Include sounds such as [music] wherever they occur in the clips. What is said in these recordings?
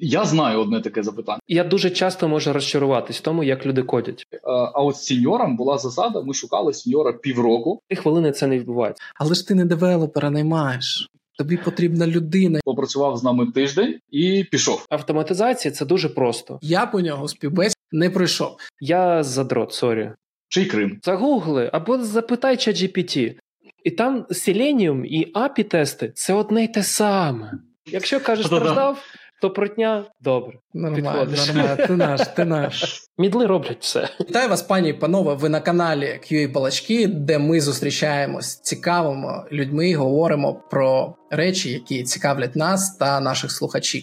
Я знаю одне таке запитання. Я дуже часто можу розчаруватись в тому, як люди кодять. Е, а от з сіньором була засада, ми шукали сіньора півроку. Три хвилини це не відбувається. Але ж ти не девелопера наймаєш. Тобі потрібна людина. Попрацював з нами тиждень і пішов. Автоматизація це дуже просто. Я по нього співбесід не пройшов. Я задрот, sorry. Чи й Крим. Загугли або запитай ChatGPT. І там Selenium і API тести це одне й те саме. Якщо кажеш страждав, то протня добре. Нормально, нормально. Ти наш, ти наш. [laughs] Мідли роблять все. Вітаю вас, пані і панове. Ви на каналі QA Балачки, де ми зустрічаємось з цікавими людьми, говоримо про речі, які цікавлять нас та наших слухачів.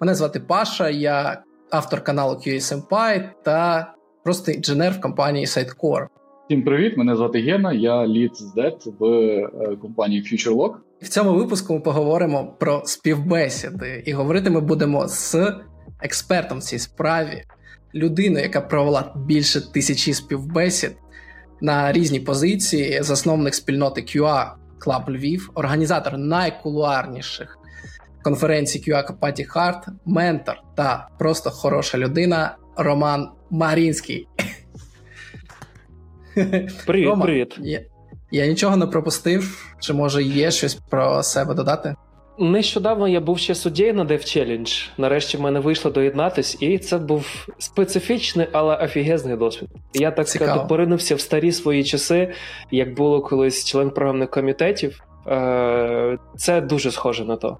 Мене звати Паша, я автор каналу QA Senpai та просто інженер в компанії Sitecore. Всім привіт! Мене звати Гена, я лід з DET в е, компанії FutureLock. В цьому випуску ми поговоримо про співбесіди, і говорити ми будемо з експертом в цій справі, людиною, яка провела більше тисячі співбесід на різні позиції, засновник спільноти QA Club Львів, організатор найкулуарніших конференцій QA Капаті Харт, ментор та просто хороша людина Роман Марінський. [laughs] Привіт, Рома, привіт. Я, я нічого не пропустив. Чи може є щось про себе додати? Нещодавно я був ще суддєю на Dev Challenge. Нарешті в мене вийшло доєднатись, і це був специфічний, але офігезний досвід. Я так Цікаво. сказати поринувся в старі свої часи, як було колись член програмних комітетів. Е, Це дуже схоже на то.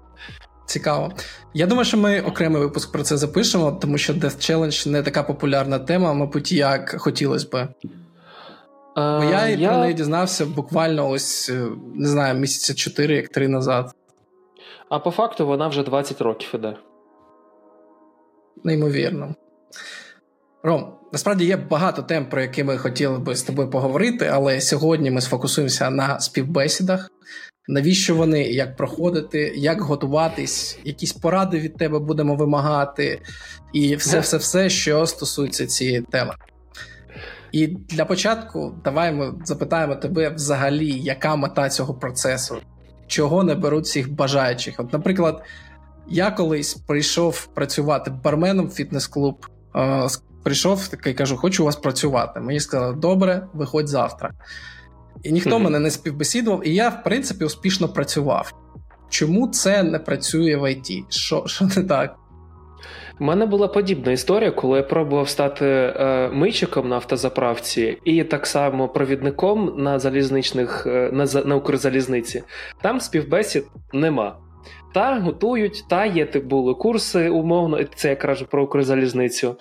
Цікаво. Я думаю, що ми окремий випуск про це запишемо, тому що Death Challenge не така популярна тема, мабуть, як хотілося би. Бо я, Е, і про неї дізнався буквально ось е, не знаю, місяця 4, як 3 назад. А по факту вона вже 20 років іде. Неймовірно. Ром, насправді є багато тем, про які ми хотіли би з тобою поговорити, але сьогодні ми сфокусуємося на співбесідах. Навіщо вони, як проходити, як готуватись, якісь поради від тебе будемо вимагати, і все, все, все, що стосується цієї теми. І для початку давай ми запитаємо тебе взагалі, яка мета цього процесу, чого не беруть всіх бажаючих. От, наприклад, я колись прийшов працювати барменом в фітнес-клуб. Е, прийшов такий кажу, хочу у вас працювати. Мені сказали, добре, виходь завтра. І ніхто Мгм. мене не співбесідував, і я, в принципі, успішно працював. Чому це не працює в ІТ? Що, що не так? У мене була подібна історія, коли я пробував стати е, мийчиком на автозаправці і так само провідником на залізничних е, на, на Укрзалізниці. Там співбесід нема. Та готують, та є ти були курси, умовно, це я кажу про Укрзалізницю.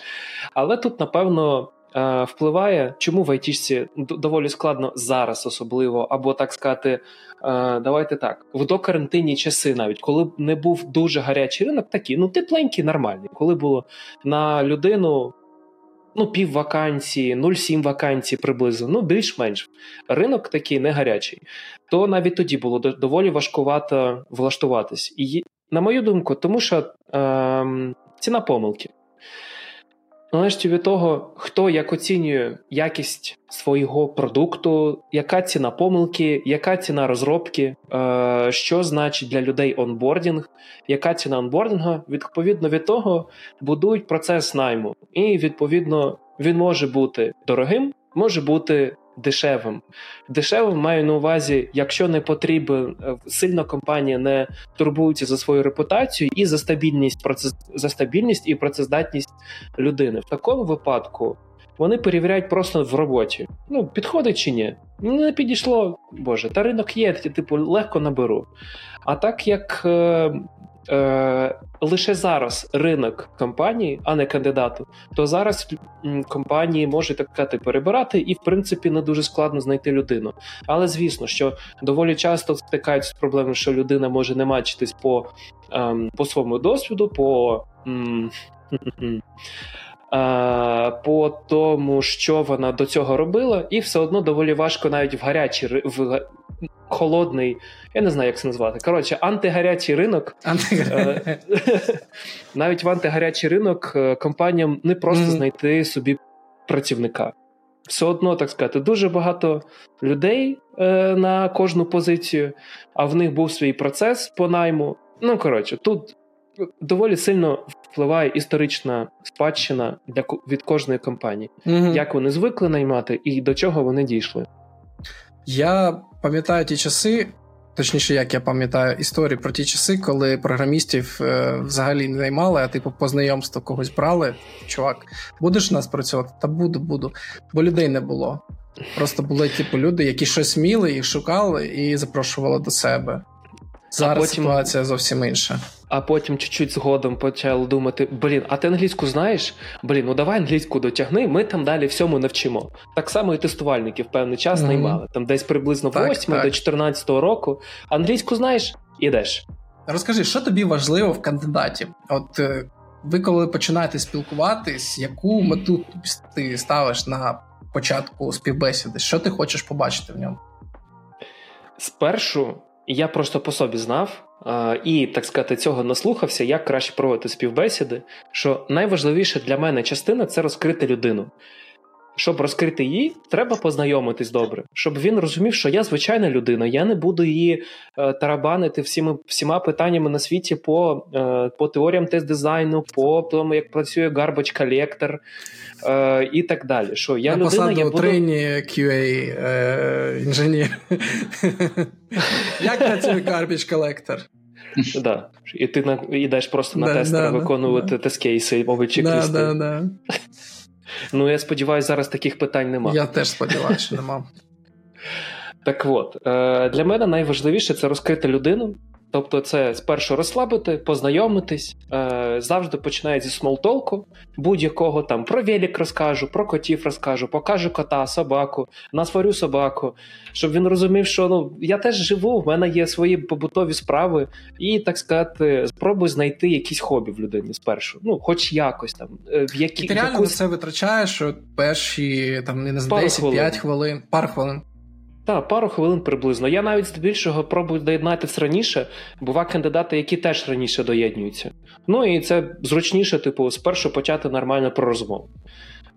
Але тут, напевно, е, впливає, чому в айтішці доволі складно зараз, особливо, або так сказати, е, давайте так, в докарантинні часи, навіть коли б не був дуже гарячий ринок, такий, ну тепленький, нормальний. Коли було на людину. Ну, пів вакансії, 0,7 вакансій приблизно, ну більш-менш. Ринок такий не гарячий. То навіть тоді було доволі важкувато влаштуватись. І, на мою думку, тому що ем, ціна помилки. Належить від того, хто як оцінює якість свого продукту, яка ціна помилки, яка ціна розробки, е, що значить для людей онбордінг, яка ціна онбордінгу, відповідно від того будують процес найму. І відповідно він може бути дорогим, може бути дешевим. Дешевим маю на увазі, якщо не потрібен е, сильно компанія не турбується за свою репутацію і за стабільність, за стабільність і працездатність людини. В такому випадку вони перевіряють просто в роботі. Ну, підходить чи ні? Ну, не підійшло, боже, та ринок є, типу, легко наберу. А так як е, лише зараз ринок компанії, а не кандидату, то зараз компанії можуть так сказати перебирати, і в принципі не дуже складно знайти людину. Але звісно, що доволі часто стикаються з проблемою, що людина може не мачитись по, ем, по своєму досвіду, по. [laughs] По тому, що вона до цього робила, і все одно доволі важко навіть в гарячий в холодний, я не знаю, як це назвати. Коротше, антигарячий ринок. е, Навіть в антигарячий ринок е, компаніям не просто знайти собі працівника. Все одно, так сказати, дуже багато людей е, на кожну позицію, а в них був свій процес по найму. Ну, коротше, тут доволі сильно впливає історична спадщина для від кожної компанії, Угу. як вони звикли наймати і до чого вони дійшли. Я пам'ятаю ті часи, точніше, як я пам'ятаю історії про ті часи, коли програмістів е, взагалі не наймали, а типу по знайомству когось брали. Чувак, будеш у нас працювати? Та буду, буду. Бо людей не було. Просто були типу люди, які щось вміли, їх шукали і запрошували до себе. Зараз потім- ситуація зовсім інша. А потім чуть-чуть згодом почали думати: блін, а ти англійську знаєш? Блін, ну давай англійську дотягни, ми там далі всьому навчимо. Так само і тестувальників певний час Мгм. наймали. Там десь приблизно Так, 8 так. до 14 року. Англійську знаєш? Ідеш. Розкажи, що тобі важливо в кандидаті? От е, ви коли починаєте спілкуватись, яку мету ти ставиш на початку співбесіди? Що ти хочеш побачити в ньому? Спершу я просто по собі знав і, так сказати, цього наслухався, як краще проводити співбесіди. Що найважливіша для мене частина це розкрити людину. Щоб розкрити її, треба познайомитись добре, щоб він розумів, що я звичайна людина, я не буду її е, тарабанити всіми всіма питаннями на світі по е, по теоріям тест-дизайну, по тому, як працює garbage collector е, і так далі. Що я на людина, посаду я буду... трейні QA е, інженер. Як працює garbage collector? Да. І ти на йдеш просто на Да, тестера да, виконувати да. тест-кейси Да, чек-лісти. Ну я сподіваюся, зараз таких питань нема. Я теж сподіваюся, що нема. Так от е, для мене найважливіше це розкрити людину. Тобто, це спершу розслабити, познайомитись. Е, завжди починає зі смолтолку, будь-якого там про велик розкажу, про котів розкажу, покажу кота, собаку, насварю собаку, щоб він розумів, що ну я теж живу, в мене є свої побутові справи, і так сказати, спробуй знайти якісь хобі в людині спершу. Ну, хоч якось там, е, в які І ти реально на це витрачаєш перші там, не знаю, 10-5 хвилин. хвилин, пару хвилин. Так, пару хвилин приблизно. Я навіть здебільшого пробую доєднатися раніше. Бува кандидати, які теж раніше доєднуються. Ну і це зручніше, типу, спершу почати нормально про розмову.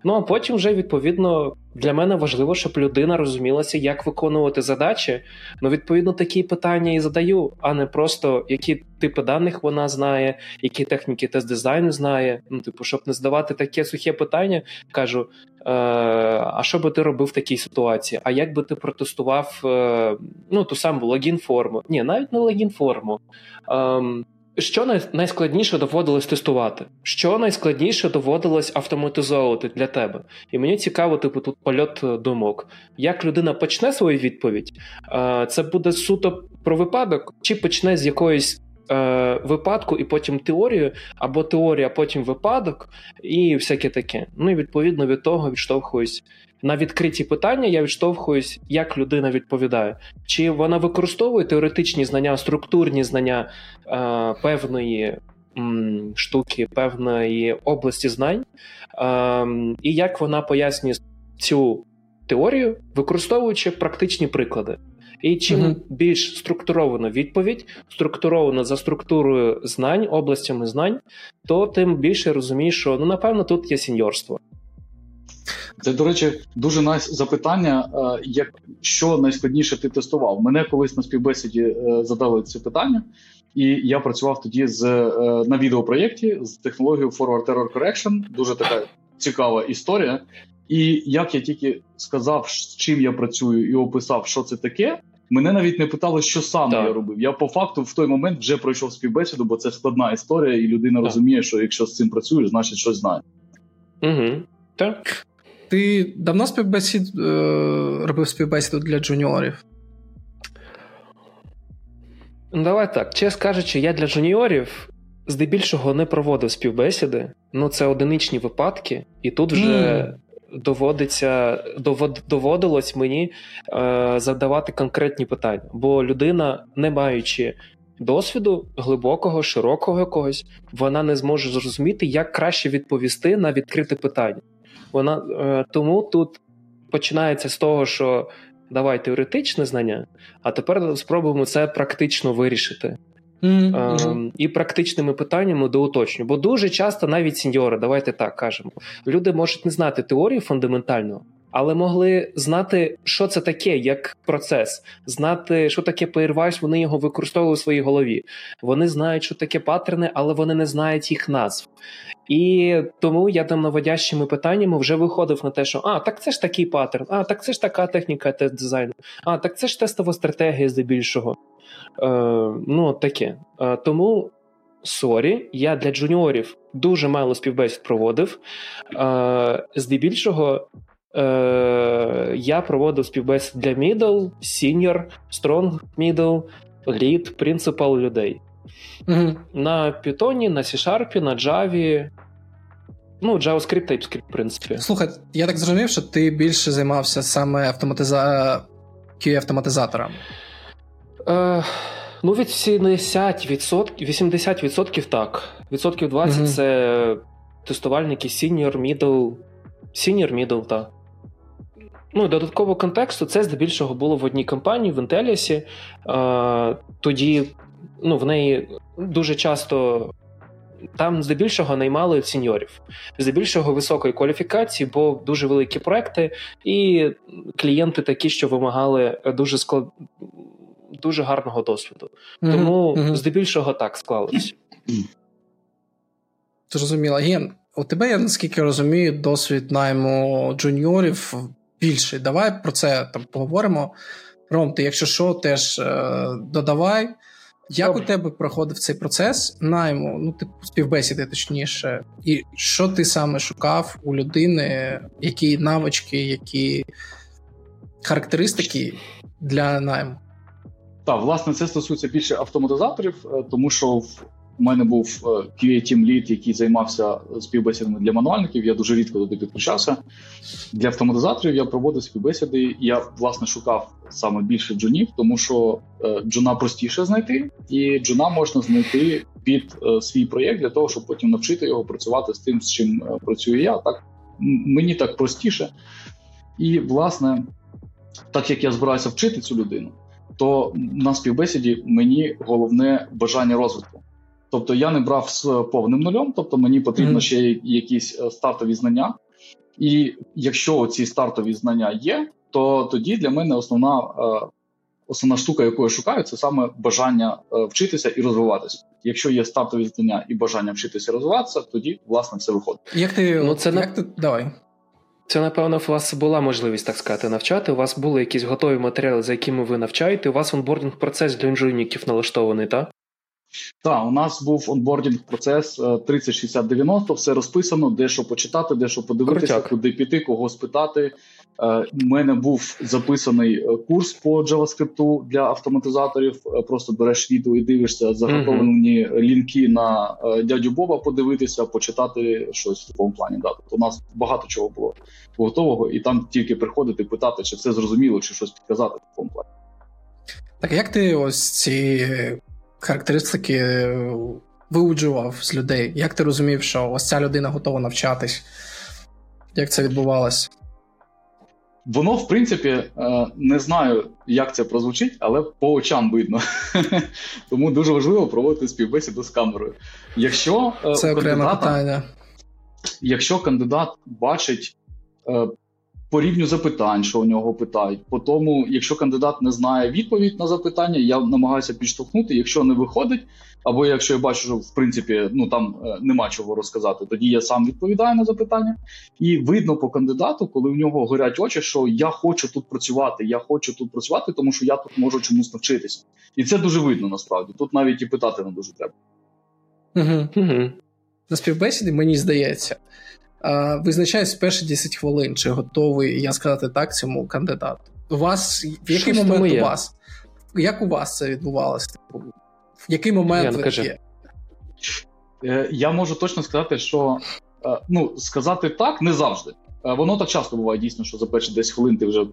Ну а потім вже відповідно для мене важливо, щоб людина розумілася, як виконувати задачі. Ну, відповідно, такі питання і задаю, а не просто які типи даних вона знає, які техніки тест дизайну знає. Ну, типу, щоб не здавати таке сухе питання, кажу: е, а що би ти робив в такій ситуації? А як би ти протестував е, ну, ту саму логін форму? Ні, навіть не логін форму. Ем, що найскладніше доводилось тестувати? Що найскладніше доводилось автоматизовувати для тебе? І мені цікаво, типу, тут польот е, думок. Як людина почне свою відповідь, е, це буде суто про випадок, чи почне з якоїсь е, випадку і потім теорію, або теорія, потім випадок, і всяке таке. Ну і відповідно від того відштовхуюсь. На відкриті питання я відштовхуюсь, як людина відповідає. Чи вона використовує теоретичні знання, структурні знання е, певної м, штуки, певної області знань, е, і як вона пояснює цю теорію, використовуючи практичні приклади. І чим Мгм. більш структурована відповідь, структурована за структурою знань, областями знань, то тим більше розумієш, що ну напевно тут є сеньорство. Це, до речі, дуже найс запитання, е, як що найскладніше ти тестував. Мене колись на співбесіді е, задали це питання, і я працював тоді з е, на відеопроєкті з технологією Forward Error Correction. Дуже така цікава історія. І як я тільки сказав, з чим я працюю, і описав, що це таке. Мене навіть не питали, що саме Так. я робив. Я по факту в той момент вже пройшов співбесіду, бо це складна історія, і людина Так. розуміє, що якщо з цим працюєш, значить щось знає. Угу. Так. Ти давно співбесід е, робив співбесіду для джуніорів? Ну, давай так. Чесно кажучи, я для жуніорів здебільшого не проводив співбесіди. Ну, це одиничні випадки, і тут вже доводиться довод, доводилось мені е, задавати конкретні питання. Бо людина, не маючи досвіду глибокого, широкого якогось, вона не зможе зрозуміти, як краще відповісти на відкрите питання. Вона е, тому тут починається з того, що давай теоретичне знання, а тепер спробуємо це практично вирішити. Ем, і практичними питаннями доуточню. Бо дуже часто навіть сеньори, давайте так кажемо, люди можуть не знати теорії фундаментально, але могли знати, що це таке, як процес, знати, що таке pairwise, вони його використовували у своїй голові. Вони знають, що таке паттерни, але вони не знають їх назв. І тому я там наводящими питаннями вже виходив на те, що а, так це ж такий паттерн, а так це ж така техніка тест дизайну, а так це ж тестова стратегія здебільшого. Е, Ну, таке. Е, тому. Sorry, я для джуніорів дуже мало співбесід проводив. Е, Здебільшого е, я проводив співбесід для middle, senior, strong middle, lead, principal людей. Угу. На Python, на C-Sharp, на Java. Ну, JavaScript, TypeScript, в принципі. Слухай, я так зрозумів, що ти більше займався саме автоматиза... QA-автоматизатором. Е, ну, від 70%, 80% так. Відсотків 20% Мгм. це тестувальники senior, middle. Senior, middle, так. Ну, додатково контексту, це здебільшого було в одній компанії, в. Е, тоді ну, в неї дуже часто там здебільшого наймали сеньорів, здебільшого високої кваліфікації, бо дуже великі проекти, і клієнти такі, що вимагали дуже склад... дуже гарного досвіду. Тому Мгм. здебільшого так склалося. Зрозуміло. Ген, у тебе, я наскільки розумію, досвід найму джуніорів більший. Давай про це там поговоримо. Ром, ти, якщо що, теж е, додавай. Як Добре. у тебе проходив цей процес найму, ну, типу, співбесіди, точніше, і що ти саме шукав у людини, які навички, які характеристики для найму? Так, власне, це стосується більше автоматизаторів, е, тому що в мене був QA Team Lead, який займався співбесідами для мануальників. Я дуже рідко туди підключався. Для автоматизаторів я проводив співбесіди. Я власне шукав саме більше джунів, тому що е, джуна простіше знайти, і джуна можна знайти під е, свій проєкт для того, щоб потім навчити його працювати з тим, з чим е, працюю я. Так мені так простіше. І власне, так як я збираюся вчити цю людину то на співбесіді мені головне бажання розвитку. Тобто я не брав з повним нульом, тобто мені потрібно Мгм. ще якісь е, стартові знання. І якщо ці стартові знання є, то тоді для мене основна, е, основна штука, яку я шукаю, це саме бажання е, вчитися і розвиватися. Якщо є стартові знання і бажання вчитися і розвиватися, тоді власне все виходить. Як ти. Ну, це як на- ти... Давай. Це, напевно, у вас була можливість, так сказати, навчати. У вас були якісь готові матеріали, за якими ви навчаєте. У вас онбординг процес для інженерів налаштований, так? Так, у нас був онбордінг процес е, 30-60-90, все розписано, де що почитати, де що подивитися, Крутяк. куди піти, кого спитати. Е, У мене був записаний е, курс по JavaScript для автоматизаторів. Е, Просто береш відео і дивишся заготовлені лінки на е, дядю Боба, подивитися, почитати щось в такому плані. Да. Тобто у нас багато чого було готового, і там тільки приходити, питати, чи все зрозуміло, чи щось підказати в такому плані. Так як ти ось ці характеристики е, виуджував з людей? Як ти розумів, що ось ця людина готова навчатись? Як це відбувалося? Воно, в принципі, е, не знаю, як це прозвучить, але по очам видно. [laughs] Тому дуже важливо проводити співбесіду з камерою. Якщо е, Це окреме питання. якщо кандидат бачить по рівню запитань, що у нього питають, по тому, якщо кандидат не знає відповідь на запитання, я намагаюся підштовхнути. Якщо не виходить, або якщо я бачу, що в принципі ну там е, нема чого розказати, тоді я сам відповідаю на запитання. І видно по кандидату, коли в нього горять очі, що я хочу тут працювати, я хочу тут працювати, тому що я тут можу чомусь навчитися. І це дуже видно насправді. Тут навіть і питати не дуже треба. Угу. Угу. На співбесіді, мені здається, е, визначається перші 10 хвилин, чи готовий я сказати так цьому кандидату. У вас в який Щось момент у вас? Як у вас це відбувалося? Типу, В який момент Ян, ви кажи. такі? Е, Я можу точно сказати, що е, ну, сказати так не завжди. Е, Воно так часто буває дійсно, що за перші 10 хвилин ти вже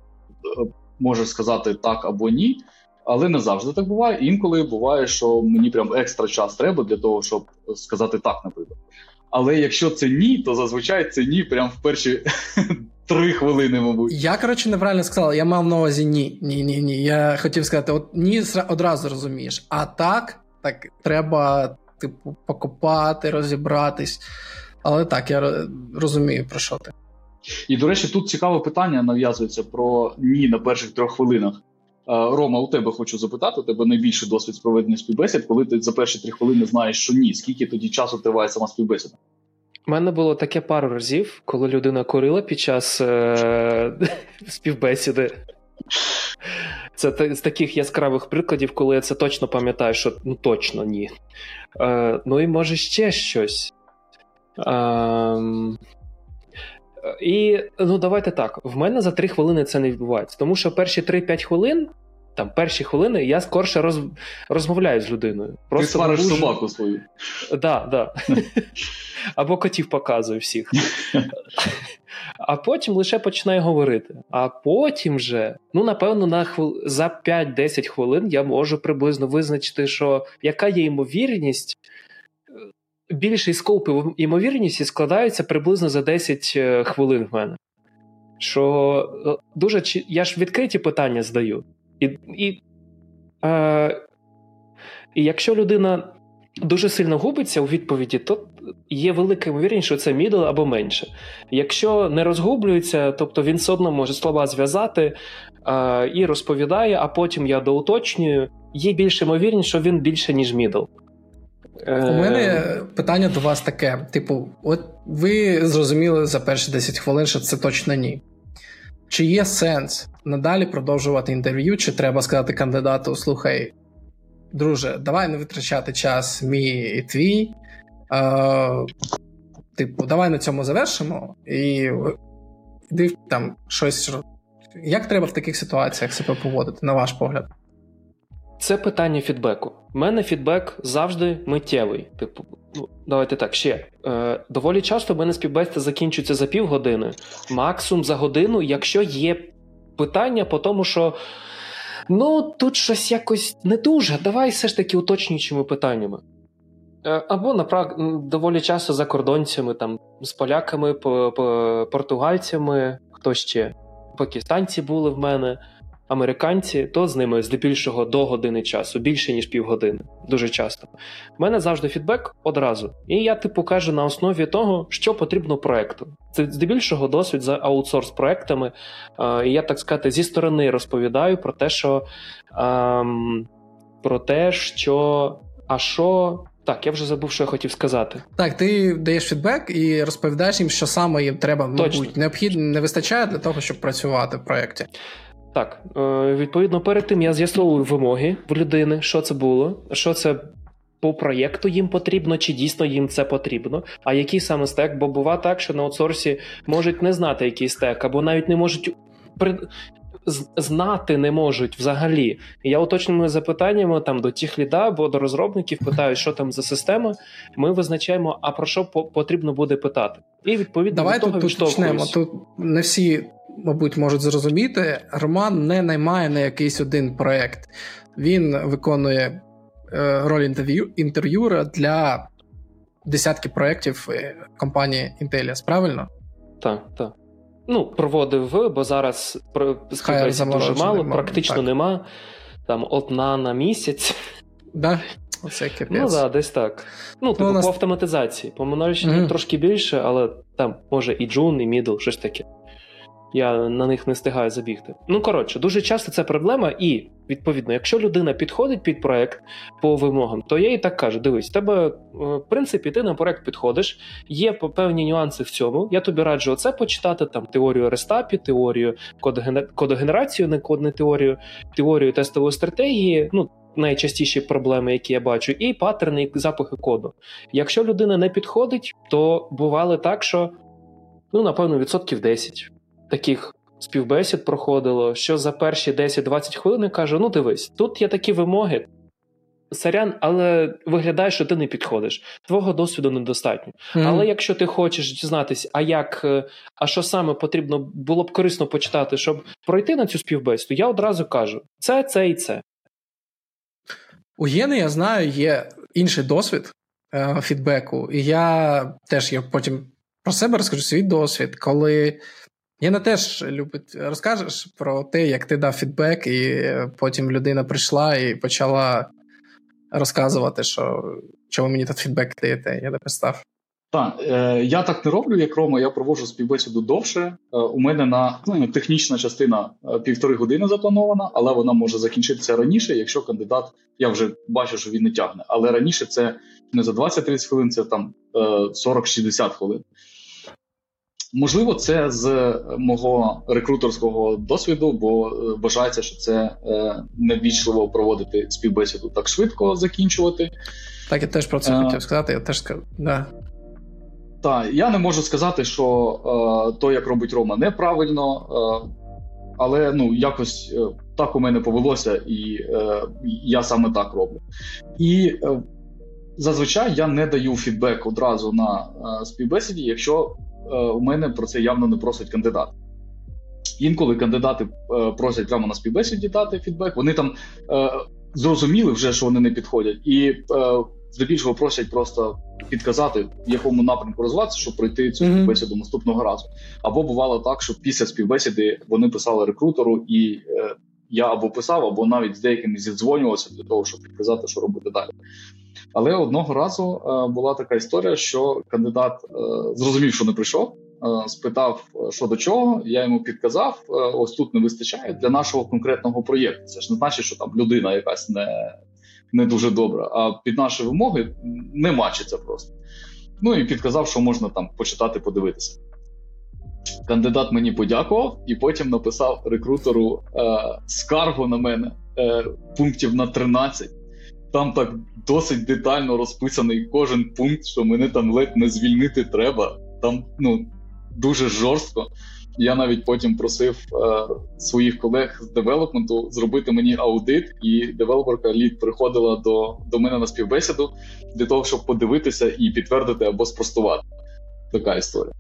можеш сказати так або ні. Але не завжди так буває. Інколи буває, що мені прям екстра час треба для того, щоб сказати так, наприклад. Але якщо це ні, то зазвичай це ні, прям в перші [laughs] три хвилини, мабуть. Я, коротше, неправильно сказав, я мав на увазі ні. Ні, ні, ні. Я хотів сказати, от ні, одразу розумієш. А так, так треба, типу, покопати, розібратись. Але так, я розумію, про що ти. І, до речі, тут цікаве питання нав'язується про ні на перших трьох хвилинах. Е, Рома, у тебе хочу запитати, у тебе найбільший досвід з проведення співбесід, коли ти за перші три хвилини знаєш, що ні. Скільки тоді часу триває сама співбесіда? У мене було таке пару разів, коли людина курила під час е- [laughs] співбесіди. Це з таких яскравих прикладів, коли я це точно пам'ятаю, що ну точно ні. Е, Ну і може ще щось. Е, і ну давайте так. В мене за 3 хвилини це не відбувається. Тому що перші 3-5 хвилин, там перші хвилини, я скорше роз, розмовляю з людиною. Просто Ти свариш дуже... собаку свою. Да, да. Або котів показую всіх. А потім лише починаю говорити. А потім вже, ну напевно, на хвил... за 5-10 хвилин я можу приблизно визначити, що яка є ймовірність більший scope імовірності складається приблизно за 10 е, хвилин в мене. Що е, дуже я ж відкриті питання здаю. І і, е, і якщо людина дуже сильно губиться у відповіді, то є велика ймовірність, що це middle або менше. Якщо не розгублюється, тобто він все одно може слова зв'язати е, і розповідає, а потім я доуточнюю, є більше ймовірність, що він більше, ніж middle. У мене питання до вас таке: типу, от ви зрозуміли за перші 10 хвилин, що це точно ні. Чи є сенс надалі продовжувати інтерв'ю, чи треба сказати кандидату: слухай, друже, давай не витрачати час мій і твій. Е, Типу, давай на цьому завершимо і йди там щось. Як треба в таких ситуаціях себе поводити, на ваш погляд? Це питання фідбеку. У мене фідбек завжди миттєвий. Типу, ну давайте так ще. Е, Доволі часто в мене співбесіда закінчується за півгодини, максимум за годину, якщо є питання по тому, що ну тут щось якось не дуже. Давай все ж таки уточнюючими питаннями. Е, або напрак... доволі часто за кордонцями, там, з поляками, португальцями, хто ще, пакистанці були в мене американці, то з ними здебільшого до години часу, більше ніж півгодини. Дуже часто. У мене завжди фідбек одразу. І я типу кажу на основі того, що потрібно проекту. Це здебільшого досвід за аутсорс проектами. І я так сказати, зі сторони розповідаю про те, що ем, про те, що а що. Так, я вже забув, що я хотів сказати. Так, ти даєш фідбек і розповідаєш їм, що саме їм треба, мабуть, необхідно не вистачає для того, щоб працювати в проєкті. Так, е, відповідно, перед тим я з'ясовую вимоги в людини, що це було, що це по проєкту їм потрібно, чи дійсно їм це потрібно, а який саме стек, бо буває так, що на аутсорсі можуть не знати, який стек, або навіть не можуть при... знати не можуть взагалі. Я уточнюю запитаннями там до тих ліда або до розробників, питаю, що там за система. Ми визначаємо, а про що потрібно буде питати. І відповідно Давай до того тут. Тут не всі мабуть, можуть зрозуміти, Роман не наймає на якийсь один проект. Він виконує е, роль інтерв'ю, інтерв'юра для десятки проєктів е, компанії Intellias, правильно? Так, так. Ну, проводив, бо зараз співбесід дуже мало, практично так. нема. Там одна на місяць. Да? Оце капець. Ну так, да, десь так. Ну, типу, ну, нас... по автоматизації. По mm-hmm. трошки більше, але там може і джун, і мідл, щось таке я на них не встигаю забігти. Ну коротше, дуже часто це проблема, і відповідно, якщо людина підходить під проект по вимогам, то я їй так кажу: дивись, тебе е, в принципі ти на проект підходиш, є певні нюанси в цьому. Я тобі раджу оце почитати: там теорію рестапі, теорію кодогенерацію, не код, не теорію, теорію тестової стратегії. Ну. Найчастіші проблеми, які я бачу, і паттерни, і запахи коду. Якщо людина не підходить, то бувало так, що ну напевно відсотків 10 таких співбесід проходило, що за перші 10-20 хвилин кажу: ну дивись, тут є такі вимоги. Сарян, але виглядає, що ти не підходиш. Твого досвіду недостатньо. Mm-hmm. Але якщо ти хочеш дізнатися, а як, е, а що саме потрібно було б корисно почитати, щоб пройти на цю співбесіду, я одразу кажу: це, це і це. У Єни, я знаю, є інший досвід е, фідбеку, і я теж я потім про себе розкажу свій досвід, коли Яна теж любить. Розкажеш про те, як ти дав фідбек, і потім людина прийшла і почала розказувати, що чого мені тут фідбек даєте. Я написав. Так, е, я так не роблю, як Рома, я проводжу співбесіду довше. Е, у мене на ну, технічна частина е, півтори години запланована, але вона може закінчитися раніше, якщо кандидат, я вже бачу, що він не тягне. Але раніше це не за 20-30 хвилин, це там е, 40-60 хвилин. Можливо, це з мого рекрутерського досвіду, бо е, вважається, що це е, невічливо проводити співбесіду так швидко закінчувати. Так, я теж про це а, хотів сказати. Я теж скажу. Да. Так, я не можу сказати, що е, то, як робить Рома, неправильно, е, але ну, якось е, так у мене повелося, і е, я саме так роблю. І е, зазвичай я не даю фідбек одразу на е, співбесіді, якщо е, у мене про це явно не просить кандидат. Інколи кандидати е, просять прямо на співбесіді дати фідбек, вони там зрозуміли вже, що вони не підходять. і здебільшого просять просто підказати, в якому напрямку розвиватися, щоб пройти цю mm-hmm. бесіду наступного разу. Або бувало так, що після співбесіди вони писали рекрутеру, і е, я або писав, або навіть з деякими зідзвонювався для того, щоб підказати, що робити далі. Але одного разу е, була така історія, що кандидат е, зрозумів, що не прийшов. Е, спитав, що до чого, я йому підказав: ось тут не вистачає для нашого конкретного проєкту. Це ж не значить, що там людина якась не не дуже добра, а під наші вимоги не мачиться просто. Ну і підказав, що можна там почитати, подивитися. Кандидат мені подякував і потім написав рекрутеру е, скаргу на мене е, пунктів на 13. Там так досить детально розписаний кожен пункт, що мене там ледь не звільнити треба. Там ну, дуже жорстко. Я навіть потім просив е, своїх колег з девелопменту зробити мені аудит, і девелоперка лід приходила до до мене на співбесіду для того, щоб подивитися і підтвердити або спростувати. Така історія.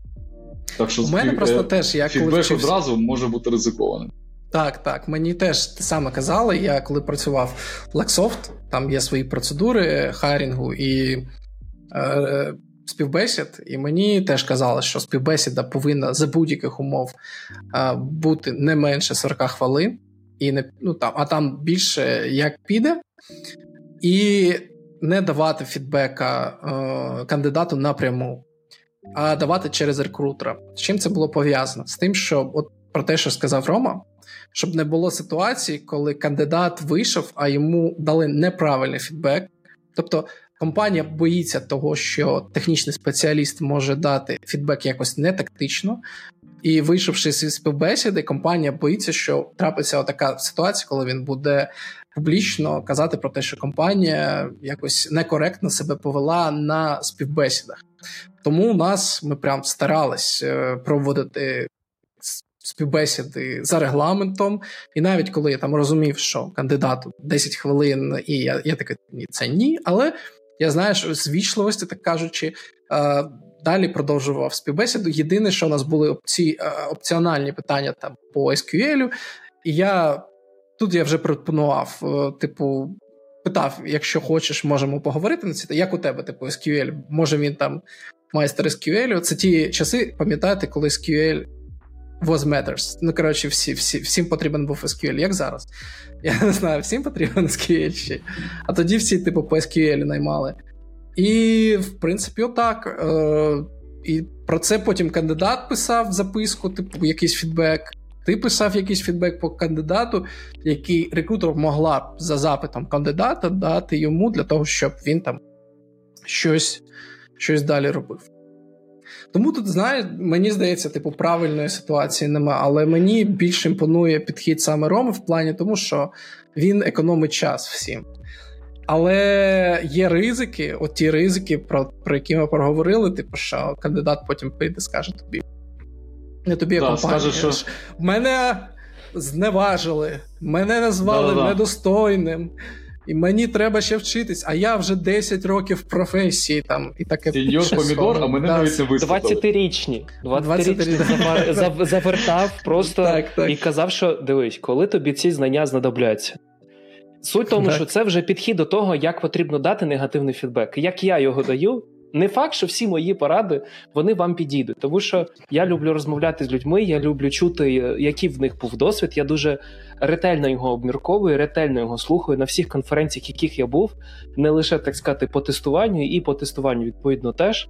Так що У мене спів... просто теж я коли вчився... одразу може бути ризикованим. Так, так. Мені теж те саме казали. Я коли працював в Lexsoft, там є свої процедури хайрінгу і. Е, співбесід, і мені теж казали, що співбесіда повинна за будь-яких умов бути не менше 40 хвилин, і не ну там, а там більше як піде, і не давати фідбека е, кандидату напряму, а давати через рекрутера. З чим це було пов'язано? З тим, що от про те, що сказав Рома, щоб не було ситуації, коли кандидат вийшов, а йому дали неправильний фідбек. Тобто Компанія боїться того, що технічний спеціаліст може дати фідбек якось не тактично, і вийшовши зі співбесіди, компанія боїться, що трапиться така ситуація, коли він буде публічно казати про те, що компанія якось некоректно себе повела на співбесідах. Тому у нас ми прям старались е, проводити. Співбесіди за регламентом, і навіть коли я там розумів, що кандидату 10 хвилин, і я я такий, ні, це ні. Але я знаю, що з вічливості, так кажучи, е, далі продовжував співбесіду. Єдине, що у нас були опці... Е, опціональні питання там по SQL, і я тут я вже пропонував, е, типу, питав: якщо хочеш, можемо поговорити на це. Як у тебе, типу, SQL? Може він там майстер SQL? Це ті часи, пам'ятаєте, коли SQL was matters. Ну, коротше, всі, всі, всім потрібен був SQL, як зараз. Я не знаю, всім потрібен SQL ще. А тоді всі, типу, по SQL наймали. І, в принципі, отак. Е, І про це потім кандидат писав записку, типу, якийсь фідбек. Ти писав якийсь фідбек по кандидату, який рекрутер могла за запитом кандидата дати йому для того, щоб він там щось, щось далі робив. Тому тут, знаєш, мені здається, типу, правильної ситуації нема, але мені більше імпонує підхід саме Роми в плані тому, що він економить час всім. Але є ризики, от ті ризики, про про які ми проговорили, типу, що кандидат потім прийде скаже тобі. Не тобі да, компанія. Скаже, що... Мене зневажили, мене назвали да, недостойним. І мені треба ще вчитись, а я вже 10 років в професії там і таке. Сеньор помідор, а мене навіть не вислухали. 20-річні. 20-річні завертав просто так, так. і казав, що дивись, коли тобі ці знання знадобляться. Суть в тому, так. що це вже підхід до того, як потрібно дати негативний фідбек. Як я його даю, не факт, що всі мої поради вони вам підійдуть, тому що я люблю розмовляти з людьми, я люблю чути, який в них був досвід. Я дуже ретельно його обмірковую, ретельно його слухаю на всіх конференціях, яких я був, не лише так сказати, по тестуванню, і по тестуванню відповідно теж.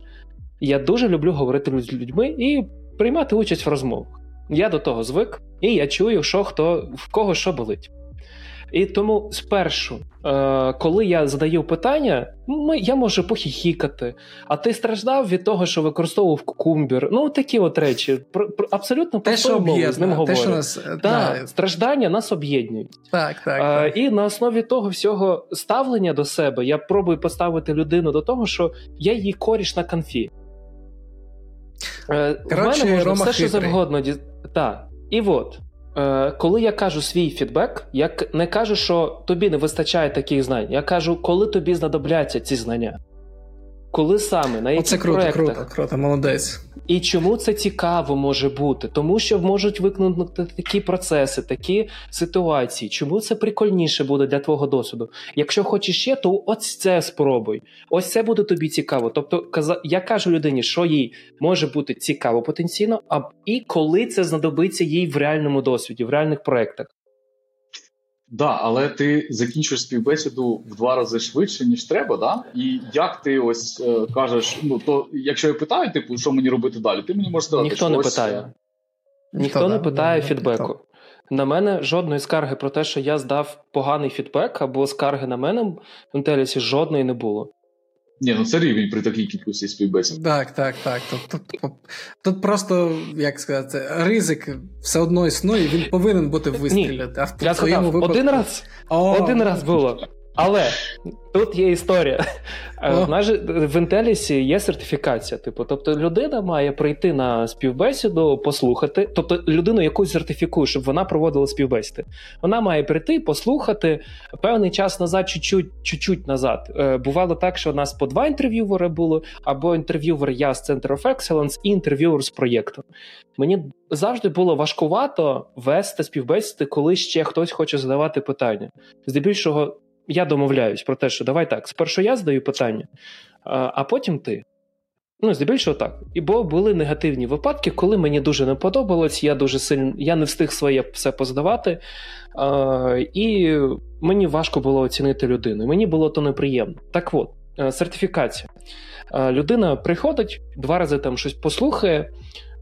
Я дуже люблю говорити з людьми і приймати участь в розмовах. Я до того звик, і я чую, що хто в кого що болить. І тому спершу, е, коли я задаю питання, ми, я можу похіхікати. А ти страждав від того, що використовував кукумбір. Ну, такі от речі. Про, про, абсолютно те, що мовою з ним говорю. Те, що нас, да, да. Страждання нас об'єднують. Так, так, а, так. І на основі того всього ставлення до себе я пробую поставити людину до того, що я її коріш на конфі. Е, Коротше, в мене можна Рома все, що хитрий. завгодно. Так. І от. Е, коли я кажу свій фідбек, я не кажу, що тобі не вистачає таких знань. Я кажу, коли тобі знадобляться ці знання. Коли саме, на яких Оце круто, проектах. круто, круто, молодець. І чому це цікаво може бути? Тому що можуть викнути такі процеси, такі ситуації. Чому це прикольніше буде для твого досвіду? Якщо хочеш ще, то ось це спробуй. Ось це буде тобі цікаво. Тобто, я кажу людині, що їй може бути цікаво потенційно, а і коли це знадобиться їй в реальному досвіді, в реальних проєктах. Да, але ти закінчуєш співбесіду в два рази швидше, ніж треба, да? І як ти ось е, кажеш, ну то якщо я питаю, типу, що мені робити далі, ти мені можеш сказати, ніхто що не ось... питає. Ніхто, ніхто не да, питає да, фідбеку. ніхто. На мене жодної скарги про те, що я здав поганий фідбек або скарги на мене в інтелісі жодної не було. Ні, ну це рівень при такій кількості співбесід. Так, так, так. Тут, тут, тут, просто, як сказати, ризик все одно існує, він повинен бути вистріляти. А в Я сказав, випадку... один раз О, один раз було. Але тут є історія. О. В нас в Інтелісі є сертифікація. Типу, тобто людина має прийти на співбесіду, послухати. Тобто людину якусь сертифікує, щоб вона проводила співбесіди. Вона має прийти, послухати певний час назад, чуть-чуть, чуть-чуть назад. Е, Бувало так, що у нас по два інтерв'ювери було, або інтерв'ювер я з Center of Excellence і інтерв'ювер з проєкту. Мені завжди було важкувато вести співбесіди, коли ще хтось хоче задавати питання. Здебільшого я домовляюсь про те, що давай так, спершу я задаю питання, а, потім ти. Ну, здебільшого так. І бо були негативні випадки, коли мені дуже не подобалось, я дуже сильно я не встиг своє все поздавати, а, і мені важко було оцінити людину. Мені було то неприємно. Так от, е, сертифікація. Е, Людина приходить, два рази там щось послухає,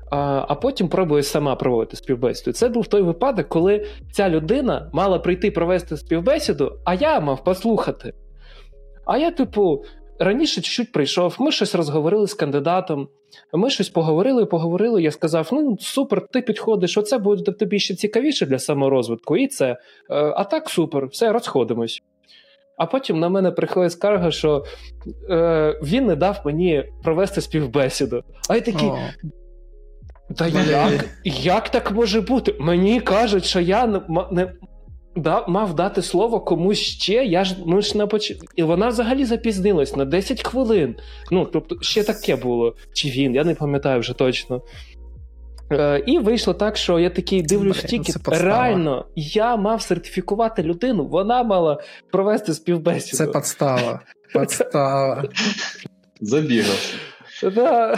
а, потім пробує сама проводити співбесіду. Це був той випадок, коли ця людина мала прийти провести співбесіду, а я мав послухати. А я, типу, раніше чуть-чуть прийшов, ми щось розговорили з кандидатом. Ми щось поговорили, поговорили. Я сказав: ну супер, ти підходиш, оце буде тобі ще цікавіше для саморозвитку, і це. Е, А так супер, все, розходимось. А потім на мене приходить скарга, що е, він не дав мені провести співбесіду. А я такий. Та як, як так може бути? Мені кажуть, що я не, не да, мав дати слово комусь ще. Я ж ми ж на поч... І вона взагалі запізнилась на 10 хвилин. Ну, тобто, ще таке було. Чи він, я не пам'ятаю вже точно. Е, і вийшло так, що я такий дивлюсь тільки. Реально, я мав сертифікувати людину, вона мала провести співбесіду. це подстава. Подстава. Забігався. Да.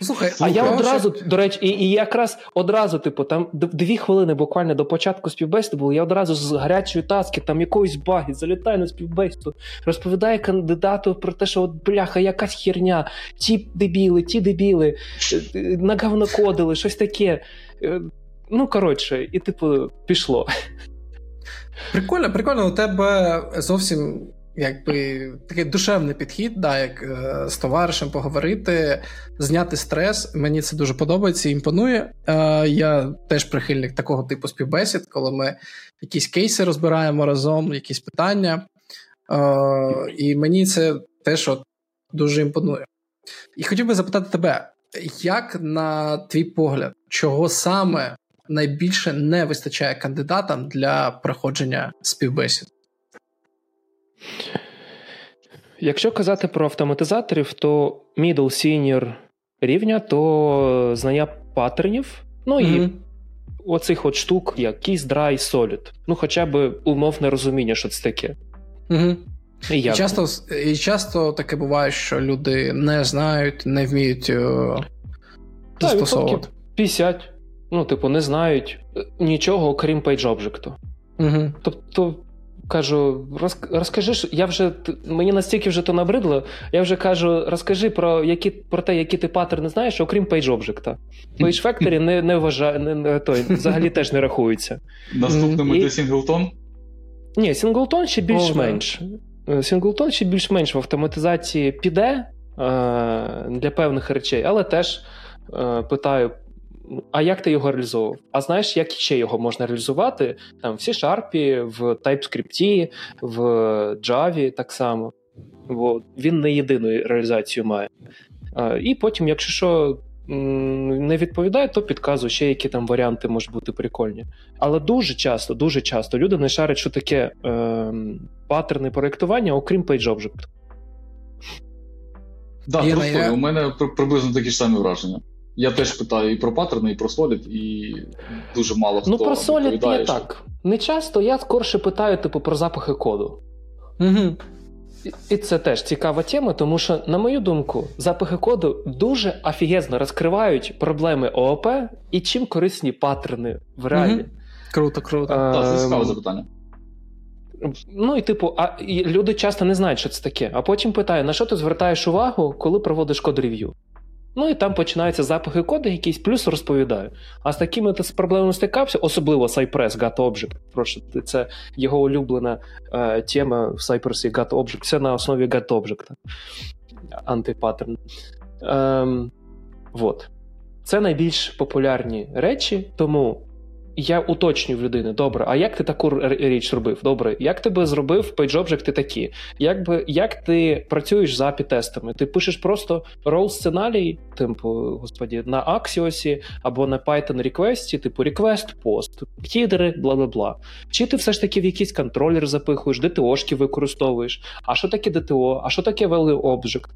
Слухай, А я одразу, до речі, і, і якраз одразу, типу, там дві хвилини буквально до початку співбесіди було, я одразу з гарячої таски, там якоїсь баги, залітаю на співбесіду, розповідаю кандидату про те, що от бляха, якась херня, ті дебіли, ті дебіли, е, е, наговнокодили, щось таке. Е, Ну, коротше, і типу, пішло. Прикольно, прикольно, у тебе зовсім якби такий душевний підхід, да, як е, з товаришем поговорити, зняти стрес. Мені це дуже подобається і імпонує. Е, я теж прихильник такого типу співбесід, коли ми якісь кейси розбираємо разом, якісь питання. Е, і мені це теж от дуже імпонує. І хотів би запитати тебе, як на твій погляд, чого саме найбільше не вистачає кандидатам для проходження співбесід? Якщо казати про автоматизаторів, то middle senior рівня, то знання паттернів, ну і Мгм. оцих от штук, як Kiss, Dry, Solid. Ну, хоча б умовне розуміння, що це таке. Угу. І І часто, і часто таке буває, що люди не знають, не вміють е, Та, застосовувати. 50. Ну, типу, не знають е, нічого, окрім PageObject. Угу. Тобто, кажу, роз, розкажи, я вже мені настільки вже то набридло, я вже кажу, розкажи про які про те, які ти паттерни знаєш, окрім PageObject. Page Factory не не вважає, не, не, той, взагалі теж не рахується. Наступним іде Singleton? Ні, Singleton ще більш-менш. Singleton ще більш-менш в автоматизації піде е, для певних речей, але теж е, питаю. А як ти його реалізовував? А знаєш, як ще його можна реалізувати? Там в C-Sharp, в TypeScript, в Java так само. Бо він не єдину реалізацію має. І потім, якщо що не відповідає, то підказую ще, які там варіанти можуть бути прикольні. Але дуже часто, дуже часто люди не шарять, що таке е, паттерни проєктування, окрім PageObject. Так, да, я... у мене приблизно такі ж самі враження. Я теж питаю і про паттерни, і про Solid, і дуже мало хто Ну, про Solid є так. Не часто я скорше питаю, типу, про запахи коду. Угу. І це теж цікава тема, тому що, на мою думку, запахи коду дуже офігезно розкривають проблеми ООП і чим корисні паттерни в реалі. Угу. Круто, круто. Так, це цікаве запитання. Ну і типу, а і люди часто не знають, що це таке. А потім питаю, на що ти звертаєш увагу, коли проводиш код рев'ю? Ну і там починаються запахи коду, якісь плюс розповідаю. А з такими ти з проблемами стикався, особливо Cypress Gat Object. Прошу, це його улюблена е, тема в Cypress Gat Object. Все на основі Gat Object. Антипаттерн. Ем, вот. Це найбільш популярні речі, тому я уточнюю в людини, добре, а як ти таку річ зробив? Добре, як ти би зробив PageObject такі? Як би, як ти працюєш з API-тестами? Ти пишеш просто roll сценарій, типу, господі, на Axios або на Python request, типу request, post, хідери, бла бла бла. Чи ти все ж таки в якийсь контролер запихуєш, DTO -шки використовуєш? А що таке DTO? А що таке value object?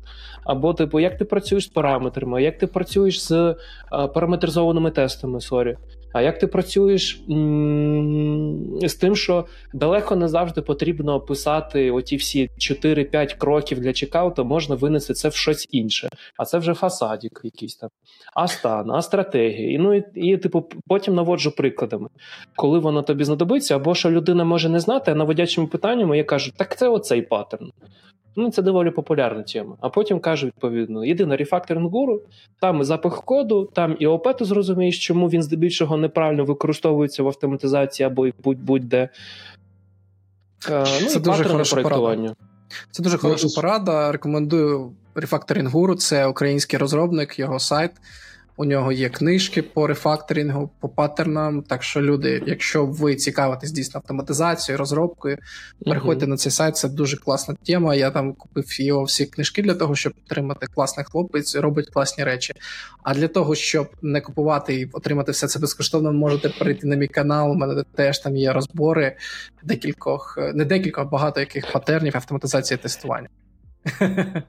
Або, типу, як ти працюєш з параметрами, як ти працюєш з а, параметризованими тестами, sorry. А як ти працюєш з тим, що далеко не завжди потрібно писати оті всі 4-5 кроків для чекауту, можна винести це в щось інше. А це вже фасадік якийсь там, а стан, а стратегії. Ну, і, і, типу, потім наводжу прикладами, коли воно тобі знадобиться, або що людина може не знати, а наводячими питаннями я кажу, так це оцей паттерн. Ну, Це доволі популярна тема. А потім кажу, відповідно, єдина рефакторинг гуру, там і запах коду, там і ОП, ти зрозумієш, чому він здебільшого неправильно використовується в автоматизації або будь-де. Е, ну, Це і дуже хороша проєктування. Це дуже хороша порада. Рекомендую Guru, це український розробник, його сайт. У нього є книжки по рефакторингу, по паттернам. Так що, люди, якщо ви цікавитесь дійсно автоматизацією, розробкою, переходьте uh-huh. на цей сайт. Це дуже класна тема. Я там купив його всі книжки для того, щоб отримати класний хлопець, робить класні речі. А для того, щоб не купувати і отримати все це безкоштовно, можете перейти на мій канал. У мене теж там є розбори декількох, не декількох, багато яких патернів автоматизації тестування. [laughs]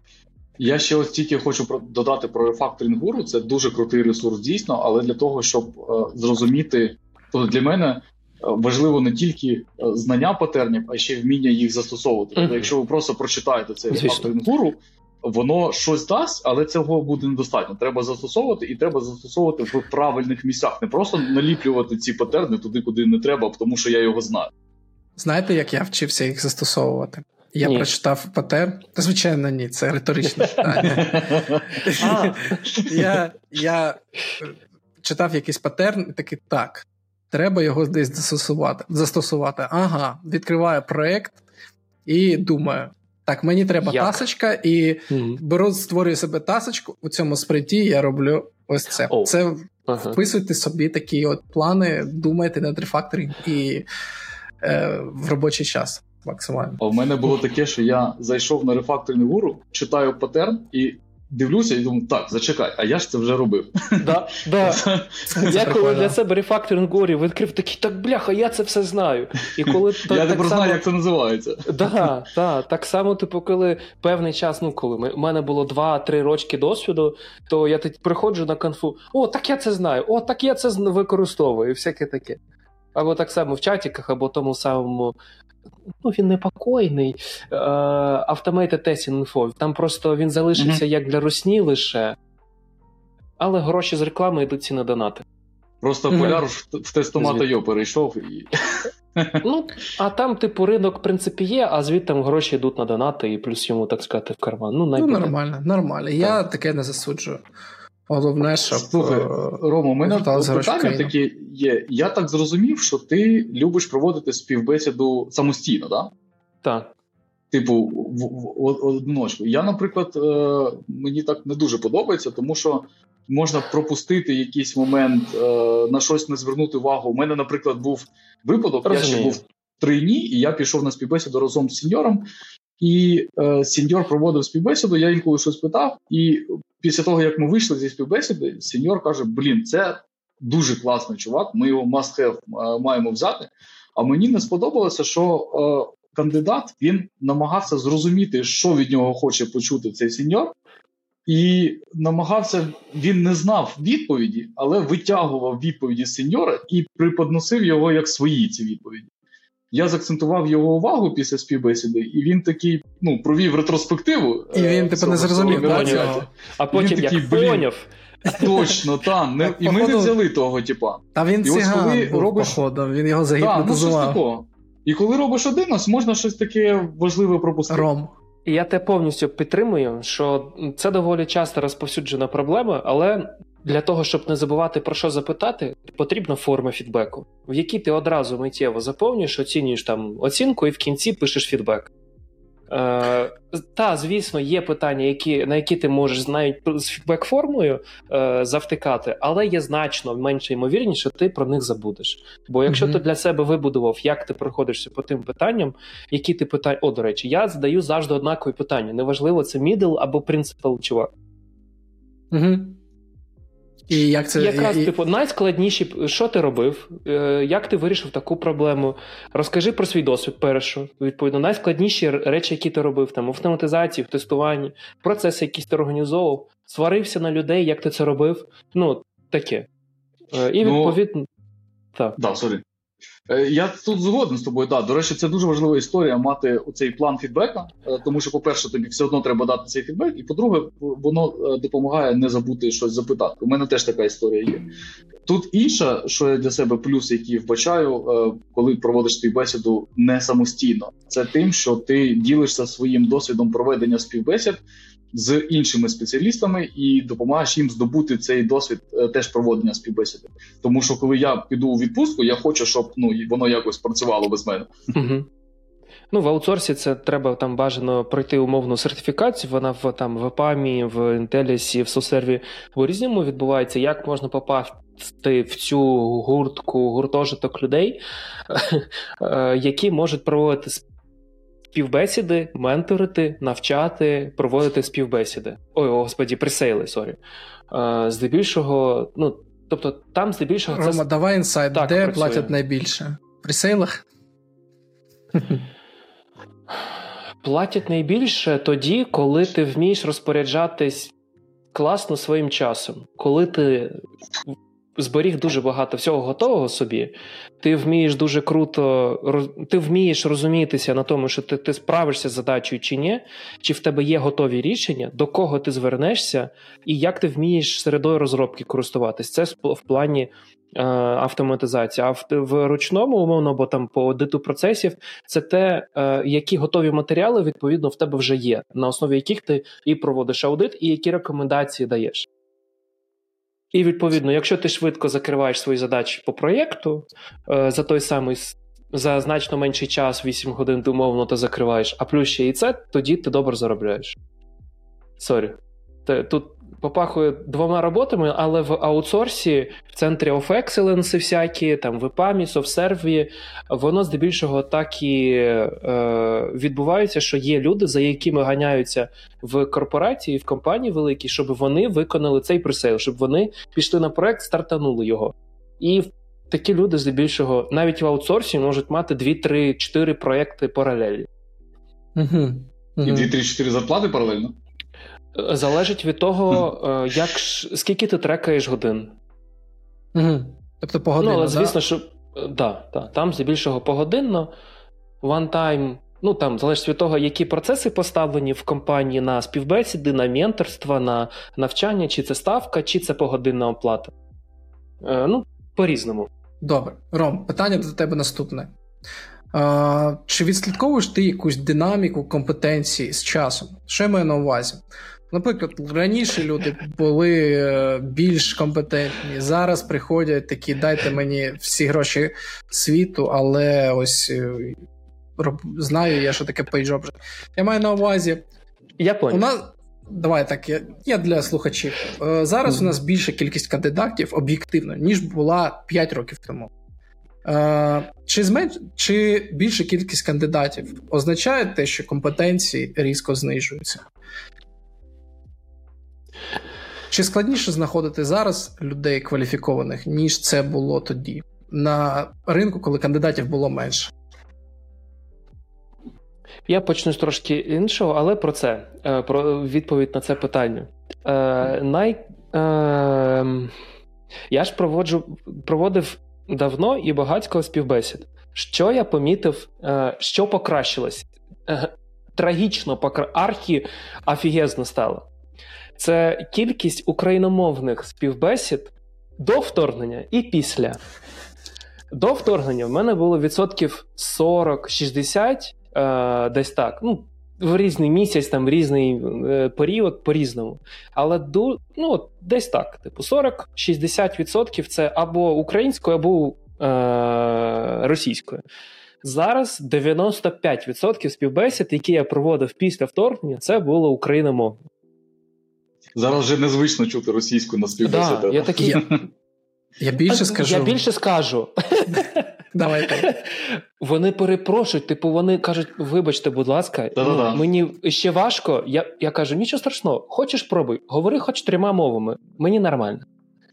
Я ще ось тільки хочу додати про рефакторинг гуру. Це дуже крутий ресурс, дійсно, але для того, щоб е, зрозуміти, то для мене е, важливо не тільки е, знання патернів, а ще вміння їх застосовувати. Тобто, якщо ви просто прочитаєте цей рефакторинг гуру, воно щось дасть, але цього буде недостатньо. Треба застосовувати і треба застосовувати в правильних місцях. Не просто наліплювати ці патерни туди, куди не треба, тому що я його знаю. Знаєте, як я вчився їх застосовувати? Я ні. прочитав патер. Звичайно, ні, це риторичне питання. [laughs] [laughs] Я я читав якийсь патерн і такий так. Треба його десь застосувати. застосувати. Ага, відкриваю проєкт і думаю: так, мені треба Як? тасочка, і mm беру, створюю себе тасочку. У цьому спринті я роблю ось це. Oh. Це ага. вписуйте собі такі от плани, думайте над рефакторинг і е, в робочий час максимально. А в мене було таке, що я зайшов на рефакторний гуру, читаю патерн і. Дивлюся і думаю, так, зачекай, а я ж це вже робив. [laughs] Да, да. [laughs] Я коли для себе рефакторинг горі відкрив такий, так бляха, я це все знаю. І коли [laughs] Я тепер знаю, як це називається. Да, да, Так само, типу, коли певний час, ну коли у мене було 2-3 рочки досвіду, то я приходжу на конфу: о, так я це знаю, о, так я це використовую, і всяке таке. Або так само в чатіках, або тому самому ну, він непокойний. Е, Testing Info. Там просто він залишився mm-hmm. як для русні лише, але гроші з реклами йдуть ці на донати. Просто mm-hmm. поляр в, в тестомата йо перейшов і. [laughs] Ну, а там, типу, ринок, в принципі, є, а звідти гроші йдуть на донати, і плюс йому, так сказати, в карман. Ну, ну нормально, нормально. Я таке не засуджую. Головне, щоб... Слухай, Рома, у мене питання такі є. Я так зрозумів, що ти любиш проводити співбесіду самостійно, так? Так. Типу, в, в, в одиночку. Я, наприклад, е, мені так не дуже подобається, тому що можна пропустити якийсь момент, е, на щось не звернути увагу. У мене, наприклад, був випадок, Розумію. я ще був в тройні, і я пішов на співбесіду разом з сеньором. І е, сеньор проводив співбесіду, я інколи щось питав. І після того, як ми вийшли зі співбесіди, сеньор каже: Блін, це дуже класний чувак, ми його must have е, маємо взяти. А мені не сподобалося, що е, кандидат він намагався зрозуміти, що від нього хоче почути цей сеньор, і намагався, він не знав відповіді, але витягував відповіді сеньора і приподносив його як свої ці відповіді. Я заакцентував його увагу після співбесіди, і він такий ну, провів ретроспективу. І він е, типу не зрозумів. А потім він такий, як поняв. Точно, та, не, і ми не взяли того, типа. А він і циган коли був, робиш... походу, він його загіпнотизував. Да, ну, І коли робиш один, можна щось таке важливе пропустити. Ром. Я те повністю підтримую, що це доволі часто розповсюджена проблема, але для того, щоб не забувати про що запитати, потрібна форма фідбеку, в якій ти одразу миттєво заповнюєш, оцінюєш там оцінку і в кінці пишеш фідбек. Е, Та, звісно, є питання, які, на які ти можеш навіть з фідбек-формою е, завтикати, але є значно менше ймовірніше, що ти про них забудеш. Бо якщо mm-hmm. ти для себе вибудував, як ти проходишся по тим питанням, які ти питання. О, до речі, я задаю завжди однакові питання. Неважливо, це мідл або принципал чувак. Угу. І як це якраз і... типу найскладніші, що ти робив, е, як ти вирішив таку проблему? Розкажи про свій досвід першу. Відповідно, найскладніші речі, які ти робив там автоматизації, в тестуванні, процеси, якісь ти організовував, сварився на людей, як ти це робив. Ну таке. Е, і ну, відповідно. Ну, так. Да, sorry. Е, я тут згоден з тобою. Да. До речі, це дуже важлива історія мати оцей план фідбека, е, тому що, по-перше, тобі все одно треба дати цей фідбек, і по-друге, воно е, допомагає не забути щось запитати. У мене теж така історія є. Тут інша, що я для себе плюс, який вбачаю, коли проводиш співбесіду не самостійно, це тим, що ти ділишся своїм досвідом проведення співбесід з іншими спеціалістами і допомагаєш їм здобути цей досвід е, теж проводення співбесіди. Тому що коли я піду у відпустку, я хочу, щоб ну воно якось працювало без мене. Угу. Ну, в аутсорсі це треба там бажано пройти умовну сертифікацію. Вона в там в ЕПАМі, в Інтелісі, в Сосерві по різному відбувається. Як можна попасти в цю гуртку, гуртожиток людей, [laughs] е, які можуть проводити співбесіди, менторити, навчати, проводити співбесіди. Ой, господі, пресейли, sorry. Е, здебільшого, ну, тобто там здебільшого це. Рома, давай інсайт, де працює. платять найбільше? Пресейлах? Платять найбільше тоді, коли ти вмієш розпоряджатись класно своїм часом, коли ти зберіг дуже багато всього готового собі. Ти вмієш дуже круто, ти вмієш розумітися на тому, що ти ти справишся з задачею чи ні, чи в тебе є готові рішення, до кого ти звернешся, і як ти вмієш середою розробки користуватись. Це в плані е, автоматизації. А в, в ручному, умовно, бо там по аудиту процесів, це те, е, які готові матеріали відповідно в тебе вже є, на основі яких ти і проводиш аудит, і які рекомендації даєш. І відповідно, якщо ти швидко закриваєш свої задачі по проєкту е, за той самий за значно менший час, 8 годин ти умовно ти закриваєш, а плюс ще і це, тоді ти добре заробляєш. Sorry. Тут попахує двома роботами, але в аутсорсі, в center of Excellence всякі, там в EPAM, SoftServe, воно здебільшого так і е, відбувається, що є люди, за якими ганяються в корпорації, в компанії великій, щоб вони виконали цей пресейл, щоб вони пішли на проект, стартанули його. І такі люди, здебільшого, навіть в аутсорсі можуть мати 2-3-4 проекти паралелі. Угу. І 2-3-4 зарплати паралельно? Залежить від того, е, як скільки ти трекаєш годин. Угу. Тобто погодинно, Ну, але звісно, да? що е, да, да, там здебільшого погодинно. One time, ну там залежить від того, які процеси поставлені в компанії на співбесіди, на менторство, на навчання, чи це ставка, чи це погодинна оплата. Е, Ну, по-різному. Добре. Ром, питання до тебе наступне. А, Чи відслідковуєш ти якусь динаміку компетенції з часом? Що я маю на увазі? Наприклад, раніше люди були е, більш компетентні. Зараз приходять такі, дайте мені всі гроші світу, але ось е, знаю я, що таке пейджоп. Я маю на увазі. Я понял. У нас... Давай так, я, я для слухачів. Е, зараз mm-hmm. у нас більша кількість кандидатів об'єктивно, ніж була 5 років тому. Чи зменш... чи більша кількість кандидатів означає те, що компетенції різко знижуються? Чи складніше знаходити зараз людей кваліфікованих, ніж це було тоді, на ринку, коли кандидатів було менше? Я почну з трошки іншого, але про це, е, про відповідь на це питання. Е, най, е, Я ж проводжу, проводив давно і багатько співбесід. Що я помітив, е, що покращилось? Е, трагічно покра... архі афігезно стало це кількість україномовних співбесід до вторгнення і після. До вторгнення в мене було відсотків 40-60, е, десь так. Ну, в різний місяць, там в різний е, період по-різному. Але до, ну, десь так: типу, 40-60% це або українською, або е, російською. Зараз 95% співбесід, які я проводив після вторгнення, це було україномовне. Зараз вже незвично чути російську на співбесідах. Да, я такий... Я, я більше скажу. Я більше скажу. [laughs] Давайте. Вони перепрошують, типу, вони кажуть: вибачте, будь ласка, ну, мені ще важко. Я я кажу, нічого страшного, хочеш пробуй, говори хоч трьома мовами, мені нормально.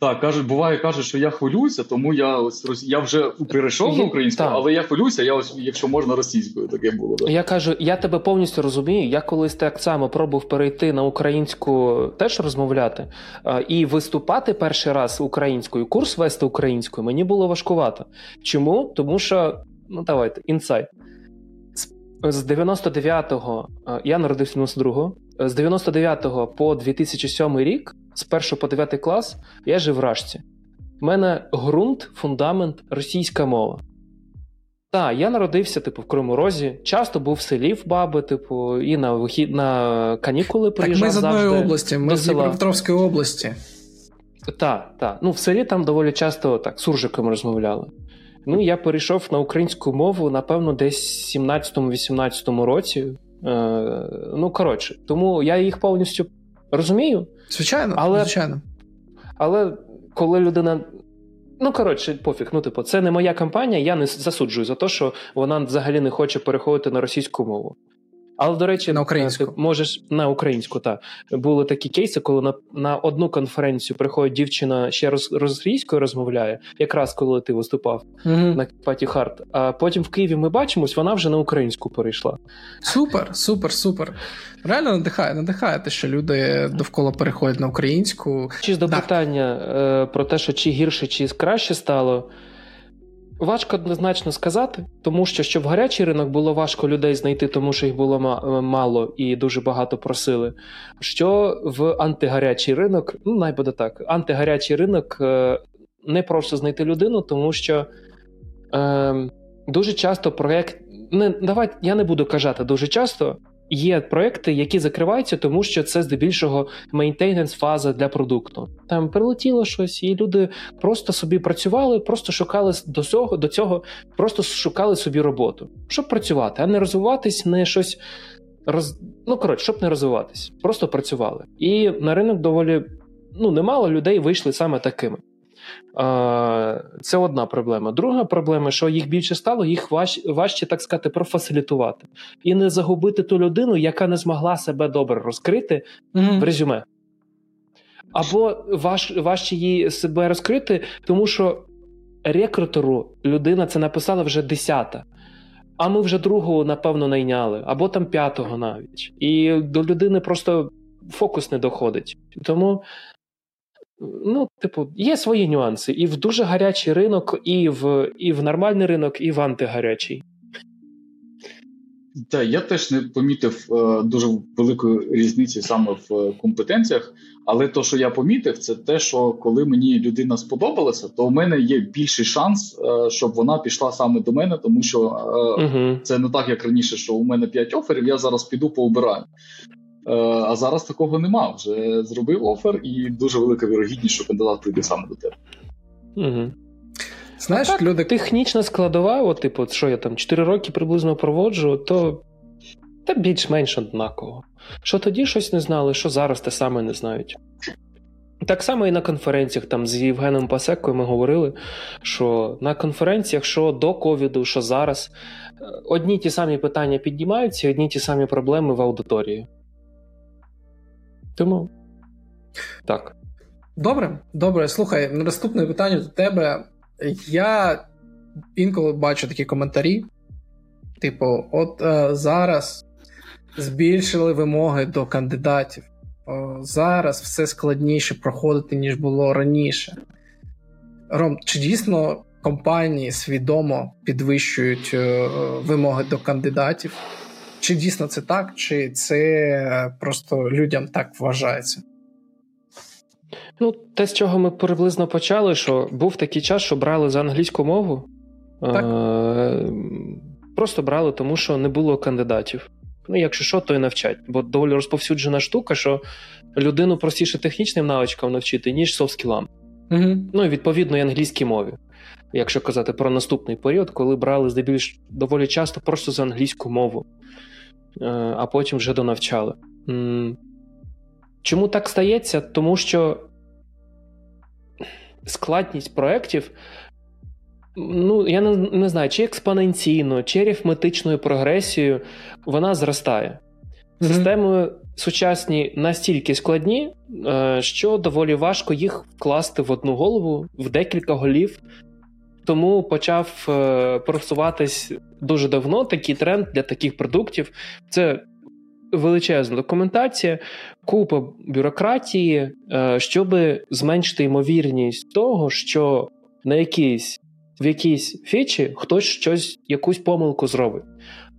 Так, кажуть, буває, кажуть, що я хвилююся, тому я ось я вже перейшов на українську, але я хвилююся, я ось, якщо можна, російською таке було. Так. Я кажу, я тебе повністю розумію. Я колись так само пробував перейти на українську теж розмовляти і виступати перший раз українською, курс вести українською, мені було важкувато. Чому? Тому що, ну давайте, інсайт. З 99-го, я народився 92-го, з 99-го по 2007 рік з 1 по 9 клас я жив в Рашці. У мене ґрунт, фундамент, російська мова. Так, я народився, типу, в Криму Розі, часто був в селі в баби, типу, і на вихід на канікули приїжджав. Так, Ми з одної області, ми з Дніпропетровської області. Так, так. Ну, в селі там доволі часто так, суржиком розмовляли. Ну, я перейшов на українську мову, напевно, десь в 17-18 році. Е, Ну, коротше, тому я їх повністю розумію. Звичайно, але, звичайно. Але коли людина. Ну, коротше, пофіг, ну, типу, це не моя кампанія, я не засуджую за те, що вона взагалі не хоче переходити на російську мову. Але, до речі, на українську. ти можеш на українську, так. Були такі кейси, коли на на одну конференцію приходить дівчина ще роз, російською розмовляє, якраз коли ти виступав mm на Паті Харт. А потім в Києві ми бачимось, вона вже на українську перейшла. Супер, супер, супер. Реально надихає, надихає те, що люди довкола переходять на українську. Чи до питання е, про те, що чи гірше, чи краще стало. Важко однозначно сказати, тому що щоб гарячий ринок було важко людей знайти, тому що їх було мало і дуже багато просили. Що в антигарячий ринок, ну най буде так, антигарячий ринок е, не просто знайти людину, тому що е, дуже часто проєкт. Не давай я не буду казати дуже часто. Є проекти, які закриваються, тому що це здебільшого maintenance фаза для продукту. Там прилетіло щось, і люди просто собі працювали, просто шукали до цього, до цього, просто шукали собі роботу, щоб працювати, а не розвиватись, не щось роз... Ну коротше, щоб не розвиватись, просто працювали. І на ринок доволі ну немало людей вийшли саме такими. Це одна проблема. Друга проблема, що їх більше стало, їх важче, так сказати, профасилітувати і не загубити ту людину, яка не змогла себе добре розкрити mm-hmm. в резюме. Або важ, важче її себе розкрити, тому що рекрутеру людина це написала вже десята. А ми вже другого, напевно, найняли, або там п'ятого навіть. І до людини просто фокус не доходить. Тому Ну, типу, є свої нюанси. І в дуже гарячий ринок, і в і в нормальний ринок, і в антигарячий. Так, я теж не помітив е, дуже великої різниці саме в е, компетенціях. Але то, що я помітив, це те, що коли мені людина сподобалася, то у мене є більший шанс, е, щоб вона пішла саме до мене, тому що uh це не так, як раніше, що у мене 5 оферів, я зараз піду пообираю. А зараз такого нема. Вже зробив офер, і дуже велика вірогідність, що кандидат прийде саме до тебе. Угу. Знаєш, так, люди... Технічна складова, от, типу, що я там 4 роки приблизно проводжу, то та більш-менш однаково. Що тоді щось не знали, що зараз те саме не знають. Так само і на конференціях там з Євгеном Пасекою ми говорили, що на конференціях, що до ковіду, що зараз, одні ті самі питання піднімаються, одні ті самі проблеми в аудиторії. Тому так. Добре, добре. Слухай, наступне питання до тебе. Я інколи бачу такі коментарі. Типу, от е, зараз збільшили вимоги до кандидатів. О, зараз все складніше проходити, ніж було раніше. Ром, чи дійсно компанії свідомо підвищують е, вимоги до кандидатів? Чи дійсно це так, чи це просто людям так вважається? Ну, те, з чого ми приблизно почали, що був такий час, що брали за англійську мову. Так. Е- Просто брали, тому що не було кандидатів. Ну, якщо що, то і навчать. Бо доволі розповсюджена штука, що людину простіше технічним навичкам навчити, ніж софт-скілам. Угу. Ну і відповідно і англійській мові. Якщо казати про наступний період, коли брали здебільш доволі часто просто за англійську мову, е, а потім вже донавчали. Чому так стається? Тому що складність проєктів, ну, я не, не знаю, чи експоненційно, чи арифметичною прогресією вона зростає. Mm-hmm. Системи сучасні настільки складні, е, що доволі важко їх вкласти в одну голову, в декілька голів. Тому почав е, просуватись дуже давно такий тренд для таких продуктів. Це величезна документація, купа бюрократії, е, щоб зменшити ймовірність того, що на якійсь в якійсь фічі хтось щось, якусь помилку зробить.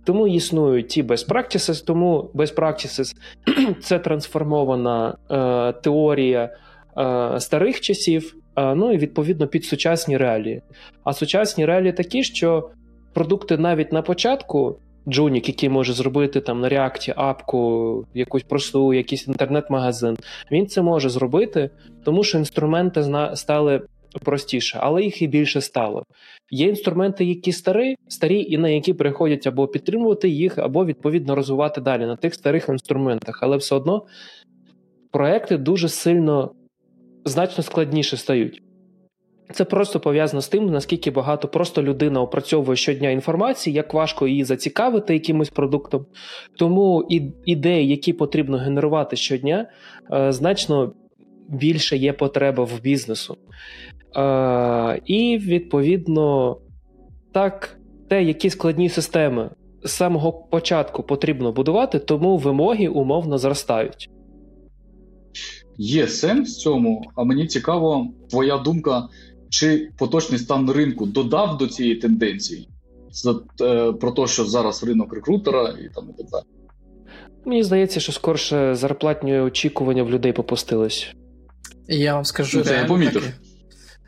Тому існують ті best practices, тому best practices [clears throat] – це трансформована е, теорія е, старих часів, ну і відповідно під сучасні реалії. А сучасні реалії такі, що продукти навіть на початку Джунік, який може зробити там на реакті апку, якусь просту, якийсь інтернет-магазин, він це може зробити, тому що інструменти стали простіше, але їх і більше стало. Є інструменти, які старі, старі, і на які приходять або підтримувати їх, або відповідно розвивати далі на тих старих інструментах. Але все одно проекти дуже сильно значно складніше стають. Це просто пов'язано з тим, наскільки багато просто людина опрацьовує щодня інформації, як важко її зацікавити якимось продуктом. Тому ідеї, які потрібно генерувати щодня, е, значно більше є потреба в бізнесу. Е, і відповідно, так, те, які складні системи з самого початку потрібно будувати, тому вимоги умовно зростають. Є сенс в цьому, а мені цікаво, твоя думка чи поточний стан ринку додав до цієї тенденції за, е, про те, що зараз ринок рекрутера і там і так далі? Мені здається, що скорше зарплатні очікування в людей попустились. Я вам скажу, це я помітив.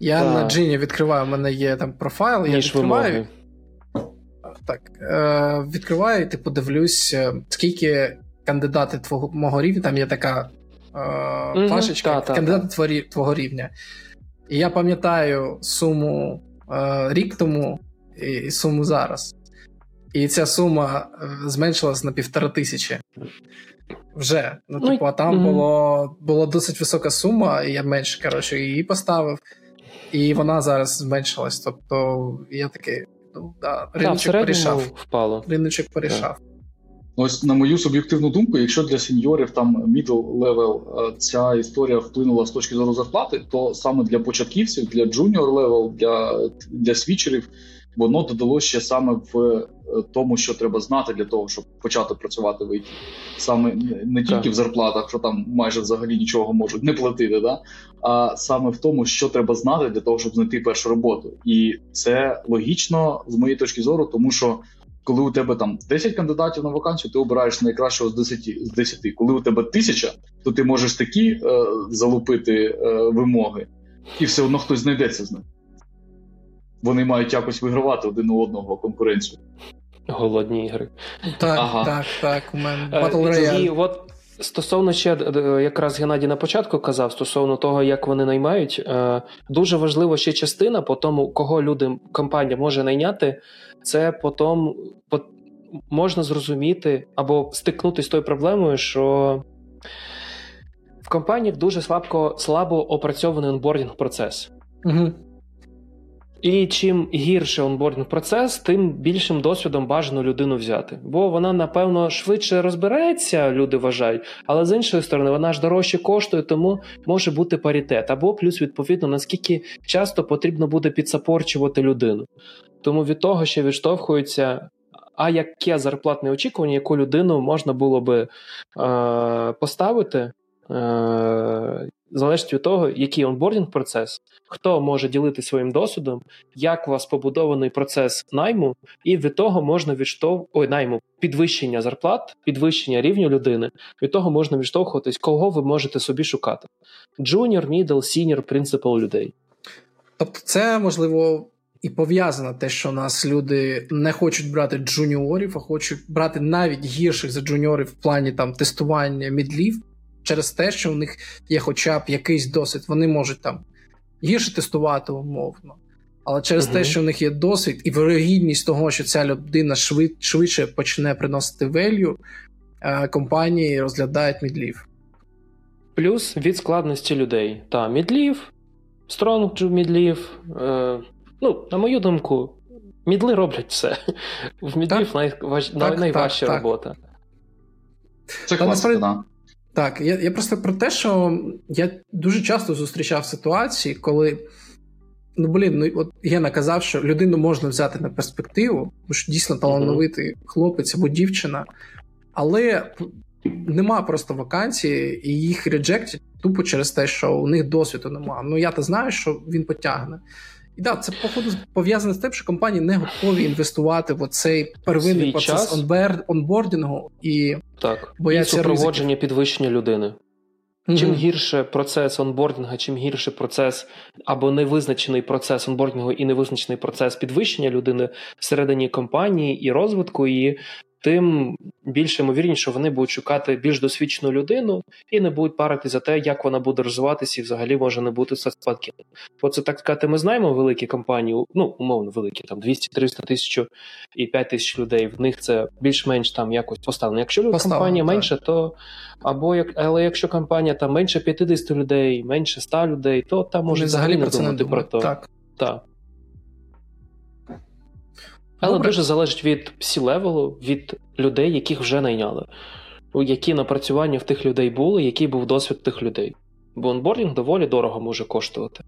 Я Та. на Джині відкриваю, у мене є там профайл, Ніж я відкриваю. Вимоги. Так, е, відкриваю, типу, дивлюсь, е, скільки кандидати твого мого рівня, там є така е, пашечка, кандидати твого, твого рівня. І я пам'ятаю суму е, рік тому і суму зараз. І ця сума е, зменшилась на півтора тисячі. Вже. Ну, ну типу, а там mm-hmm. було була досить висока сума, і я менше коротше, її поставив, і вона зараз зменшилась. Тобто я такий, ну да, риночок порішав. впало. Риночок порішав. Ось на мою суб'єктивну думку, якщо для сеньорів там middle level е, ця історія вплинула з точки зору зарплати, то саме для початківців, для junior level, для для свічерів, воно додало ще саме в е, тому, що треба знати для того, щоб почати працювати в IT. саме не тільки так. в зарплатах, що там майже взагалі нічого можуть не платити, да? а саме в тому, що треба знати для того, щоб знайти першу роботу, і це логічно з моєї точки зору, тому що коли у тебе там 10 кандидатів на вакансію, ти обираєш найкращого з 10. З 10. Коли у тебе тисяча, то ти можеш такі е, залупити е, вимоги, і все одно хтось знайдеться з них. Вони мають якось вигравати один у одного конкуренцію. Голодні ігри. Так, ага. так, так. У мене е, Battle Royale. І от Стосовно ще е, якраз Геннадій на початку казав стосовно того, як вони наймають, е, дуже важливо ще частина по тому, кого люди компанія може найняти, це потім можна зрозуміти або стикнутися з тою проблемою, що в компаніях дуже слабко слабо опрацьований онбордінг процес. Угу. І чим гірше онбординг процес, тим більшим досвідом бажано людину взяти. Бо вона, напевно, швидше розбирається, люди вважають, але з іншої сторони, вона ж дорожче коштує, тому може бути паритет. Або плюс, відповідно, наскільки часто потрібно буде підсапорчувати людину. Тому від того, що відштовхується. А яке зарплатне очікування, яку людину можна було би е, поставити, е, залежить від того, який onboarding процес, хто може ділити своїм досвідом, як у вас побудований процес найму, і від того можна відштовх... Ой, найму підвищення зарплат, підвищення рівню людини. Від того можна відштовхуватись, кого ви можете собі шукати: junior, middle, senior, principal людей. Тобто, це можливо. І пов'язано те, що нас люди не хочуть брати джуніорів, а хочуть брати навіть гірших за джуніорів в плані там тестування мідлів, через те, що у них є хоча б якийсь досвід, вони можуть там гірше тестувати умовно. Але через uh те, що в них є досвід, і вирогідність того, що ця людина швид, швидше почне приносити велью, компанії розглядають мідлів. Плюс від складності людей. Та, мідлів, стронг мідлів. Е, ну, на мою думку, мідли роблять все. [laughs] В мідлів найваж... так, найважча так, робота. Це класика, так, я я просто про те, що я дуже часто зустрічав ситуації, коли. Ну, блін, ну от Гена казав, що людину можна взяти на перспективу, тому що дійсно талановитий хлопець або дівчина, але нема просто вакансії, і їх реджектять тупо через те, що у них досвіду немає. Ну я то знаю, що він потягне. І так, це походу пов'язане з тим, що компанії не готові інвестувати в оцей первинний Свій процес час. онбордінгу і так. бояться і супроводження підвищення людини. Mm-hmm. Чим гірше процес онбордінга, чим гірше процес або невизначений процес онбордінгу і невизначений процес підвищення людини всередині компанії і розвитку, і тим більше ймовірніше, що вони будуть шукати більш досвідчену людину і не будуть парити за те, як вона буде розвиватися і взагалі може не бути спадки. Бо це так сказати, ми знаємо великі компанії, ну умовно великі, там 200-300 тисяч і 5 тисяч людей. В них це більш-менш там якось поставлено. Якщо Поставлено, компанія так. менше, то або як, але якщо компанія там менше 50 людей, менше 100 людей, то там може взагалі не думати про то. Так. так. Але Добре. дуже залежить від C-level у, від людей, яких вже найняли, які напрацювання в тих людей були, який був досвід тих людей. Бо онбордінг доволі дорого може коштувати.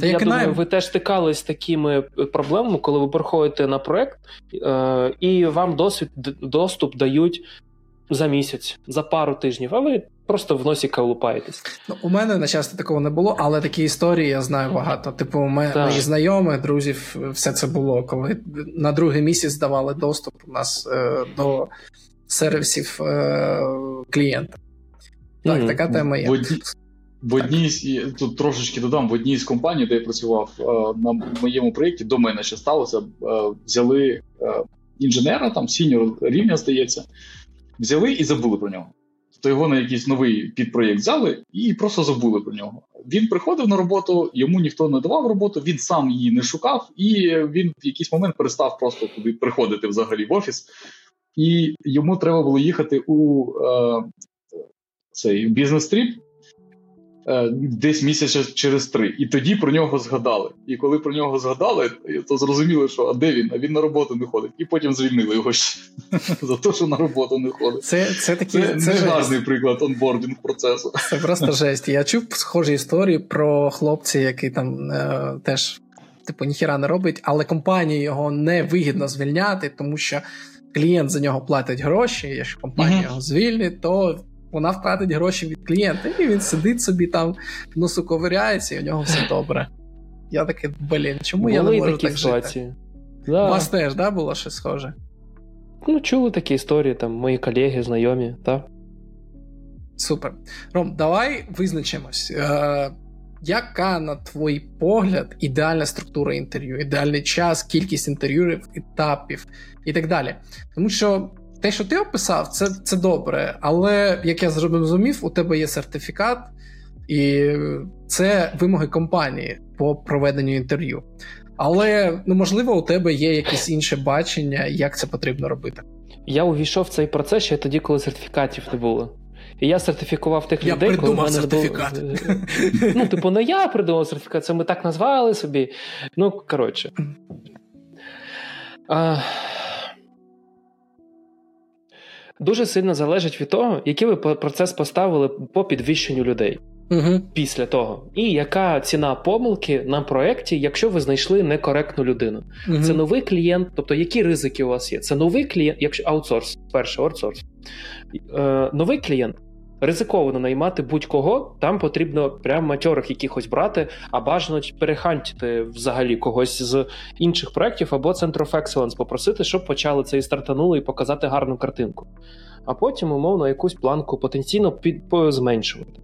Та Я думаю, найм. ви теж стикались з такими проблемами, коли ви приходите на проект, е- і вам досвід, доступ дають за місяць, за пару тижнів, а ви просто в носі калупаєтесь. Ну, У мене на щастя такого не було, але такі історії я знаю багато. Типу, у мене мої знайомі, друзів, все це було, коли на другий місяць давали доступ у нас е, до сервісів е, клієнта. Так, mm-hmm. така тема є. В одній з тут трошечки додам, в одній з компаній, де я працював е, на моєму проєкті, до мене ще сталося, е, взяли е, інженера, там сіньор рівня, здається, взяли і забули про нього то його на якийсь новий підпроєкт взяли і просто забули про нього. Він приходив на роботу, йому ніхто не давав роботу, він сам її не шукав, і він в якийсь момент перестав просто туди приходити взагалі в офіс, і йому треба було їхати у е, цей бізнес-тріп. Е, десь місяця через три. І тоді про нього згадали. І коли про нього згадали, то зрозуміли, що а де він? А він на роботу не ходить. І потім звільнили його ще [laughs] за те, що на роботу не ходить. Це це, такі, це, це гарний приклад онбордінг процесу. Це просто жесть. Я чув схожі історії про хлопця, який там е, теж типу ніхіра не робить, але компанії його не вигідно звільняти, тому що клієнт за нього платить гроші. Якщо компанія його звільнить, то вона втратить гроші від клієнта, і він сидить собі там, носу ковиряється, і у нього все добре. Я такий, блін, чому Були я не можу такі так ситуації. жити? Да. У вас теж да, було щось схоже? Ну, чули такі історії, там, мої колеги, знайомі, так. Супер. Ром, давай визначимось. Е, Яка, на твій погляд, ідеальна структура інтерв'ю, ідеальний час, кількість інтерв'юів, етапів і так далі. Тому що те, що ти описав, це це добре, але як я зрозумів, у тебе є сертифікат, і це вимоги компанії по проведенню інтерв'ю. Але ну можливо, у тебе є якесь інше бачення, як це потрібно робити. Я увійшов в цей процес ще тоді, коли сертифікатів не було. І я сертифікував тих я людей, коли в мене сертифікат. Було... Ну, типу, не я придумав сертифікат, це ми так назвали собі. Ну, коротше. А... Дуже сильно залежить від того, який ви процес поставили по підвищенню людей угу. після того. І яка ціна помилки на проєкті, якщо ви знайшли некоректну людину. Угу. Це новий клієнт, тобто які ризики у вас є? Це новий клієнт, якщо аутсорс, перший аутсорс. Е, Новий клієнт. Ризиковано наймати будь-кого, там потрібно прям матьорих якихось брати, а бажано перехантити взагалі когось з інших проєктів або Center of Excellence попросити, щоб почали це і стартанули і показати гарну картинку. А потім, умовно, якусь планку потенційно під, зменшувати.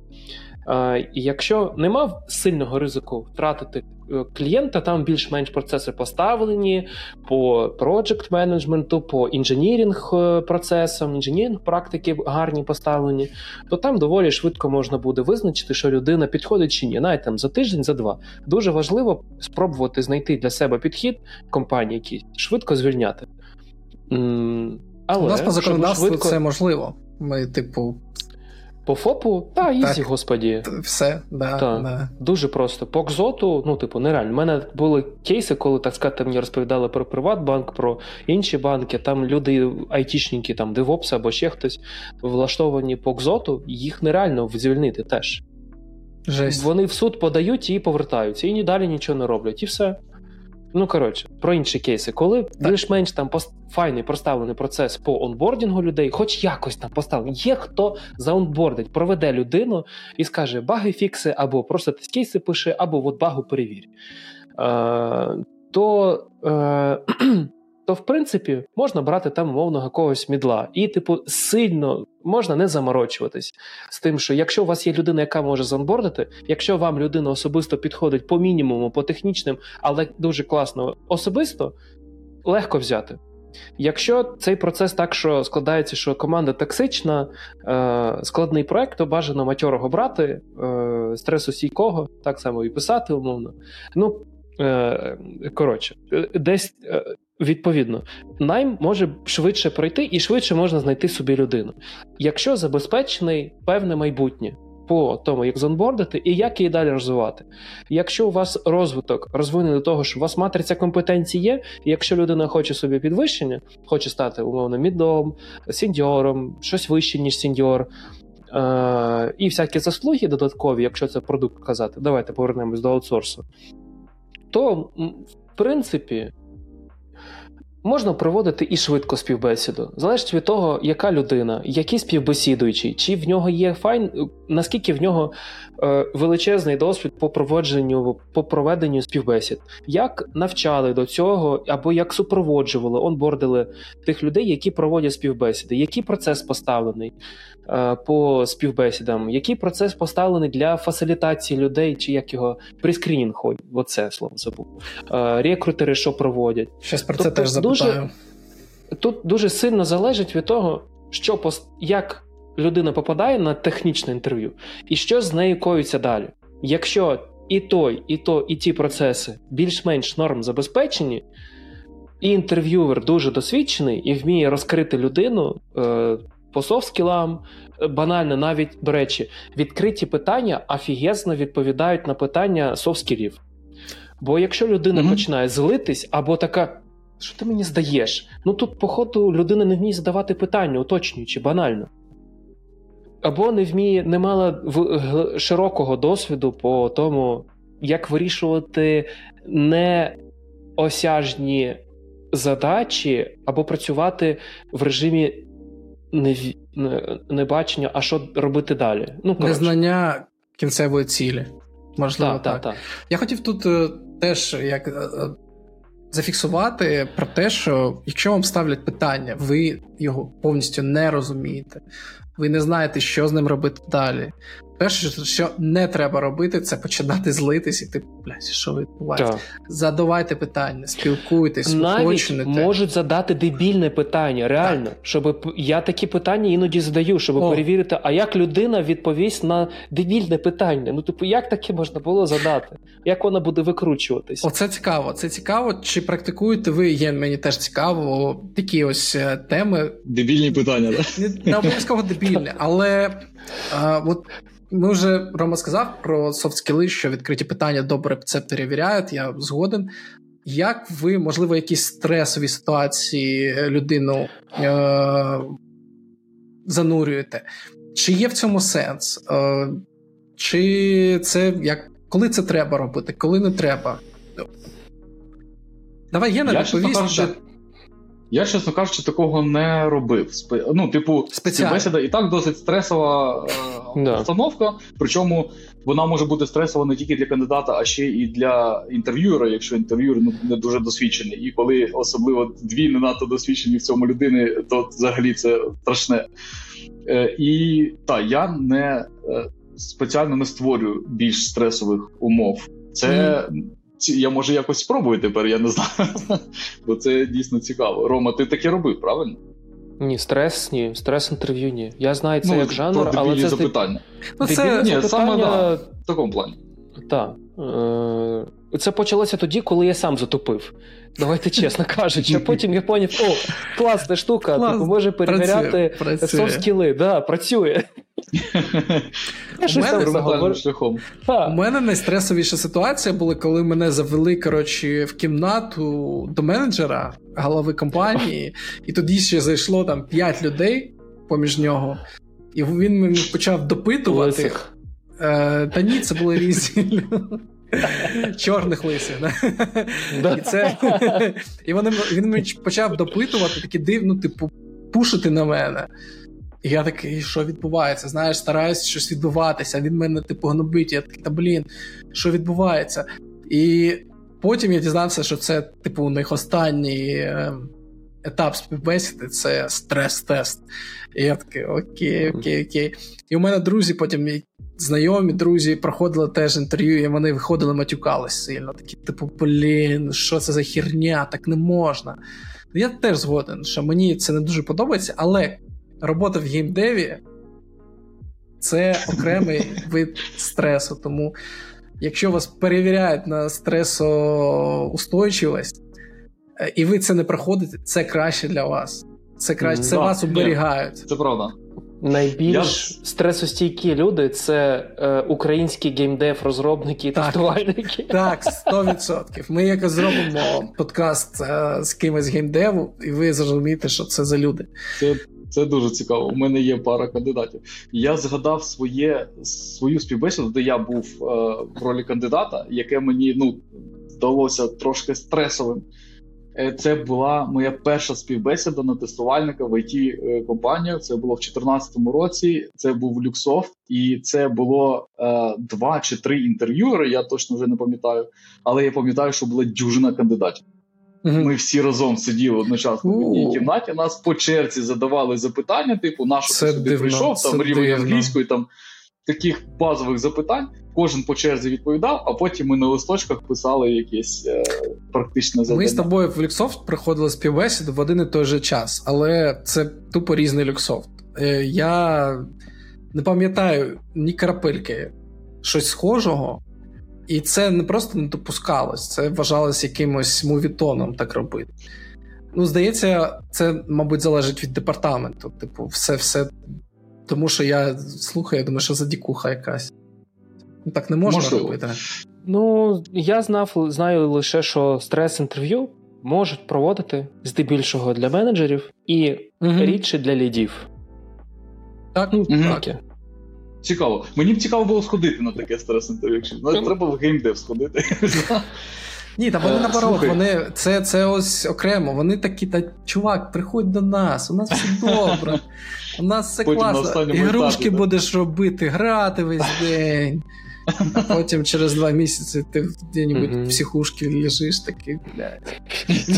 І Якщо нема сильного ризику втратити е, клієнта, там більш-менш процеси поставлені по project менеджменту, по інженірінг е, процесам, інженірінг практики гарні поставлені, то там доволі швидко можна буде визначити, що людина підходить чи ні. Навіть там за тиждень, за два. Дуже важливо спробувати знайти для себе підхід компанії, які швидко звільняти. Але, У нас по законодавству швидко... це можливо. Ми, типу, по ФОПу, та easy, господі. Все, да, та, да. Дуже просто. По Кзоту, ну, типу, нереально. У мене були кейси, коли, так сказати, мені розповідали про Приватбанк, про інші банки. Там люди, айтішники, там, девопс або ще хтось влаштовані по Кзоту, їх нереально звільнити теж. Жесть. Вони в суд подають і повертаються, і ні далі нічого не роблять, і все. Ну, коротше, про інші кейси, коли більш-менш там пост... файний проставлений процес по онбордінгу людей, хоч якось там поставлений, є хто заонбордить, проведе людину і скаже баги фікси, або просто кейси пише, або от багу перевір. Е, то е, [clears throat] то в принципі можна брати там умовно якогось мідла, і, типу, сильно можна не заморочуватись з тим, що якщо у вас є людина, яка може занбордити, якщо вам людина особисто підходить по мінімуму, по технічним, але дуже класно особисто, легко взяти. Якщо цей процес так, що складається, що команда токсична, е, складний проект, то бажано матьорого брати, е, стресостійкого, так само і писати, умовно. Ну, е, коротше, десь е, Відповідно, найм може швидше пройти і швидше можна знайти собі людину, якщо забезпечений певне майбутнє по тому, як зонбордити і як її далі розвивати. Якщо у вас розвиток розвинений до того, що у вас матриця компетенцій є, і якщо людина хоче собі підвищення, хоче стати умовно мідом, сіндіором, щось вище, ніж сіндіор, е- і всякі заслуги додаткові, якщо це продукт казати, давайте повернемось до аутсорсу, то в принципі. Можна проводити і швидко співбесіду. Залежить від того, яка людина, який співбесідуючий, чи в нього є файн, наскільки в нього е, величезний досвід по проводженню, по проведенню співбесід, як навчали до цього, або як супроводжували, онбордили тих людей, які проводять співбесіди, який процес поставлений е, по співбесідам, який процес поставлений для фасилітації людей, чи як його прискрінінг, оце слово забув. Е, рекрутери, що проводять. Щас про це тобто, теж запитаю. Дуже, тут дуже сильно залежить від того, що як людина попадає на технічне інтерв'ю, і що з нею коїться далі. Якщо і той, і то, і ті процеси більш-менш норм забезпечені, і інтерв'ювер дуже досвідчений і вміє розкрити людину е, по софт-скілам, банально, навіть, до речі, відкриті питання офігезно відповідають на питання софт-скілів. Бо якщо людина mm-hmm. починає злитись, або така, що ти мені здаєш? Ну тут, походу, людина не вміє задавати питання, уточнюючи банально або не вміє, не мала широкого досвіду по тому, як вирішувати неосяжні задачі, або працювати в режимі небачення, а що робити далі. Ну, Незнання кінцевої цілі. Можливо, так. так. та. Я хотів тут е, теж як. Е, зафіксувати про те, що якщо вам ставлять питання, ви його повністю не розумієте, ви не знаєте, що з ним робити далі. Перше, що не треба робити, це починати злитись, і ти блядь, що відбувається. Так. Задавайте питання, спілкуйтесь, Навіть можуть задати дебільне питання, реально, так. щоб я такі питання іноді задаю, щоб О. перевірити, а як людина відповість на дебільне питання. Ну, типу, як таке можна було задати? Як вона буде викручуватись? Оце цікаво. Це цікаво. Чи практикуєте ви? Є мені теж цікаво такі ось е, теми. Дебільні питання, так? Не, не обов'язково дебільне, але а, от. Ми вже Рома сказав про софт-скіли, що відкриті питання добре це перевіряють. Я згоден. Як ви, можливо, якісь стресові ситуації людину е- занурюєте? Чи є в цьому сенс? Е- Чи це як коли це треба робити, коли не треба? Давай Єна відповість. Я, чесно кажучи, такого не робив. Ну, типу, бесіда і так досить стресова е, установка. Причому вона може бути стресова не тільки для кандидата, а ще і для інтерв'юера, якщо інтерв'юер ну, не дуже досвідчений. І коли особливо дві не надто досвідчені в цьому людини, то взагалі це страшне. Е, І так, я не е, спеціально не створюю більш стресових умов. Це. Mm я може якось спробую тепер, я не знаю. [laughs] Бо це дійсно цікаво. Рома, ти таке робив, правильно? Ні, стрес, ні, стрес інтерв'ю, ні. Я знаю це ну, як жанр, але це запитання. Ну, це ні, запитання... саме да, в такому плані. Так. Е, це почалося тоді, коли я сам затупив. Давайте чесно [laughs] кажучи. А потім я поняв, о, класна штука, Клас. типу може перевіряти софт-скіли. Да, працює. У мене, шляхом. У мене найстресовіша ситуація була, коли мене завели коротше, в кімнату до менеджера, голови компанії, і тоді ще зайшло там 5 людей поміж нього, і він мені почав допитувати. Е, Та ні, це були різні. Чорних лисів. І це, і вони, він мені почав допитувати, такі дивно, типу, пушити на мене. І я такий, що відбувається? Знаєш, стараюсь щось відбуватися. Він мене, типу, гнобить. Я такий, та блін, що відбувається? І потім я дізнався, що це, типу, у них останній е, етап співбесіди це стрес-тест. І я такий, окей, окей, окей. І у мене друзі потім знайомі друзі проходили теж інтерв'ю, і вони виходили, матюкались сильно. Такі, типу, блін, що це за херня, так не можна. Я теж згоден, що мені це не дуже подобається, але робота в геймдеві це окремий [laughs] вид стресу. Тому, якщо вас перевіряють на стресоустойчивість, е, і ви це не проходите, це краще для вас. Це краще, це да, вас уберігають. Це правда. Найбільш Я... стресостійкі люди це е, українські геймдев-розробники і тестувальники. Так, 100%. [laughs] Ми якось зробимо [laughs] подкаст е, з кимось геймдеву, і ви зрозумієте, що це за люди. Це це дуже цікаво. У мене є пара кандидатів. Я згадав своє свою співбесіду, де я був е, в ролі кандидата, яке мені ну здалося трошки стресовим. Е, це була моя перша співбесіда на тестувальника в IT е, компанію. Це було в 2014 році. Це був Люксофт, і це було е, два чи три інтерв'юери. Я точно вже не пам'ятаю, але я пам'ятаю, що була дюжина кандидатів. Mm-hmm. Ми всі разом сиділи одночасно в одній кімнаті. Нас по черзі задавали запитання, типу, на що ти сюди прийшов, там рівень англійської, там таких базових запитань. Кожен по черзі відповідав, а потім ми на листочках писали якесь е, практичне завдання. Ми з тобою в Люксофт приходили співбесіду в один і той же час, але це тупо різний Люксофт. Е, я не пам'ятаю ні крапельки щось схожого, і це не просто не допускалось, це вважалось якимось мувітоном так робити. Ну, здається, це, мабуть, залежить від департаменту. Типу, все все. Тому що я слухаю, я думаю, що за дікуха якась. Ну, Так не можна Можливо. робити. Ну, я знав, знаю лише, що стрес-інтерв'ю можуть проводити здебільшого для менеджерів і угу. рідше для лідів. Так, ну, угу. так. Цікаво. Мені б цікаво було сходити на таке стрес-інтерв'ю. Ну, треба в геймдев сходити. [laughs] Ні, та вони наоборот, вони це це ось окремо. Вони такі, та чувак, приходь до нас, у нас все добре, у нас все Потім класно. Ігрушки етапі, будеш робити, грати весь день. А потім через два місяці ти в де-небудь mm-hmm. психушці лежиш, такий, блядь.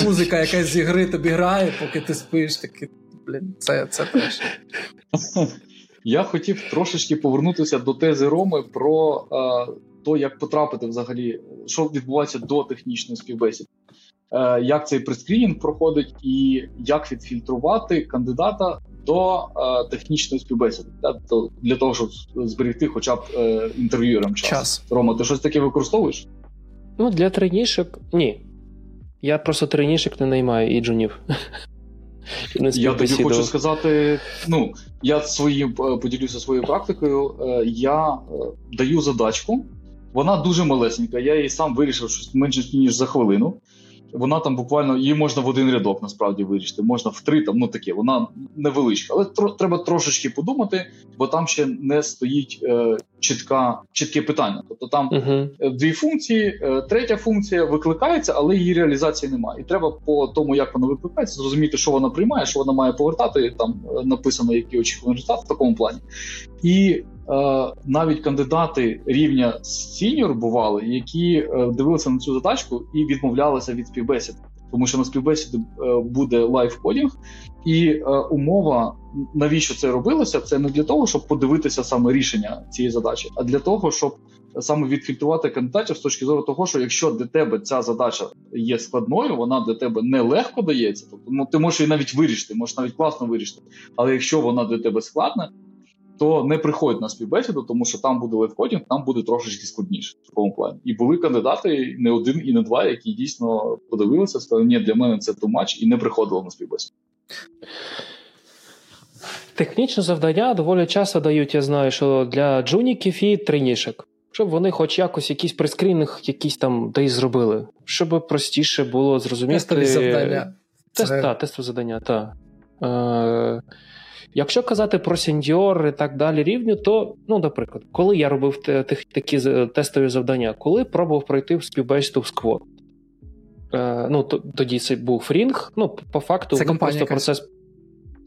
Музика якась з ігри тобі грає, поки ти спиш, такий, блін, це це теж. [laughs] Я хотів трошечки повернутися до тези Роми про е, то, як потрапити взагалі, що відбувається до технічної співбесіди. Е, як цей прескрінінг проходить, і як відфільтрувати кандидата до е, технічної співбесіди, для того, щоб зберегти хоча б е, інтерв'юерам час. час. Рома, ти щось таке використовуєш? Ну, для тренішок ні. Я просто тренішок не наймаю і джунів. [laughs] Я тобі хочу сказати: ну, я своїм поділюся своєю практикою. Я даю задачку, вона дуже малесенька. Я її сам вирішив що менше ніж за хвилину. Вона там буквально її можна в один рядок насправді вирішити, можна в три там, ну таке, вона невеличка. Але тро, треба трошечки подумати, бо там ще не стоїть е, чітка, чітке питання. Тобто там uh-huh. дві функції, е, третя функція викликається, але її реалізації немає. І треба по тому, як вона викликається, зрозуміти, що вона приймає, що вона має повертати. Там е, написано, який очікуваний результат в такому плані. І навіть кандидати рівня сіньор бували, які е, дивилися на цю задачку і відмовлялися від співбесід, тому що на співбесіді е, буде live coding, і умова, навіщо це робилося, це не для того, щоб подивитися саме рішення цієї задачі, а для того, щоб саме відфільтрувати кандидатів з точки зору того, що якщо для тебе ця задача є складною, вона для тебе не легко дається, тобто ну, ти можеш її навіть вирішити, можеш навіть класно вирішити. Але якщо вона для тебе складна, то не приходь на співбесіду, тому що там буде live coding, там буде трошечки складніше в такому плані. І були кандидати не один і не два, які дійсно подивилися, сказали, ні, для мене це too much, і не приходили на співбесіду. Технічне завдання доволі часто дають, я знаю, що для джуніків і трейнішок. Щоб вони хоч якось якийсь прескрінінг якісь там десь зробили, щоб простіше було зрозуміти. Тестові завдання. Тест, це... Так, тестові завдання, так. Е, Якщо казати про сеньор і так далі рівню, то, ну, наприклад, коли я робив такі тестові завдання, коли пробував пройти в співбесіду в сквот, е, ну, тоді це був рінг, ну, по факту, це просто процес.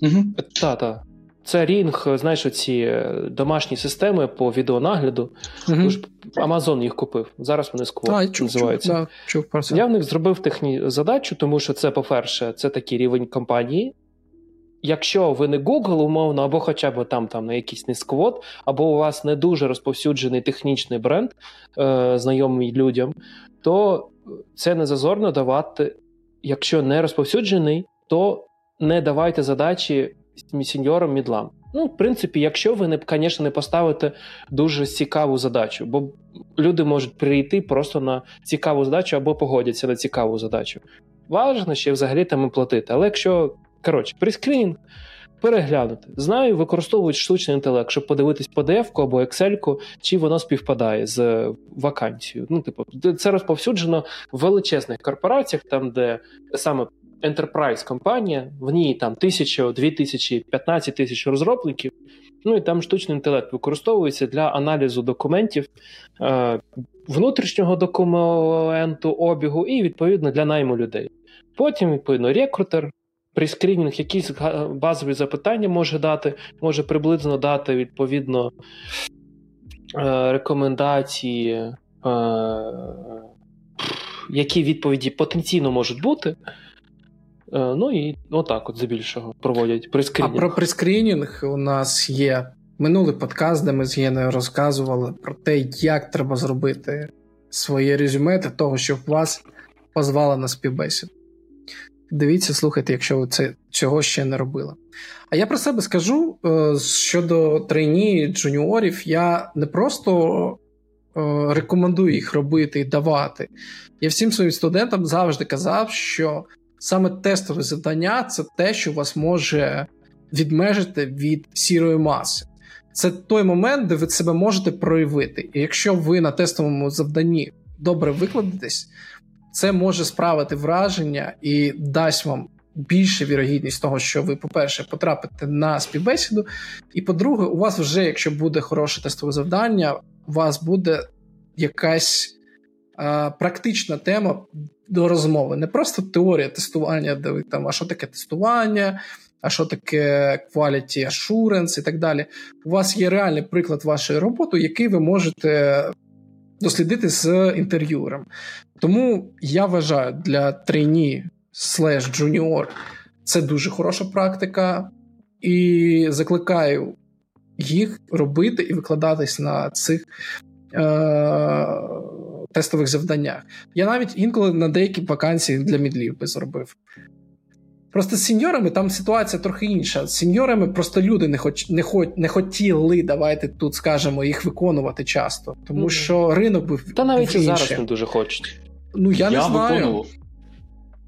Угу. Так, так. Це рінг, знаєш, оці е, домашні системи по відеонагляду. Угу. Амазон їх купив. Зараз вони а, називаються. Чув, да, чув. Я в них зробив техні задачу, тому що це, по-перше, це такий рівень компанії якщо ви не Google, умовно, або хоча б там там на якийсь низквод, або у вас не дуже розповсюджений технічний бренд, е, знайомий людям, то це не зазорно давати. Якщо не розповсюджений, то не давайте задачі сеньорам мідлам. Ну, в принципі, якщо ви не, звісно, не поставите дуже цікаву задачу, бо люди можуть прийти просто на цікаву задачу або погодяться на цікаву задачу. Важно ще взагалі там і платити. Але якщо Коротше, прескрінінг переглянути. Знаю, використовують штучний інтелект, щоб подивитись PDF-ку або Excel, чи воно співпадає з вакансією. Ну, типу, це розповсюджено в величезних корпораціях, там, де саме enterprise компанія, в ній там тисяча, дві тисячі, 15 тисяч розробників. Ну і там штучний інтелект використовується для аналізу документів, е, внутрішнього документу обігу і відповідно для найму людей. Потім, відповідно, рекрутер Прескрінінг якісь базові запитання може дати, може приблизно дати відповідно е, рекомендації, е, які відповіді потенційно можуть бути. Е, ну і отак от здебільшого проводять прескрінінг. А про прескрінінг у нас є минулий подкаст, де ми з Єною розказували про те, як треба зробити своє резюме для того, щоб вас позвали на співбесіду. Дивіться, слухайте, якщо ви це цього ще не робили. А я про себе скажу е, щодо трейні джуніорів, я не просто е, рекомендую їх робити і давати. Я всім своїм студентам завжди казав, що саме тестове завдання це те, що вас може відмежити від сірої маси. Це той момент, де ви себе можете проявити. І якщо ви на тестовому завданні добре викладетесь, це може справити враження і дасть вам більше вірогідність того, що ви, по-перше, потрапите на співбесіду. І по-друге, у вас вже, якщо буде хороше тестове завдання, у вас буде якась практична тема до розмови. Не просто теорія тестування, де ви там, а що таке тестування, а що таке quality assurance і так далі. У вас є реальний приклад вашої роботи, який ви можете дослідити з інтерв'юером. Тому я вважаю, для trainee slash junior це дуже хороша практика, і закликаю їх робити і викладатись на цих е- тестових завданнях. Я навіть інколи на деякі вакансії для мідлів би зробив. Просто з сеньорами там ситуація трохи інша. З сеньорами просто люди не хоч, не, хоч, не хотіли, давайте тут скажемо, їх виконувати часто. Тому mm-hmm. що ринок був. Та навіть був і зараз не дуже хочуть. Ну, я, я не знаю. виконував.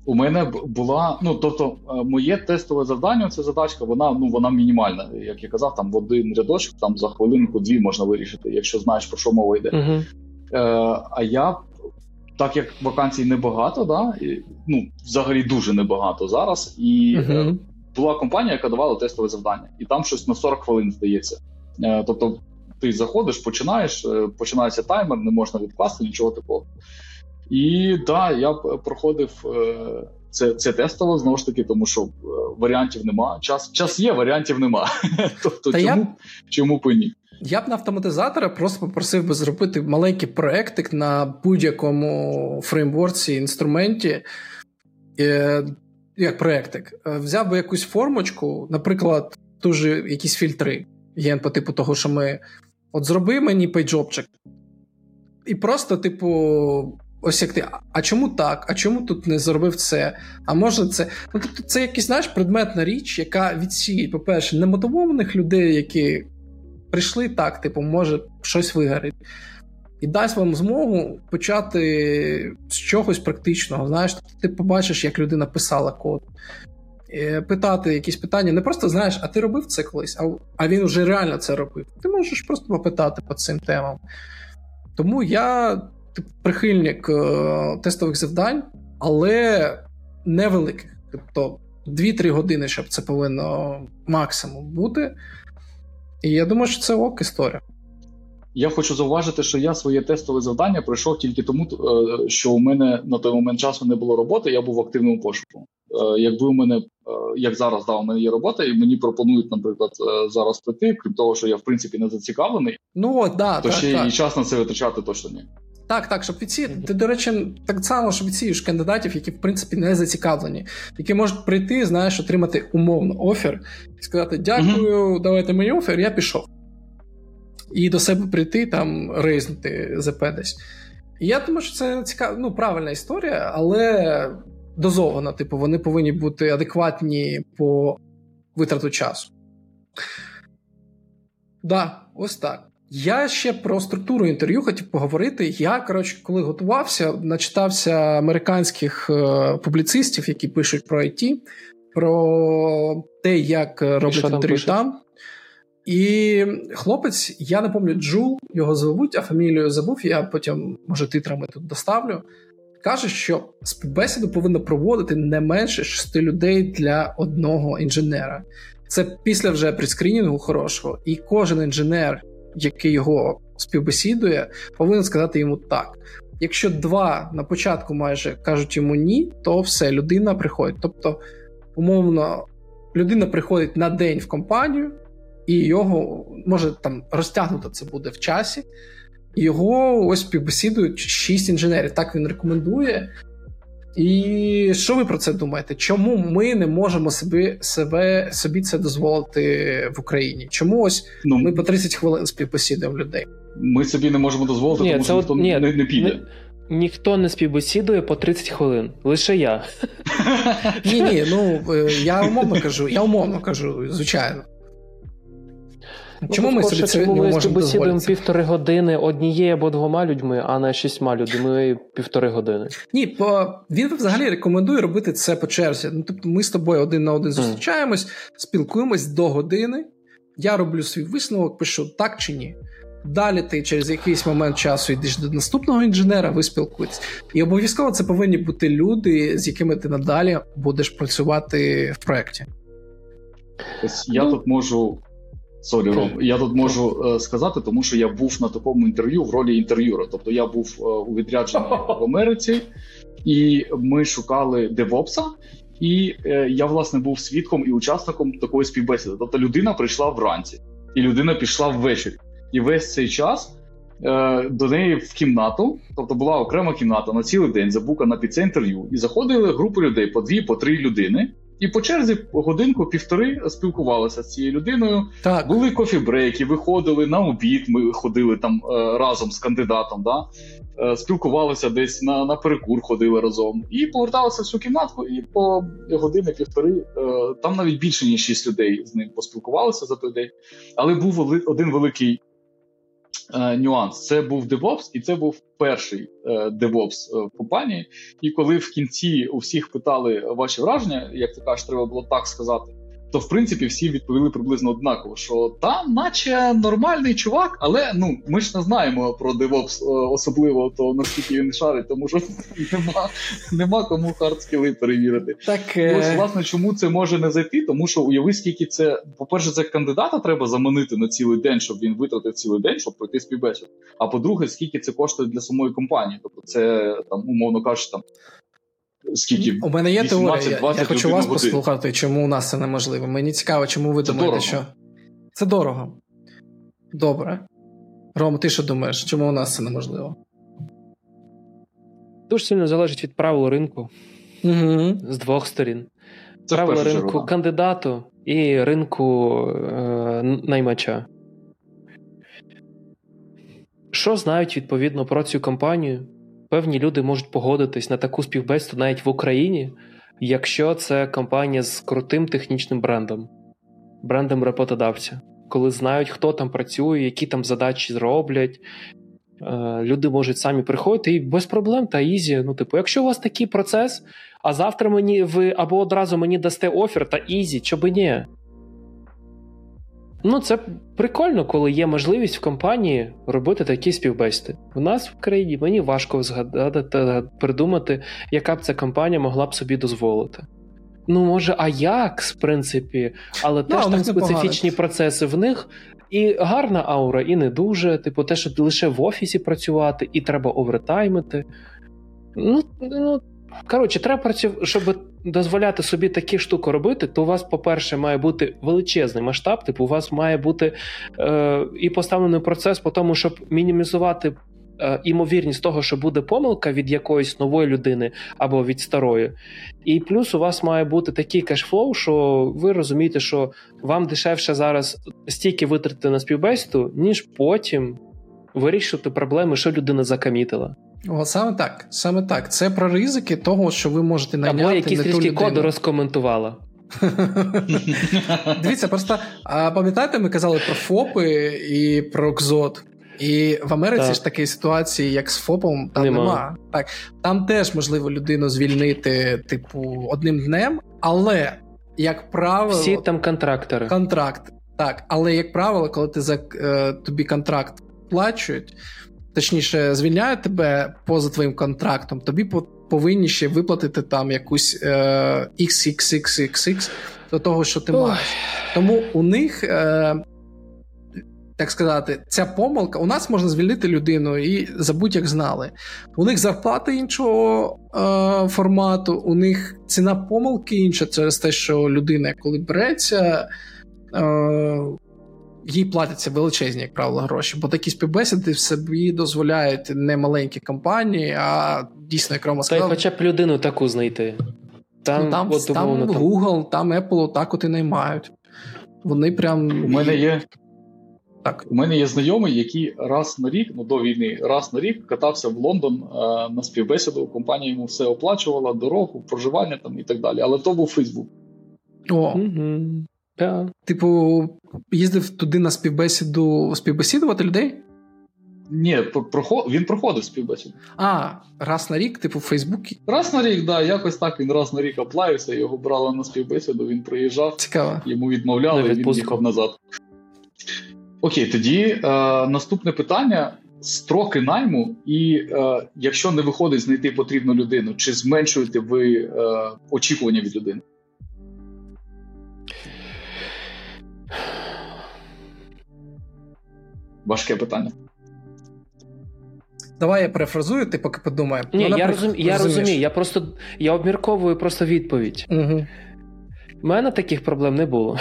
У мене була, ну тобто, е, моє тестове завдання, ця задачка, вона ну вона мінімальна. Як я казав, там в один рядочок, там за хвилинку-дві можна вирішити, якщо знаєш про що мова йде. Uh-huh. Е, А я так як вакансій небагато, да, і, ну взагалі дуже небагато зараз. І uh-huh. була компанія, яка давала тестове завдання, і там щось на 40 хвилин здається. Е, Тобто, ти заходиш, починаєш, е, починається таймер, не можна відкласти нічого такого. І так, да, я проходив е, це це тестово знову ж таки, тому що е, варіантів нема. Час час є, варіантів нема. [laughs] Тобто, чому я... чому б ні? Я б на автоматизатора просто попросив би зробити маленький проектик на будь-якому фреймворці, інструменті. Е, як проектик. Взяв би якусь формочку, наприклад, дуже якісь фільтри. Є по типу того, що ми. От зроби мені пейджопчик. І просто, типу, Ось як ти, а чому так? А чому тут не зробив це? А може це. Ну, тобто, це якийсь знаєш, предметна річ, яка відсіє, по-перше, немотивованих людей, які прийшли так, типу, може щось вигорить. І дасть вам змогу почати з чогось практичного. Знаєш, тобто ти побачиш, як людина писала код. Е, питати якісь питання, не просто знаєш, а ти робив це колись, а а він вже реально це робив. Ти можеш просто попитати по цим темам. Тому я типу, прихильник е, тестових завдань, але невеликих. Тобто 2-3 години, щоб це повинно максимум бути. І я думаю, що це ок історія. Я хочу зауважити, що я своє тестове завдання пройшов тільки тому, е, що у мене на той момент часу не було роботи, я був в активному пошуку. Е, якби у мене, як зараз да, у мене є робота, і мені пропонують, наприклад, зараз прийти, крім того, що я в принципі не зацікавлений, ну да, то так, ще так. і час на це витрачати точно ні. Так, так, щоб відсіяти. Ти, до речі, так само, щоб відсієш кандидатів, які, в принципі, не зацікавлені, які можуть прийти, знаєш, отримати умовно офер і сказати: Дякую, mm-hmm. давайте мені офер, я пішов. І до себе прийти, там, рейзнути ЗП десь. І я думаю, що це цікава, ну, правильна історія, але дозована. Типу, вони повинні бути адекватні по витрату часу. Так, да, ось так. Я ще про структуру інтерв'ю хотів поговорити. Я, коротше, коли готувався, начитався американських е, публіцистів, які пишуть про IT, про те, як роблять інтерв'ю там. І хлопець, я не пам'ятаю, Джул, його звуть, а фамілію забув, я потім, може, титрами тут доставлю. Каже, що співбесіду повинно проводити не менше шести людей для одного інженера. Це після вже прескрінінгу хорошого, і кожен інженер який його співбесідує, повинен сказати йому так. Якщо два на початку майже кажуть йому ні, то все, людина приходить. Тобто, умовно, людина приходить на день в компанію, і його може там розтягнуто це буде в часі, його ось співбесідують шість інженерів. Так він рекомендує. І що ви про це думаєте? Чому ми не можемо собі себе собі це дозволити в Україні? Чому ось ну, ми по 30 хвилин співбесідуємо людей? Ми собі не можемо дозволити, ні, тому що ніхто ні, не, не піде. Ні, ніхто не співбесідує по 30 хвилин, лише я. [laughs] Ні, ні, ну е, я умовно кажу, я умовно кажу, звичайно. Ну, Чому ми собі це не можемо бесідуємо півтори години однією або двома людьми, а не шістьма людьми півтори години? Ні, по він взагалі рекомендує робити це по черзі. Ну тобто, ми з тобою один на один зустрічаємось, спілкуємось до години. Я роблю свій висновок, пишу так чи ні. Далі ти через якийсь момент часу йдеш до наступного інженера, ви спілкуєтесь. І обов'язково це повинні бути люди, з якими ти надалі будеш працювати в проєкті. Я ну, тут можу sorry, Ром, я тут можу е, сказати, тому що я був на такому інтерв'ю в ролі інтерв'юра. Тобто я був е, у відрядженні в [laughs] Америці, і ми шукали девопса. І е, я, власне, був свідком і учасником такої співбесіди. Тобто людина прийшла вранці, і людина пішла ввечері. І весь цей час е, до неї в кімнату, тобто була окрема кімната на цілий день, забукана під це інтерв'ю, і заходили групи людей по дві, по три людини. І по черзі годинку-півтори спілкувалися з цією людиною. Так. Були кофі-брейки, виходили на обід. Ми ходили там е, разом з кандидатом. Да? Е, спілкувалися десь на на перекур, ходили разом. І поверталися в цю кімнатку, і по години-півтори е, там навіть більше ніж шість людей з ним поспілкувалися за той день. Але був один великий нюанс: це був DevOps, і це був перший е, DevOps е, в компанії. І коли в кінці у всіх питали ваші враження, як ти кажеш, треба було так сказати то в принципі всі відповіли приблизно однаково, що там, наче нормальний чувак, але ну ми ж не знаємо про DevOps е, особливо, то наскільки він шарить, тому що [laughs] нема нема кому хардскіли перевірити. Так ось е, власне чому це може не зайти, тому що уяви, скільки це, по-перше, це кандидата треба заманити на цілий день, щоб він витратив цілий день, щоб пройти співбесід. А по-друге, скільки це коштує для самої компанії, тобто це там, умовно кажучи, там скільки у мене є теорія. Я, я хочу вас годин. послухати, чому у нас це неможливо. Мені цікаво, чому ви це думаєте, дорого. що це дорого. Добре. Ром, ти що думаєш, чому у нас це неможливо? Дуже сильно залежить від правил ринку угу. з двох сторін. Це правила ринку чергу. кандидату і ринку е, наймача. Що знають відповідно про цю компанію? Певні люди можуть погодитись на таку співбесіду навіть в Україні, якщо це компанія з крутим технічним брендом, брендом роботодавця, коли знають, хто там працює, які там задачі зроблять. Е, люди можуть самі приходити і без проблем та easy. Ну, типу, якщо у вас такий процес, а завтра мені ви або одразу мені дасте офер та easy, чо би ні. Ну, це прикольно, коли є можливість в компанії робити такі співбесіди. У нас в країні мені важко згадати та придумати, яка б ця компанія могла б собі дозволити. Ну, може, Аякс, в принципі, але no, теж там специфічні погано. процеси в них. І гарна аура, і не дуже. Типу, те, що лише в офісі працювати, і треба овертаймити. Ну, ну Коротше, працювати, щоб дозволяти собі такі штуки робити, то у вас, по-перше, має бути величезний масштаб, типу, у вас має бути е, і поставлений процес по тому, щоб мінімізувати е, імовірність того, що буде помилка від якоїсь нової людини або від старої. І плюс у вас має бути такий кешфлоу, що ви розумієте, що вам дешевше зараз стільки витратити на співбесіду, ніж потім вирішити проблеми, що людина закамітила. О, саме так. Саме так. Це про ризики того, що ви можете найняти Або якісь трішки коду розкоментувала. [laughs] Дивіться, просто а пам'ятаєте, ми казали про ФОПи і про КЗОТ. І в Америці так. ж такої ситуації, як з ФОПом, там нема. нема. Так, Там теж можливо людину звільнити, типу, одним днем, але, як правило. Всі там контрактори. Контракт. Так, але як правило, коли ти за е, тобі контракт плачують, точніше, звільняють тебе поза твоїм контрактом, тобі повинні ще виплатити там якусь е, XXXXX до того, що ти Ой. маєш. Тому у них. Е, так сказати, ця помилка, у нас можна звільнити людину і забудь, як знали. У них зарплата іншого е, формату, у них ціна помилки інша через те, що людина, коли береться, е, їй платяться величезні, як правило, гроші, бо такі співбесіди в собі дозволяють не маленькі компанії, а дійсно, як Рома сказав... Та й хоча б людину таку знайти. Там, ну, там, от, там умовно, Google, там Apple так от і наймають. Вони прям. У мене є. Так. У мене є знайомий, який раз на рік, ну до війни, раз на рік катався в Лондон е, на співбесіду. Компанія йому все оплачувала, дорогу, проживання там і так далі. Але то був Фейсбук. О. Угу. Yeah. Типу, їздив туди на співбесіду співбесідувати людей? Ні, проход... він проходив співбесіду. А, раз на рік, типу, в Фейсбуці? Раз на рік, да, якось так він раз на рік оплавився, його брали на співбесіду, він приїжджав, Цікаво. йому відмовляли, і він їхав назад. Окей, тоді е, наступне питання: строки найму, і е, якщо не виходить знайти потрібну людину, чи зменшуєте ви е, очікування від людини? Важке питання. Давай я перефразую, ти поки подумає. Ні, я, розум, я розумію, я просто я обмірковую просто відповідь. Угу. У мене таких проблем не було.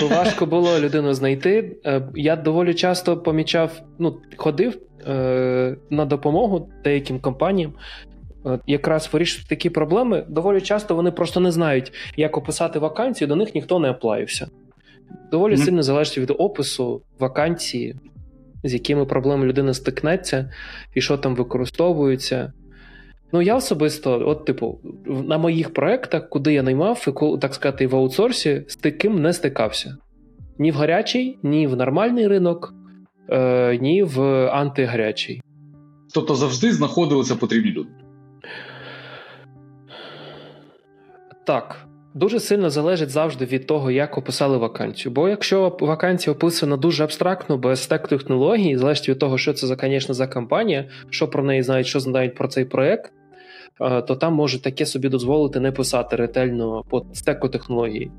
То важко було людину знайти. Е, я доволі часто помічав, ну, ходив е, на допомогу деяким компаніям. Якраз вирішити такі проблеми. Доволі часто вони просто не знають, як описати вакансію, до них ніхто не оплаївся. Доволі mm-hmm. сильно залежить від опису вакансії, з якими проблемами людина стикнеться, і що там використовується. Ну, я особисто, от, типу, на моїх проєктах, куди я наймав, так сказати, в аутсорсі, з таким не стикався. Ні в гарячий, ні в нормальний ринок, е, ні в антигарячий. Тобто завжди знаходилися потрібні люди. Так. Дуже сильно залежить завжди від того, як описали вакансію. Бо якщо вакансія описана дуже абстрактно, без тек технологій, залежить від того, що це за, звісно, за компанія, що про неї знають, що знають про цей проект, е, то там може таке собі дозволити не писати ретельно по стеку технології.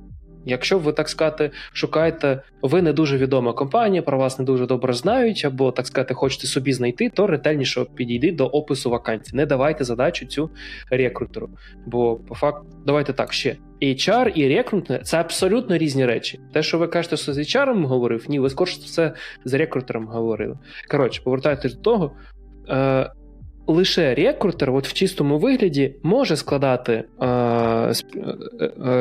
Якщо ви так сказати, шукаєте, ви не дуже відома компанія, про вас не дуже добре знають, або так сказати, хочете собі знайти, то ретельніше підійди до опису вакансії. Не давайте задачу цю рекрутеру. Бо по факту, давайте так ще. HR і рекрутинг – це абсолютно різні речі. Те, що ви кажете, що з HR говорив, ні, ви скорше все з рекрутером говорили. Коротше, повертайтесь до того. Е, лише рекрутер, от в чистому вигляді, може складати е, е,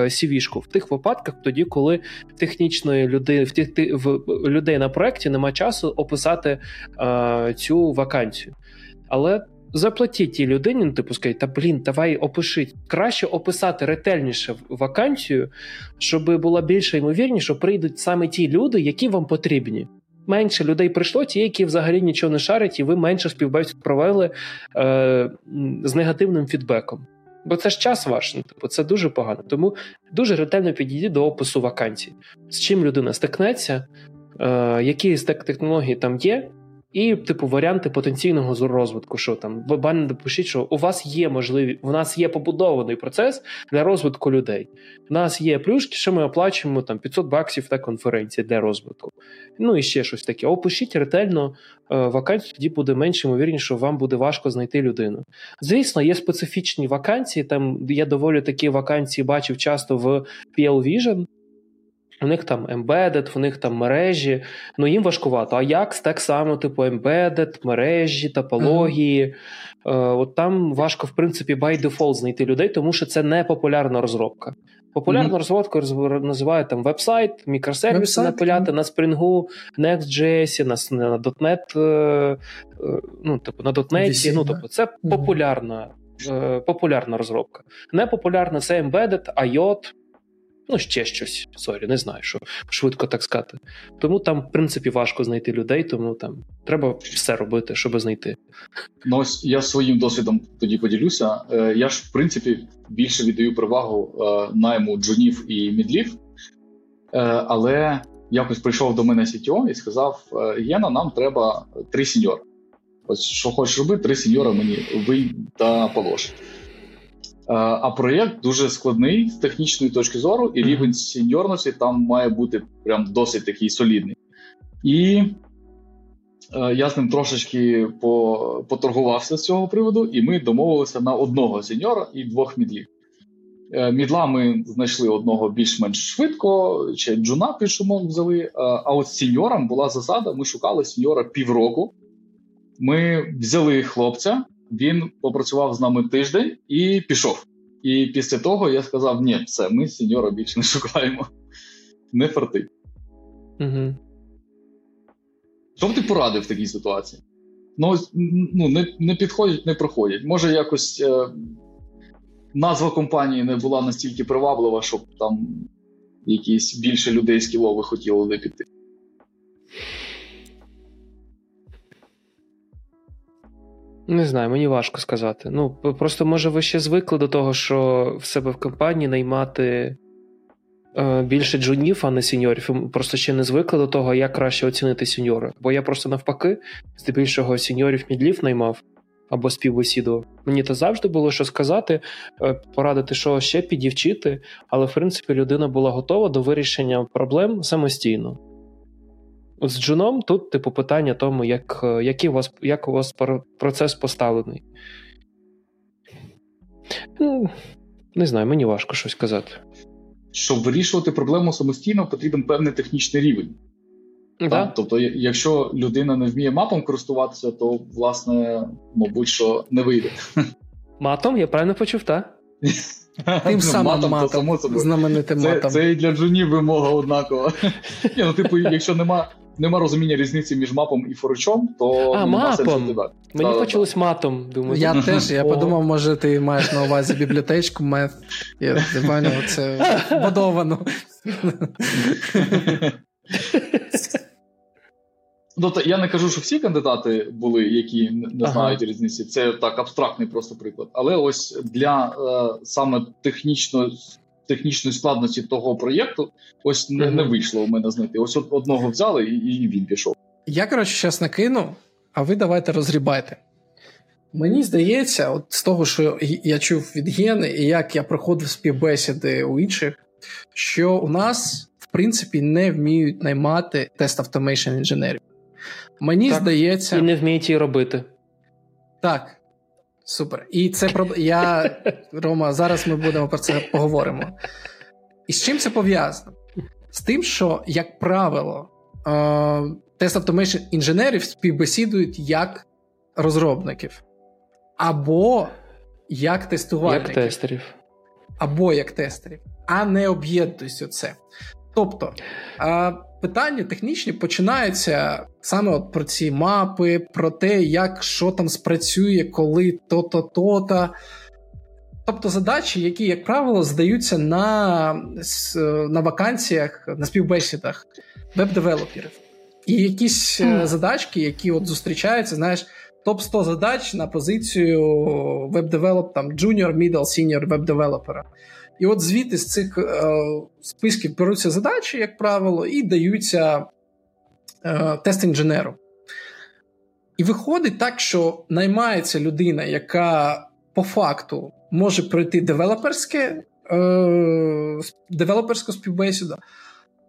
CV-шку в тих випадках, тоді, коли технічної людини в тих в людей на проєкті немає часу описати е, цю вакансію. Але заплатіть тій людині, ну, типу, скажіть, та блін, давай опишіть. Краще описати ретельніше вакансію, щоб була більша ймовірність, що прийдуть саме ті люди, які вам потрібні менше людей прийшло, ті, які взагалі нічого не шарять, і ви менше співбесід провели е, з негативним фідбеком. Бо це ж час ваш, ну, типу, це дуже погано. Тому дуже ретельно підійдіть до опису вакансій, з чим людина стикнеться, е, які з технології там є, і, типу, варіанти потенційного розвитку. Що там банально допишіть, що у вас є можливість, у нас є побудований процес для розвитку людей. У нас є плюшки, що ми оплачуємо там 500 баксів на конференції для розвитку. Ну і ще щось таке. Опишіть ретельно е, вакансію, тоді буде менше ймовірніше, що вам буде важко знайти людину. Звісно, є специфічні вакансії. Там я доволі такі вакансії бачив часто в PL Vision, у них там embedded, у них там мережі, ну їм важкувато. А як так само, типу, embedded, мережі, топології. Mm-hmm. От там важко, в принципі, by default знайти людей, тому що це не популярна розробка. Популярну mm-hmm. розробку називають там веб-сайт, мікросервіси напиляти mm-hmm. на Spring, Next.js, на, на .NET, е, ну, типу, на .NET, ну, тобто, це популярна. Популярна розробка. Непопулярна це embedded, IoT, Ну, ще щось. sorry, не знаю, що швидко так сказати. Тому там, в принципі, важко знайти людей, тому там треба все робити, щоб знайти. Ну, ось я своїм досвідом тоді поділюся. Е, я ж, в принципі, більше віддаю перевагу е, найму джунів і мідлів, е, але якось прийшов до мене CTO і сказав: Гєна, нам треба три сеньори. Ось що хочеш робити, три сеньора мені винь та положить. Е, а проєкт дуже складний з технічної точки зору, і рівень сеньорності там має бути прям досить такий солідний. І е, я з ним трошечки по, поторгувався з цього приводу, і ми домовилися на одного сеньора і двох мідлів. Е, мідла ми знайшли одного більш-менш швидко, чи джуна під шумок взяли. А от з сеньором була засада: ми шукали сеньора півроку. Ми взяли хлопця. Він попрацював з нами тиждень і пішов. І після того я сказав: ні, все, ми сеньора більше не шукаємо. Не фартить. Угу. Що б ти порадив в такій ситуації? Ну, ну не не підходять, не проходять. Може, якось е, назва компанії не була настільки приваблива, щоб там якісь більше людей з кілови хотіли піти. Не знаю, мені важко сказати. Ну, просто, може, ви ще звикли до того, що в себе в компанії наймати е, більше джунів, а не сеньорів. Просто ще не звикли до того, як краще оцінити сеньора. Бо я просто навпаки, здебільшого сеньорів мідлів наймав або співбесідував. Мені то завжди було що сказати, е, порадити, що ще підівчити, але в принципі людина була готова до вирішення проблем самостійно. З джуном тут, типу, питання тому, як е, який у вас як у вас процес поставлений. Ну, Не знаю, мені важко щось казати. щоб вирішувати проблему самостійно, потрібен певний технічний рівень. Да. Так? Тобто, якщо людина не вміє мапом користуватися, то власне, мабуть, що не вийде. Матом, я правильно почув, так? [laughs] Тим самим матом, матом, само собою. знаменитим це, матом. Це і для джунів вимога однакова. [laughs] Ні, ну, типу, якщо нема нема розуміння різниці між мапом і форучом, то а, нема мапом. сенсу Мені да, почалось да. матом. Думаю, Я теж, я подумав, може, ти маєш на увазі бібліотечку мет. Я поняв, це вбудовано. Тобто я не кажу, що всі кандидати були, які не ага. знають різниці. Це так абстрактний просто приклад. Але ось для е, саме технічно, технічної складності того проєкту, ось не, не вийшло у мене знайти. Ось одного взяли, і, і він пішов. Я коротше зараз накину, а ви давайте розгрібайте. Мені здається, от з того, що я чув від Гени, і як я проходив співбесіди у інших, що у нас в принципі не вміють наймати test automation інженерів. Мені так, здається. І не вміють її робити. Так. Супер. І це про я, Рома, зараз ми будемо про це поговоримо. І з чим це пов'язано? З тим, що, як правило, test automation інженерів співбесідують як розробників, або як тестувальників. Як тестерів. Або як тестерів, а не об'єднуються це. Тобто питання технічні починаються саме от про ці мапи, про те, як що там спрацює, коли то-то, то-то. Тобто задачі, які, як правило, здаються на на вакансіях, на співбесідах веб-девелоперів. І якісь mm. задачки, які от зустрічаються, знаєш, топ-100 задач на позицію веб-девелоп, там junior, middle, senior веб-девелопера. І от звідти з цих е, списків беруться задачі, як правило, і даються е, тест-інженеру. І виходить так, що наймається людина, яка по факту може пройти девелоперське, е, девелоперську співбесіду,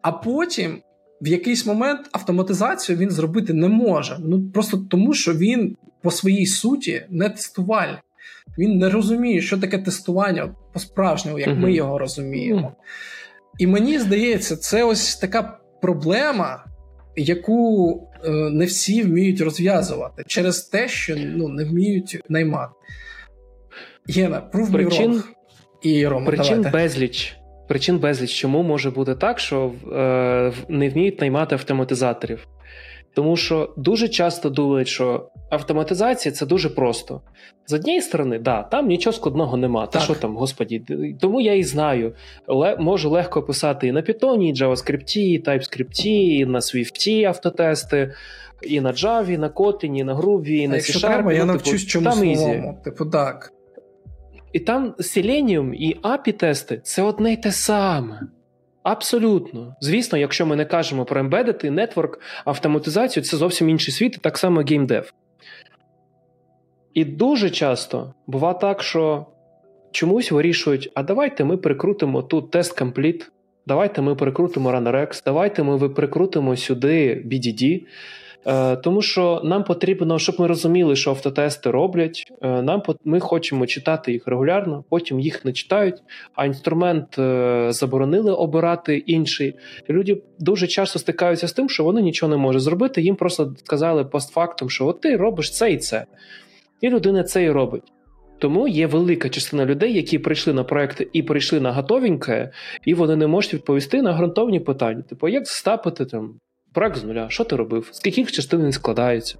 а потім в якийсь момент автоматизацію він зробити не може. Ну Просто тому, що він по своїй суті не тестувальник. Він не розуміє, що таке тестування по-справжньому, як uh-huh. ми його розуміємо. І мені здається, це ось така проблема, яку е, не всі вміють розв'язувати через те, що ну, не вміють наймати. Єна, prove причин, і Рома, причин давайте. безліч. Причин безліч, чому може бути так, що е, не вміють наймати автоматизаторів. Тому що дуже часто думають, що автоматизація це дуже просто. З однієї сторони, да, там нічого складного нема. Та що там, господі, тому я і знаю. Ле, можу легко писати і на Python, і JavaScript, і TypeScript, і на Swift автотести, і на Java, і на Kotlin, і на Groovy, і на C-Sharp. треба, я ну, навчусь типу, чомусь новому. Типу, так. І там Selenium і API-тести це одне й те саме. Абсолютно. Звісно, якщо ми не кажемо про embedded, network, автоматизацію, це зовсім інший світ, і так само геймдев. І дуже часто буває так, що чомусь вирішують: а давайте ми прикрутимо тут тест Complete, давайте ми прикрутимо Runnerx, давайте ми прикрутимо сюди BDD. Е, тому що нам потрібно, щоб ми розуміли, що автотести роблять. Е, нам ми хочемо читати їх регулярно, потім їх не читають, а інструмент е, заборонили обирати інший. Люди дуже часто стикаються з тим, що вони нічого не можуть зробити. Їм просто сказали постфактум, що от ти робиш це і це. І людина це і робить. Тому є велика частина людей, які прийшли на проекти і прийшли на готовеньке, і вони не можуть відповісти на ґрунтовні питання. Типу, як стапити там проект з нуля, що ти робив, з яких частин він складається.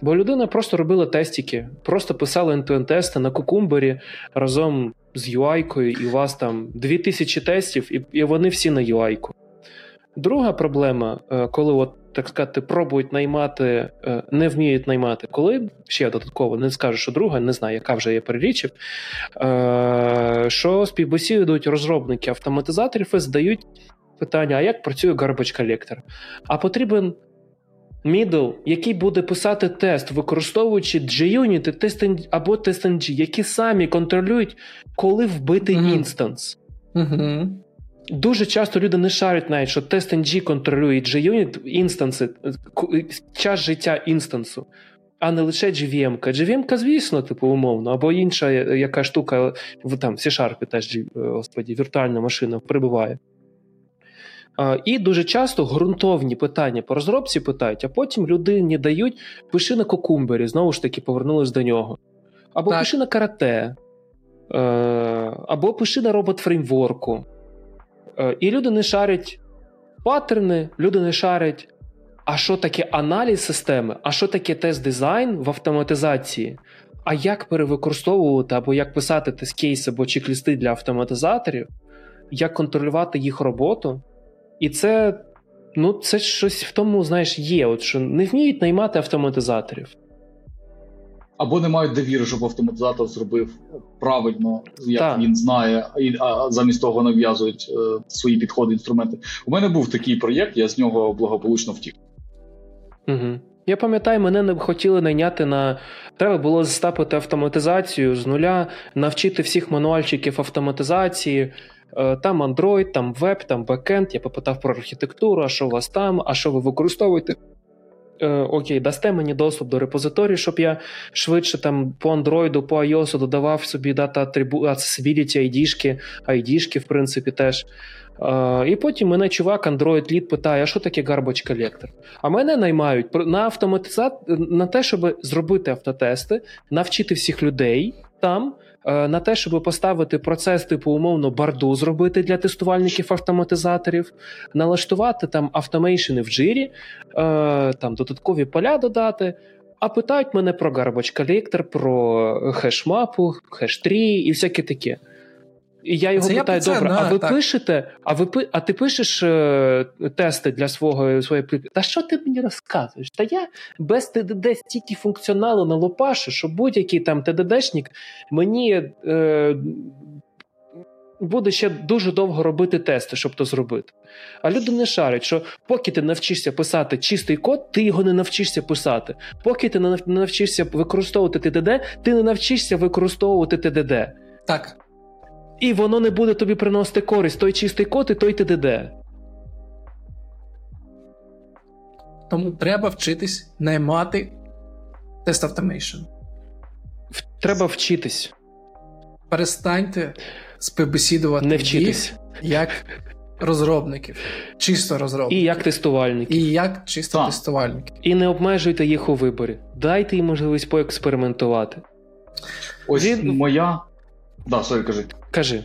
Бо людина просто робила тестики, просто писала end тести на кукумбері разом з UI-кою, і у вас там 2000 тестів, і і вони всі на UI-ку. Друга проблема, е, коли от так сказати, пробують наймати, е, не вміють наймати, коли ще додатково не скажу, що друга, не знаю, яка вже я перелічив, е, що співбесідують розробники автоматизаторів і задають питання: а як працює garbage collector? А потрібен мідл, який буде писати тест, використовуючи JUnit або TestNG, які самі контролюють, коли вбити mm-hmm. інстанс. Mm-hmm. Дуже часто люди не шарять навіть, що TestNG контролює JUnit інстанси, час життя інстансу. а не лише GVM. GVM, звісно, типу, умовно, або інша яка штука там C-Sharp теж господі, віртуальна машина прибуває. І дуже часто ґрунтовні питання по розробці питають, а потім людині дають пиши на кокумбері, знову ж таки, повернулись до нього. Або так. пиши на карате, е, або пиши на робот фреймворку. Е, і люди не шарять паттерни, люди не шарять, а що таке аналіз системи, а що таке тест-дизайн в автоматизації. А як перевикористовувати або як писати тест-кейси або чек-лісти для автоматизаторів, як контролювати їх роботу. І це ну, це щось в тому, знаєш, є, от що не вміють наймати автоматизаторів. Або не мають довіри, щоб автоматизатор зробив правильно, як так. він знає, а замість того нав'язують е, свої підходи, інструменти. У мене був такий проєкт, я з нього благополучно втік. Угу. Я пам'ятаю, мене не хотіли найняти на. Треба було застапити автоматизацію з нуля, навчити всіх мануальчиків автоматизації. Е, там Android, там веб, там бекенд. Я попитав про архітектуру, а що у вас там, а що ви використовуєте. Е, окей, дасте мені доступ до репозиторії, щоб я швидше там по Android, по iOS додавав собі дата accessibility, ID-шки, ID-шки, в принципі, теж. Uh, і потім мене чувак, Android Lead питає, а що таке garbage collector? А мене наймають на автоматиза... на те, щоб зробити автотести, навчити всіх людей там, на те, щоб поставити процес типу умовно барду зробити для тестувальників автоматизаторів, налаштувати там автомейшени в джирі, е, там додаткові поля додати. А питають мене про garbage collector, про хешмапу, хеш-трі і всяке таке. І я його це питаю: я добре, а ви так. пишете? А ви а ти пишеш е, тести для свого своєї Та що ти мені розказуєш? Та я без ТДД стільки функціоналу на лопашу, що будь-який там ТДДшник мені е, буде ще дуже довго робити тести, щоб то зробити. А люди не шарять, що поки ти навчишся писати чистий код, ти його не навчишся писати. Поки ти не навчишся використовувати ТДД, ти не навчишся використовувати TDD. Так. І воно не буде тобі приносити користь той чистий код і той TDD. Тому треба вчитись наймати test automation. Треба вчитись. Перестаньте співбесідувати Не вчитись. їх як розробників. Чисто розробників. І як тестувальників. І як чисто так. тестувальників. І не обмежуйте їх у виборі. Дайте їм можливість поекспериментувати. Ось Він... моя Да, sorry, кажи. Кажи.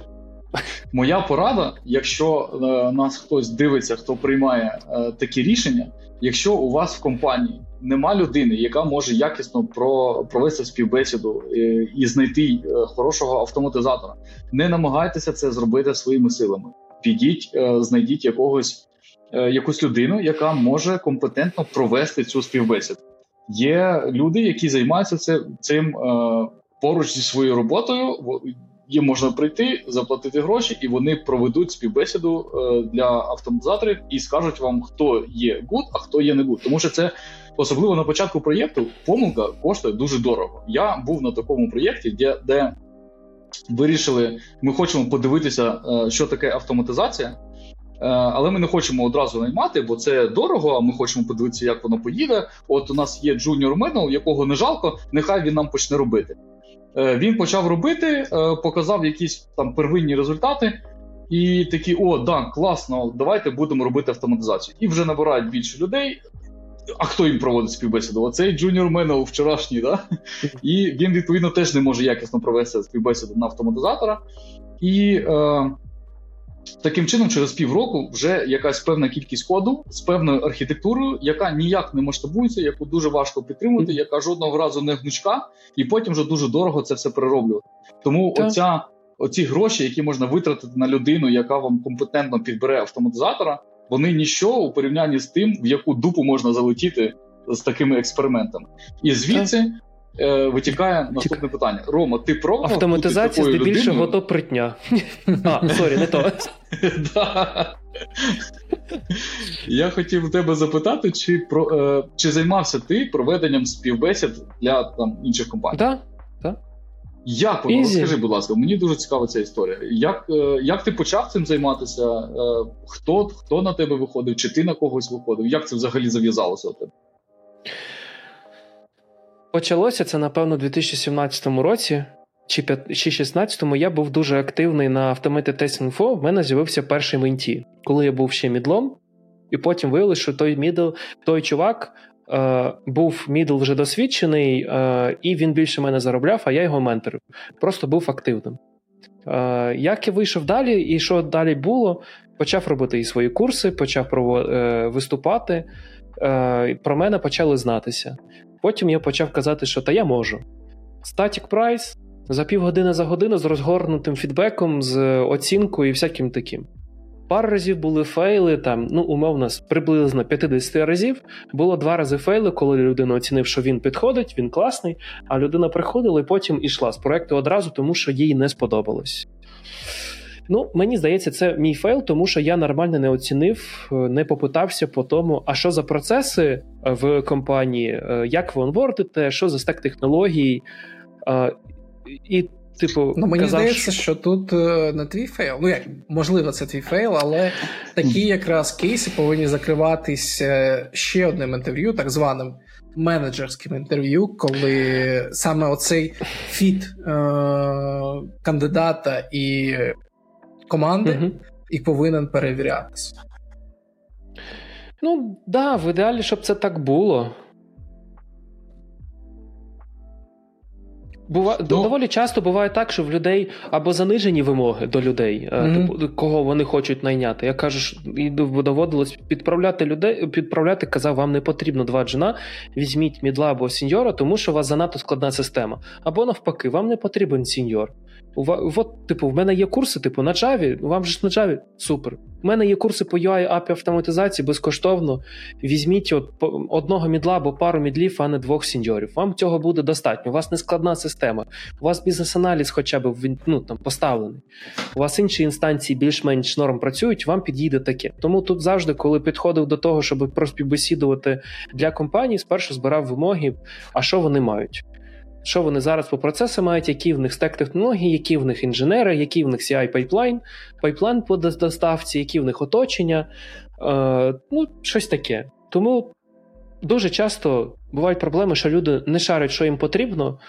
Моя порада, якщо е, нас хтось дивиться, хто приймає е, такі рішення, якщо у вас в компанії нема людини, яка може якісно про, провести співбесіду і, е, і знайти е, хорошого автоматизатора, не намагайтеся це зробити своїми силами. Підіть, е, знайдіть якогось якусь людину, яка може компетентно провести цю співбесіду. Є люди, які займаються це, цим поруч зі своєю роботою їм можна прийти, заплатити гроші, і вони проведуть співбесіду е, для автоматизаторів і скажуть вам, хто є good, а хто є не good. Тому що це особливо на початку проєкту помилка коштує дуже дорого. Я був на такому проєкті, де де вирішили, ми хочемо подивитися, е, що таке автоматизація. Е, але ми не хочемо одразу наймати, бо це дорого. А ми хочемо подивитися, як воно поїде. От у нас є junior manual, якого не жалко, нехай він нам почне робити. Е, він почав робити, е, показав якісь там первинні результати, і такі: о, да, класно, давайте будемо робити автоматизацію. І вже набирають більше людей. А хто їм проводить співбесіду? Оцей junior manual вчорашній, да? і він відповідно теж не може якісно провести співбесіду на автоматизатора. І е, Таким чином, через півроку вже якась певна кількість коду з певною архітектурою, яка ніяк не масштабується, яку дуже важко підтримувати, яка жодного разу не гнучка, і потім вже дуже дорого це все перероблювати. Тому так. оця, оці гроші, які можна витратити на людину, яка вам компетентно підбере автоматизатора, вони ніщо у порівнянні з тим, в яку дупу можна залетіти з такими експериментами. І звідси витікає наступне питання. Рома, ти пробував автоматизація здебільшого то притня. [laughs] А, сорі, не то. [laughs] Я хотів у тебе запитати, чи про е, чи займався ти проведенням співбесід для там інших компаній? Так. Да, Як воно? Розкажи, будь ласка, мені дуже цікава ця історія. Як е, як ти почав цим займатися? Е, хто хто на тебе виходив, чи ти на когось виходив? Як це взагалі зав'язалося у тебе? Почалося це, напевно, у 2017 році чи 2016-му я був дуже активний на Automated Testing В мене з'явився перший менті, коли я був ще мідлом, і потім виявилося, що той мідл, той чувак е, був мідл вже досвідчений, е, і він більше мене заробляв, а я його менторив. Просто був активним. Е, Як я вийшов далі, і що далі було, почав робити і свої курси, почав е, виступати. Е, Про мене почали знатися. Потім я почав казати, що та я можу. Static Price за півгодини за годину з розгорнутим фідбеком, з оцінкою і всяким таким. Пару разів були фейли, там, ну, умовно, приблизно 50 разів. Було два рази фейли, коли людина оцінив, що він підходить, він класний, а людина приходила і потім ішла з проекту одразу, тому що їй не сподобалось. Ну, мені здається, це мій фейл, тому що я нормально не оцінив, не попитався по тому, а що за процеси в компанії, е, як ви онбордите, що за стек технологій. І, типу, ну мені казав, здається, що... що тут е, не твій фейл. Ну як можливо, це твій фейл, але такі якраз кейси повинні закриватись е, ще одним інтерв'ю, так званим менеджерським інтерв'ю, коли саме оцей фіт е- кандидата і команди угу. і повинен перевірятися. Ну, да, в ідеалі, щоб це так було. Бува ну, доволі часто буває так, що в людей або занижені вимоги до людей, mm-hmm. типу, кого вони хочуть найняти. Я кажу, і доводилось підправляти людей, підправляти, казав, вам не потрібно два джуна, візьміть мідла або сіньора, тому що у вас занадто складна система. Або навпаки, вам не потрібен сіньор. От, типу, в мене є курси, типу, на Java, вам же ж на Java, супер. У мене є курси по UI API автоматизації безкоштовно. Візьміть от одного мідла або пару мідлів, а не двох сеньорів. Вам цього буде достатньо. У вас не складна система. У вас бізнес-аналіз хоча б ну, там, поставлений. У вас інші інстанції більш-менш норм працюють, вам підійде таке. Тому тут завжди, коли підходив до того, щоб проспівбесідувати для компанії, спершу збирав вимоги, а що вони мають. Що вони зараз по процесу мають, які в них стек технології, які в них інженери, які в них ci пайплайн, пайплайн по доставці, які в них оточення, е, ну, щось таке. Тому дуже часто бувають проблеми, що люди не шарять, що їм потрібно,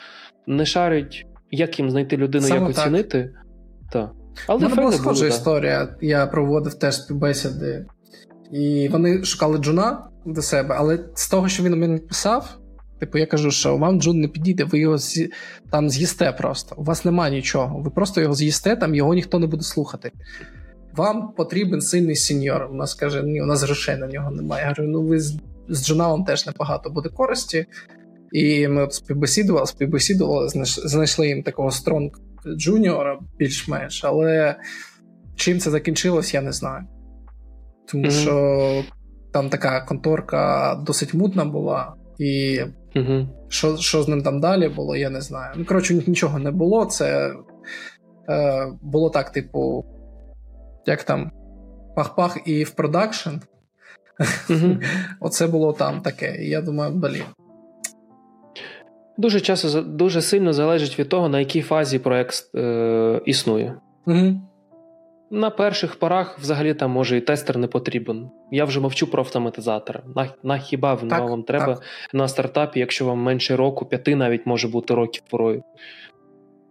не шарять, як їм знайти людину, Саме як так. оцінити. Так. Але мене була схожа історія. Я проводив теж співбесіди, і вони шукали джуна до себе, але з того, що він мені писав. Типу, я кажу, що вам Джун не підійде, ви його з'ї... там з'їсте просто. У вас немає нічого. Ви просто його з'їсте, там його ніхто не буде слухати. Вам потрібен сильний сеньор. У нас каже, ні, у нас грошей на нього немає. Я говорю, ну ви з, з Джуналом теж небагато буде користі. І ми от співбесідували, співбесідували, знайшли їм такого стронг джуніора більш-менш, але чим це закінчилось, я не знаю. Тому mm-hmm. що там така конторка досить мутна була. І угу. що що з ним там далі було, я не знаю. Ну, коротше, нічого не було. Це е, було так, типу, як там, пах-пах і в продакшн. Угу. [laughs] Оце було там таке. І я думаю, блін. Дуже часто дуже сильно залежить від того, на якій фазі проект е, існує. Угу. На перших порах взагалі там може і тестер не потрібен. Я вже мовчу про автоматизатора. На, на хіба так, вам треба так. на стартапі, якщо вам менше року, п'яти навіть може бути років порою.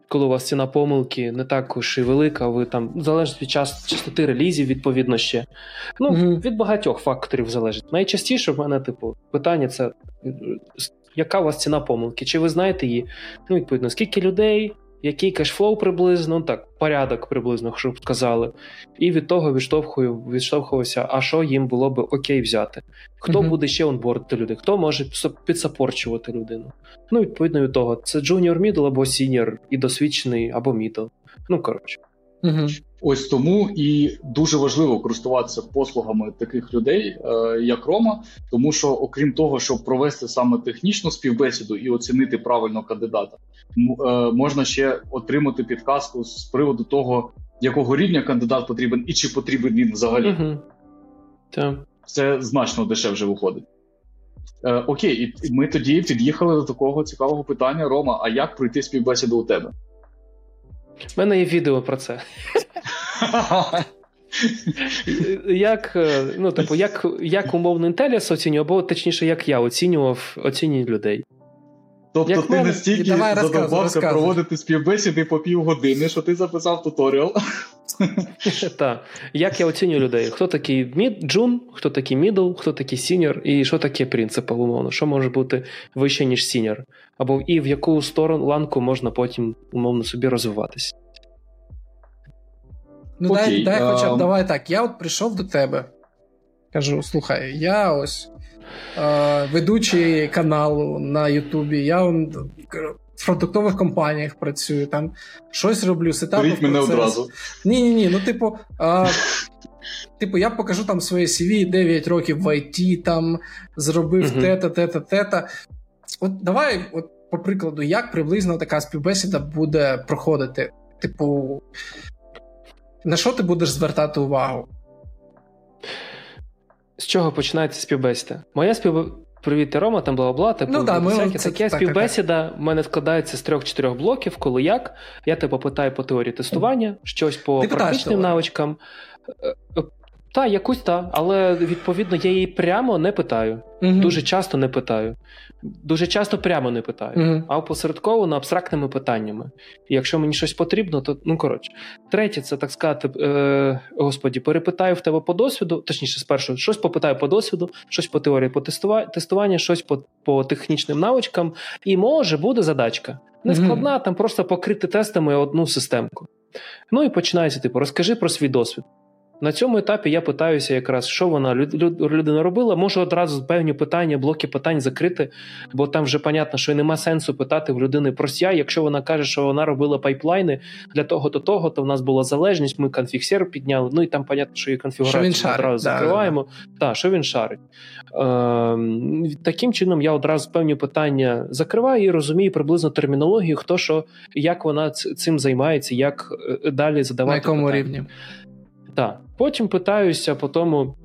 Коли у вас ціна помилки не також і велика, ви там залежить від час, частоти релізів, відповідно ще. Ну, mm від багатьох факторів залежить. Найчастіше в мене, типу, питання це яка у вас ціна помилки? Чи ви знаєте її? Ну, відповідно, скільки людей, який кешфлоу приблизно, ну так, порядок приблизно, щоб сказали, і від того відштовхую, відштовхувався, а що їм було би окей взяти. Хто mm-hmm. буде ще онбордити людей, хто може підсапорчувати людину. Ну, відповідно від того, це джуніор мідл або сіньор, і досвідчений або мідл. Ну, коротше. Угу. Ось тому і дуже важливо користуватися послугами таких людей, е, як Рома, тому що, окрім того, щоб провести саме технічну співбесіду і оцінити правильно кандидата, е, можна ще отримати підказку з приводу того, якого рівня кандидат потрібен і чи потрібен він взагалі. Угу. Так. Це значно дешевше виходить. Е, Окей, і ми тоді під'їхали до такого цікавого питання: Рома, а як пройти співбесіду у тебе? У мене є відео про це. Як е, ну, типу, як, як умовний інтеліс оцінював, або точніше, як я оцінював оцінюю людей. Тобто Як ти мене... настільки задовбався проводити співбесіди по півгодини, що ти записав туторіал. [laughs] Так. Як я оцінюю людей? Хто такий, мід, джун, хто такий мідл, хто такий сіньор, і що таке принципал, умовно? Що може бути вище, ніж сіньор? Або і в яку сторону ланку можна потім, умовно, собі розвиватися? Ну, Окей, дай, дай хоча б давай так. Я от прийшов до тебе. Кажу: слухай, я ось е, ведучий каналу на Ютубі, я в продуктових компаніях працюю, там щось роблю, сетапи Беріть мене одразу. Ні, ні, ні. Ну, типу, а, типу, я покажу там своє CV 9 років в IT, там зробив uh-huh. тета, тета, тета. От давай, от, по прикладу, як приблизно така співбесіда буде проходити? Типу, на що ти будеш звертати увагу? З чого починається співбесіда? Моя співбесіда. Привіт, Рома, там бла бла типу, ну, да, ми всякі це, таке так, співбесіда так, в мене складається з трьох-чотирьох блоків, коли як. Я тебе питаю по теорії тестування, щось по Ти практичним питаєш, навичкам. Та, якусь та, але відповідно я її прямо не питаю. Угу. Дуже часто не питаю. Дуже часто прямо не питаю, угу. а опосередковано абстрактними питаннями. І якщо мені щось потрібно, то ну коротше. Третє, це так сказати, е, господі, перепитаю в тебе по досвіду, точніше, спершу, щось попитаю по досвіду, щось по теорії по тестування, щось по по технічним навичкам, і може буде задачка. Не складна, угу. там просто покрити тестами одну системку. Ну і починається, типу, розкажи про свій досвід. На цьому етапі я питаюся, якраз що вона людина робила. Можу одразу певні питання, блоки питань закрити, бо там вже понятно, що нема сенсу питати в людини про ся. Якщо вона каже, що вона робила пайплайни для того до того, то в нас була залежність. Ми конфіксер підняли. Ну і там понятно, що її конфігурацію що одразу да, закриваємо. Да, да. що він шарить. Е, Таким чином я одразу певні питання закриваю і розумію приблизно термінологію, хто що, як вона цим займається, як е, далі задавати. На якому питання. рівні. Так. Потім питаюся по тому.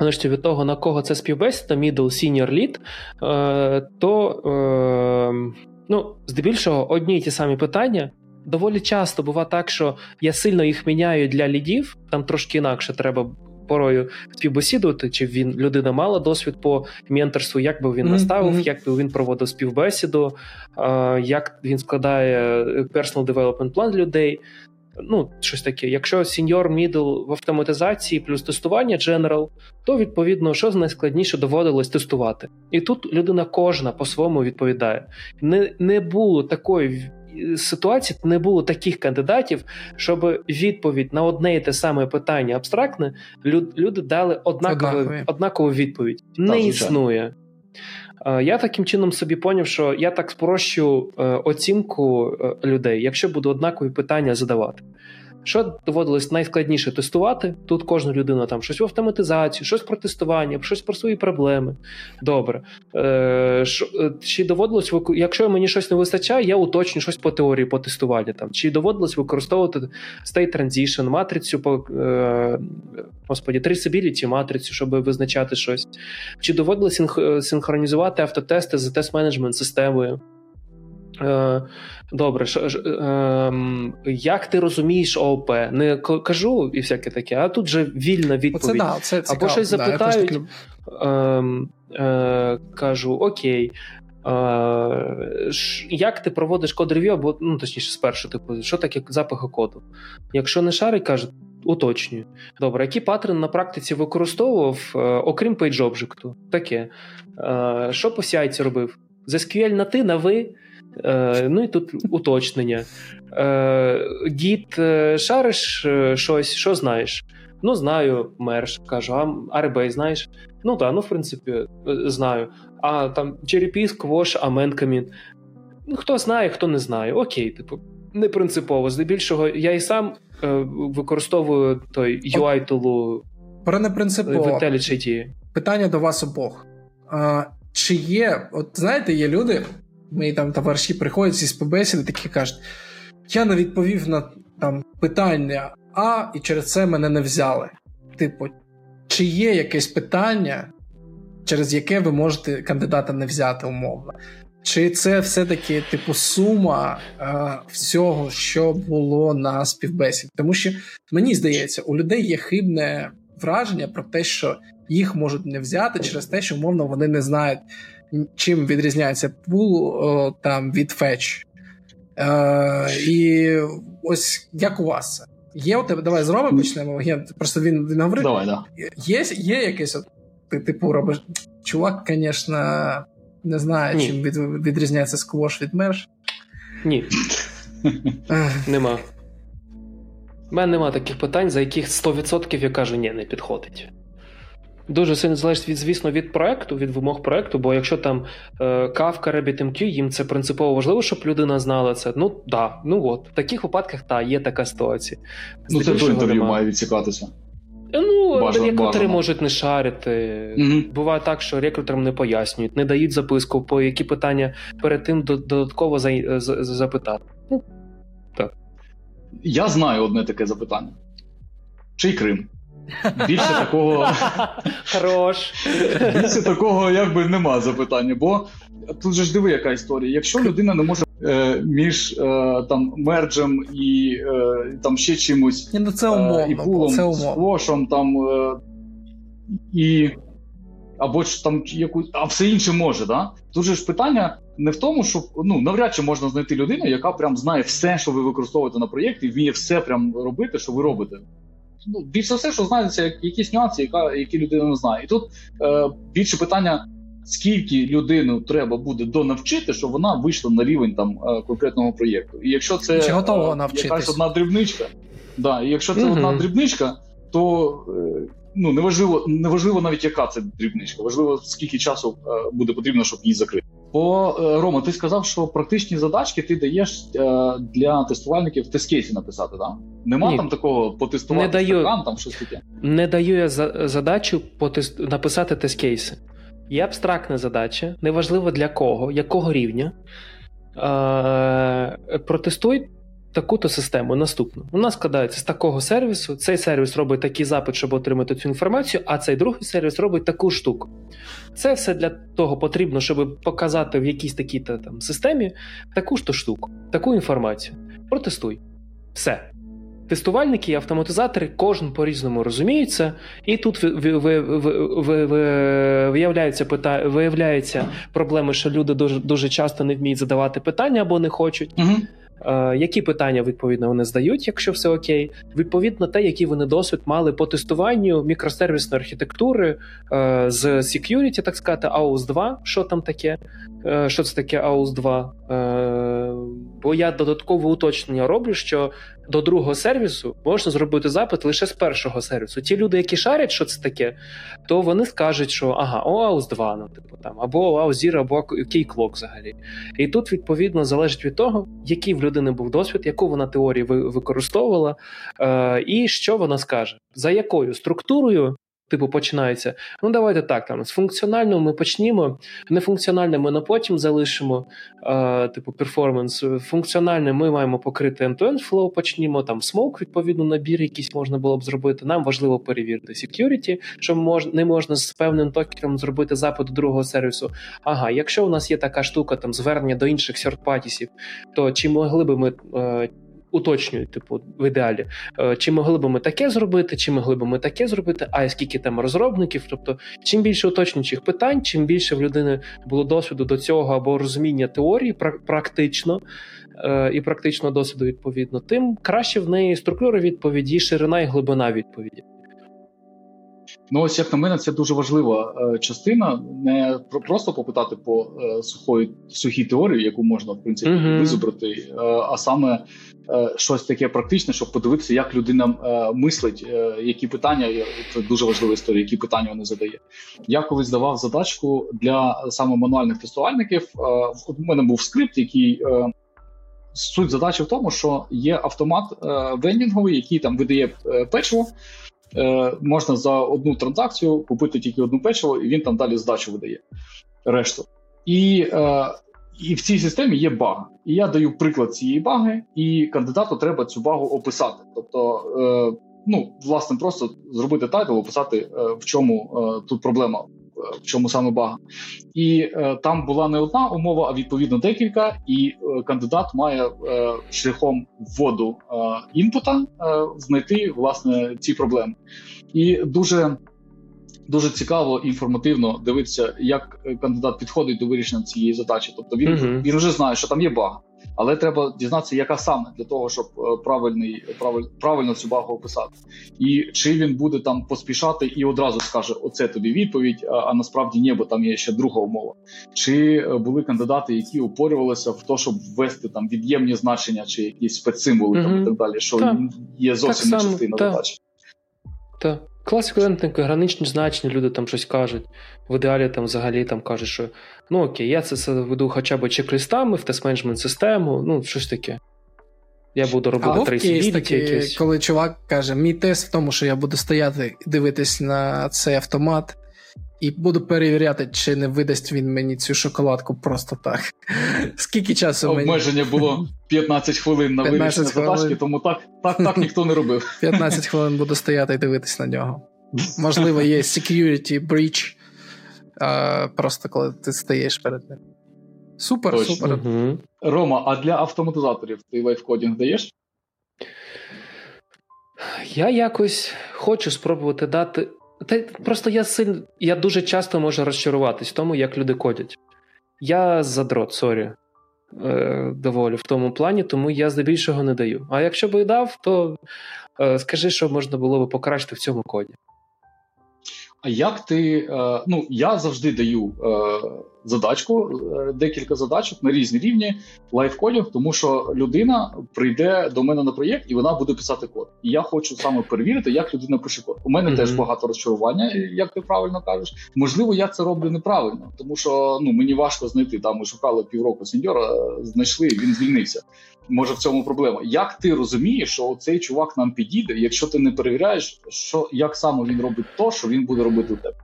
Нарешті від того, на кого це співбесіда, middle, senior, lead, е, то е, ну, здебільшого одні й ті самі питання. Доволі часто буває так, що я сильно їх міняю для лідів, там трошки інакше треба порою співбесідувати, чи він людина мала досвід по менторству, як би він наставив, mm-hmm. як би він проводив співбесіду, е, як він складає personal development план людей. Ну, щось таке. Якщо senior, middle в автоматизації плюс тестування general, то відповідно що найскладніше доводилось тестувати. І тут людина кожна по-своєму відповідає. Не, Не було такої. Ситуації не було таких кандидатів, щоб відповідь на одне і те саме питання абстрактне люди дали однакову однакову відповідь. Не існує. Я таким чином собі поняв, що я так спрощу е, оцінку е, людей, якщо буду однакові питання задавати. Що доводилось найскладніше тестувати? Тут кожна людина там щось в автоматизації, щось про тестування, щось про свої проблеми. Добре. Е, шо, е, Чи доводилось якщо мені щось не вистачає, я уточню щось по теорії по тестуванню. Там. Чи доводилось використовувати state transition, матрицю по е, господі, traceability матрицю, щоб визначати щось? Чи доводилось синхронізувати автотести з тест-менеджмент системою? Е, добре, ш, ш, е, як ти розумієш ООП? Не кажу і всяке таке, а тут же вільна відповідь. Оце, да, це цікаво. Або щось запитають, да, е, е, кажу: Окей. Е, як ти проводиш код рев'ю, або ну точніше, спершу, типу, що таке запахи коду? Якщо не шарить, каже, уточнюю. Добре, які паттерни на практиці використовував, е, окрім PageObject? Таке. Е, що по CI робив? З SQL на ти, на ви. Е, ну і тут уточнення. Гід, е, шариш е, щось, що знаєш? Ну, знаю, мерш, кажу, а RB знаєш? Ну так, ну, в принципі, знаю. А там черепі, сквош, амен, камін. Ну, хто знає, хто не знає. Окей, типу, не принципово. Здебільшого, я і сам е, використовую той UI тулу Про непринципово. Питання до вас обох. А, Чи є, от знаєте, є люди, Мої там товариші приходять зі співбесіди, такі кажуть: я не відповів на там питання А, і через це мене не взяли. Типу, чи є якесь питання, через яке ви можете кандидата не взяти умовно? Чи це все-таки типу сума е, всього, що було на співбесіді? Тому що мені здається, у людей є хибне враження про те, що їх можуть не взяти через те, що умовно вони не знають чим відрізняється пул там від фетч. Е, І ось як у вас це? Є у тебе, давай з Роми почнемо. Я, Просто він він говорив. Давай, да. Є є якесь, от, ти типу робиш. Чувак, звісно, не знаю, Ні. чим від, відрізняється сквош від мерш. Ні. Нема. У мене нема таких питань, за яких 100% я кажу, ні, не підходить. Дуже сильно залежить, від, звісно, від проекту, від вимог проекту, бо якщо там е, Kafka, RabbitMQ, їм це принципово важливо, щоб людина знала це. Ну да, ну от в таких випадках та є така ситуація. Ну це до інтерв'ю має відсікатися. Е, ну, бажано, рекрутери бажано. можуть не шарити. mm Буває так, що рекрутерам не пояснюють, не дають записку, по які питання перед тим додатково запитати. Ну, так. Я знаю одне таке запитання: чий Крим? Більше такого Хорош. Більше такого якби нема запитання. Бо тут же ж диви, яка історія. Якщо людина не може е, між е, там мерджем і е, там ще чимось ну це умовно, і пулом, це умовно. сквошем, там і або ж там якусь, а все інше може, да? Тут же ж питання не в тому, що ну навряд чи можна знайти людину, яка прям знає все, що ви використовуєте на проєкті, і вміє все прям робити, що ви робите ну, більше все, що знається, якісь нюанси, яка, які людина не знає. І тут е, більше питання. Скільки людину треба буде донавчити, щоб вона вийшла на рівень там е, конкретного проєкту. І якщо це Чи готова е, якась одна дрібничка, да, і якщо це угу. одна дрібничка, то е, ну неважливо, неважливо навіть яка це дрібничка, важливо скільки часу е, буде потрібно, щоб її закрити. Бо е, Рома, ти сказав, що практичні задачки ти даєш е, для тестувальників в тест-кейсі написати, так? Нема Ні. там такого потестувати не даю, стакан, там щось таке? Не даю я за, задачу потест, написати тест-кейси. Є абстрактна задача, неважливо для кого, якого рівня. Е, Протестуй таку-то систему наступну. Вона складається з такого сервісу. Цей сервіс робить такий запит, щоб отримати цю інформацію, а цей другий сервіс робить таку штуку. Це все для того потрібно, щоб показати в якійсь такій там системі таку ж то штуку, таку інформацію. Протестуй. Все. Тестувальники і автоматизатори кожен по-різному розуміються, і тут виявляються питання, виявляються проблеми, що люди дуже дуже часто не вміють задавати питання або не хочуть. Угу. Е, які питання відповідно вони здають, якщо все окей, відповідно те, які вони досвід мали по тестуванню мікросервісної архітектури е, з security, так сказати, AUS 2, що там таке, що це таке AUS 2. Бо я додаткове уточнення роблю, що до другого сервісу можна зробити запит лише з першого сервісу. Ті люди, які шарять, що це таке, то вони скажуть, що ага, OAuth 2, ну типу там, або OAuth Zero, або Keycloak взагалі. І тут відповідно залежить від того, який в людини був досвід, яку вона теорію використовувала, е, і що вона скаже, за якою структурою Типу, починається. Ну, давайте так. Там з функціонального ми почнімо, нефункціональне ми на потім залишимо, е, типу, перформанс. Функціональне ми маємо покрити end-to-end flow, почнімо. Там смок, відповідно, набір якийсь можна було б зробити. Нам важливо перевірити security, що мож, не можна з певним токером зробити запит до другого сервісу. Ага, якщо у нас є така штука, там звернення до інших серт то чи могли би ми. Е, уточнюють, типу, в ідеалі, е, чи могли б ми таке зробити, чи могли б ми таке зробити, а скільки там розробників. Тобто, чим більше уточнюючих питань, чим більше в людини було досвіду до цього або розуміння теорії практично е, і практичного досвіду відповідно, тим краще в неї структура відповіді, ширина і глибина відповіді. Ну, ось як на мене, це дуже важлива е, частина. Не просто попитати по е, сухої сухій теорії, яку можна в принципі uh-huh. визобрати, е, а саме е, щось таке практичне, щоб подивитися, як людина е, мислить, е, які питання це дуже важлива історія, які питання вона задає. Я колись давав задачку для саме мануальних тестувальників. у мене був скрипт, який. Суть задачі в тому, що є автомат вендінговий, який там видає печиво, е, можна за одну транзакцію купити тільки одну печиво, і він там далі здачу видає решту. І е, і в цій системі є баг. І я даю приклад цієї баги, і кандидату треба цю багу описати. Тобто, е, ну, власне, просто зробити тайтл, описати, е, в чому е, тут проблема в чому саме бага. І е, там була не одна умова, а відповідно декілька. І е, кандидат має е, шляхом вводу е, інпута е, знайти власне ці проблеми. І дуже дуже цікаво інформативно дивитися, як кандидат підходить до вирішення цієї задачі. Тобто він uh-huh. він вже знає, що там є баг, але треба дізнатися, яка саме для того, щоб е, правильний правиль, правильно цю багу описати, і чи він буде там поспішати і одразу скаже: Оце тобі відповідь, а, а насправді ні, бо там є ще друга умова. Чи е, були кандидати, які упорювалися в те, щоб ввести там від'ємні значення чи якісь спецсимволи uh-huh. там і так далі, що так. є зовсім не частина задачі. Так. Класик граничні значення, люди там щось кажуть. В ідеалі там взагалі там кажуть, що ну окей, я це веду хоча б чек-листами в тест-менеджмент систему, ну щось таке. Я буду робити три якісь. Коли чувак каже, мій тест в тому, що я буду стояти і дивитись на цей автомат, і буду перевіряти, чи не видасть він мені цю шоколадку просто так. [laughs] Скільки часу мені? Обмеження було 15 хвилин на вирішення задачки, тому так, так, так ніхто не робив. [laughs] 15 хвилин буду стояти і дивитись на нього. Можливо, є security breach, а, просто коли ти стоїш перед ним. Супер, Точно. супер. Угу. Рома, а для автоматизаторів ти лайфкодінг даєш? Я якось хочу спробувати дати та просто я сильно, я дуже часто можу розчаруватись в тому, як люди кодять. Я задрот, сорі, е, доволі в тому плані, тому я здебільшого не даю. А якщо би і дав, то е, скажи, що можна було би покращити в цьому коді. А як ти. Е, ну, я завжди даю е, задачку, е, декілька задачок на різні рівні лайфкодів, тому що людина прийде до мене на проєкт і вона буде писати код. І я хочу саме перевірити, як людина пише код. У мене mm-hmm. теж багато розчарування, як ти правильно кажеш. Можливо, я це роблю неправильно, тому що ну мені важко знайти. Там ми шукали півроку сеньора, знайшли, він звільнився. Може, в цьому проблема. Як ти розумієш, що цей чувак нам підійде, якщо ти не перевіряєш, що як саме він робить то, що він буде робити у тебе?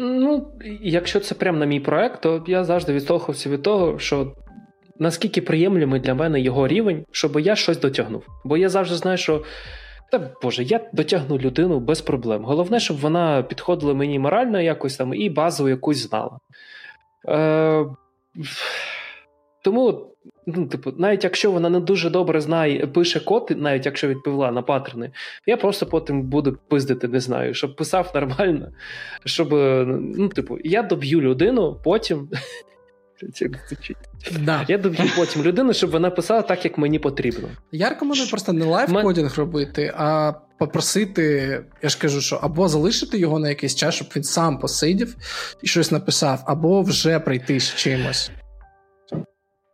Ну, якщо це прямо на мій проект, то я завжди відштовхувався від того, що наскільки приємлемий для мене його рівень, щоб я щось дотягнув. Бо я завжди знаю, що. Та Боже, я дотягну людину без проблем. Головне, щоб вона підходила мені морально якось там і базу якусь знала. Е, Тому Ну, типу, навіть якщо вона не дуже добре знає, пише код, навіть якщо відповіла на паттерни, я просто потім буду пиздити, не знаю, щоб писав [laughs] нормально. Щоб, ну, типу, я доб'ю людину потім. [laughs] Да. Я доб'ю потім людину, щоб вона писала так, як мені потрібно. Я рекомендую просто не лайфкодінг робити, а попросити, я ж кажу, що або залишити його на якийсь час, щоб він сам посидів і щось написав, або вже прийти з чимось.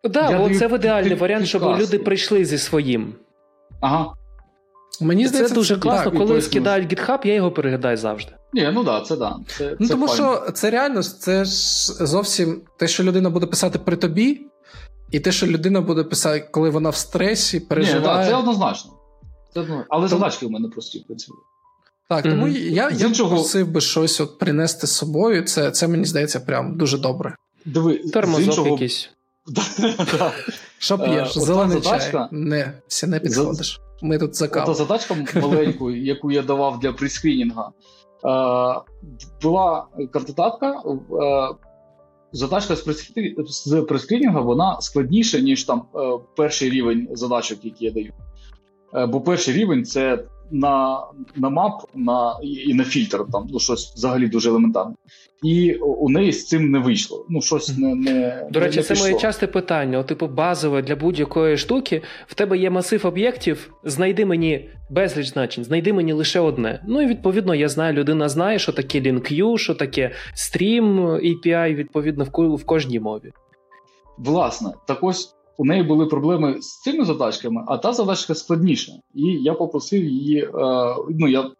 Да, я це в ідеальний варіант, щоб люди прийшли зі своїм. Ага. Мені здається, Це дуже це, класно, так, коли скидають GitHub, я його переглядаю завжди. Ні, ну да, це да. Це, ну це Тому файн. що це реально це ж зовсім те, що людина буде писати при тобі, і те, що людина буде писати, коли вона в стресі, переживає. Ні, да, Це однозначно. Це однозначно. Але тому... задачки в мене прості, в принципі. Так, тому mm-hmm. я я іншого... просив би щось от принести з собою. Це, це мені здається, прям дуже добре. Диви, Термозок іншого... якийсь. Що п'єш? Е, Зелений чай? Не, все не підходиш. Ми тут за каву. задачка маленьку, яку я давав для прискрінінга. Е, була кандидатка. Е, задачка з прескрінінга вона складніша, ніж там перший рівень задачок, які я даю. Бо перший рівень це на на мап на, і на фільтр, там ну щось взагалі дуже елементарне. І у неї з цим не вийшло. Ну, щось не не До речі, не це моє часте питання. О, типу, базове для будь-якої штуки. В тебе є масив об'єктів, знайди мені безліч значень, знайди мені лише одне. Ну і відповідно, я знаю, людина знає, що таке LinkU, що таке Stream API, відповідно, в, в кожній мові. Власне, так ось у неї були проблеми з цими задачками, а та задачка складніша. І я попросив її. Е, ну я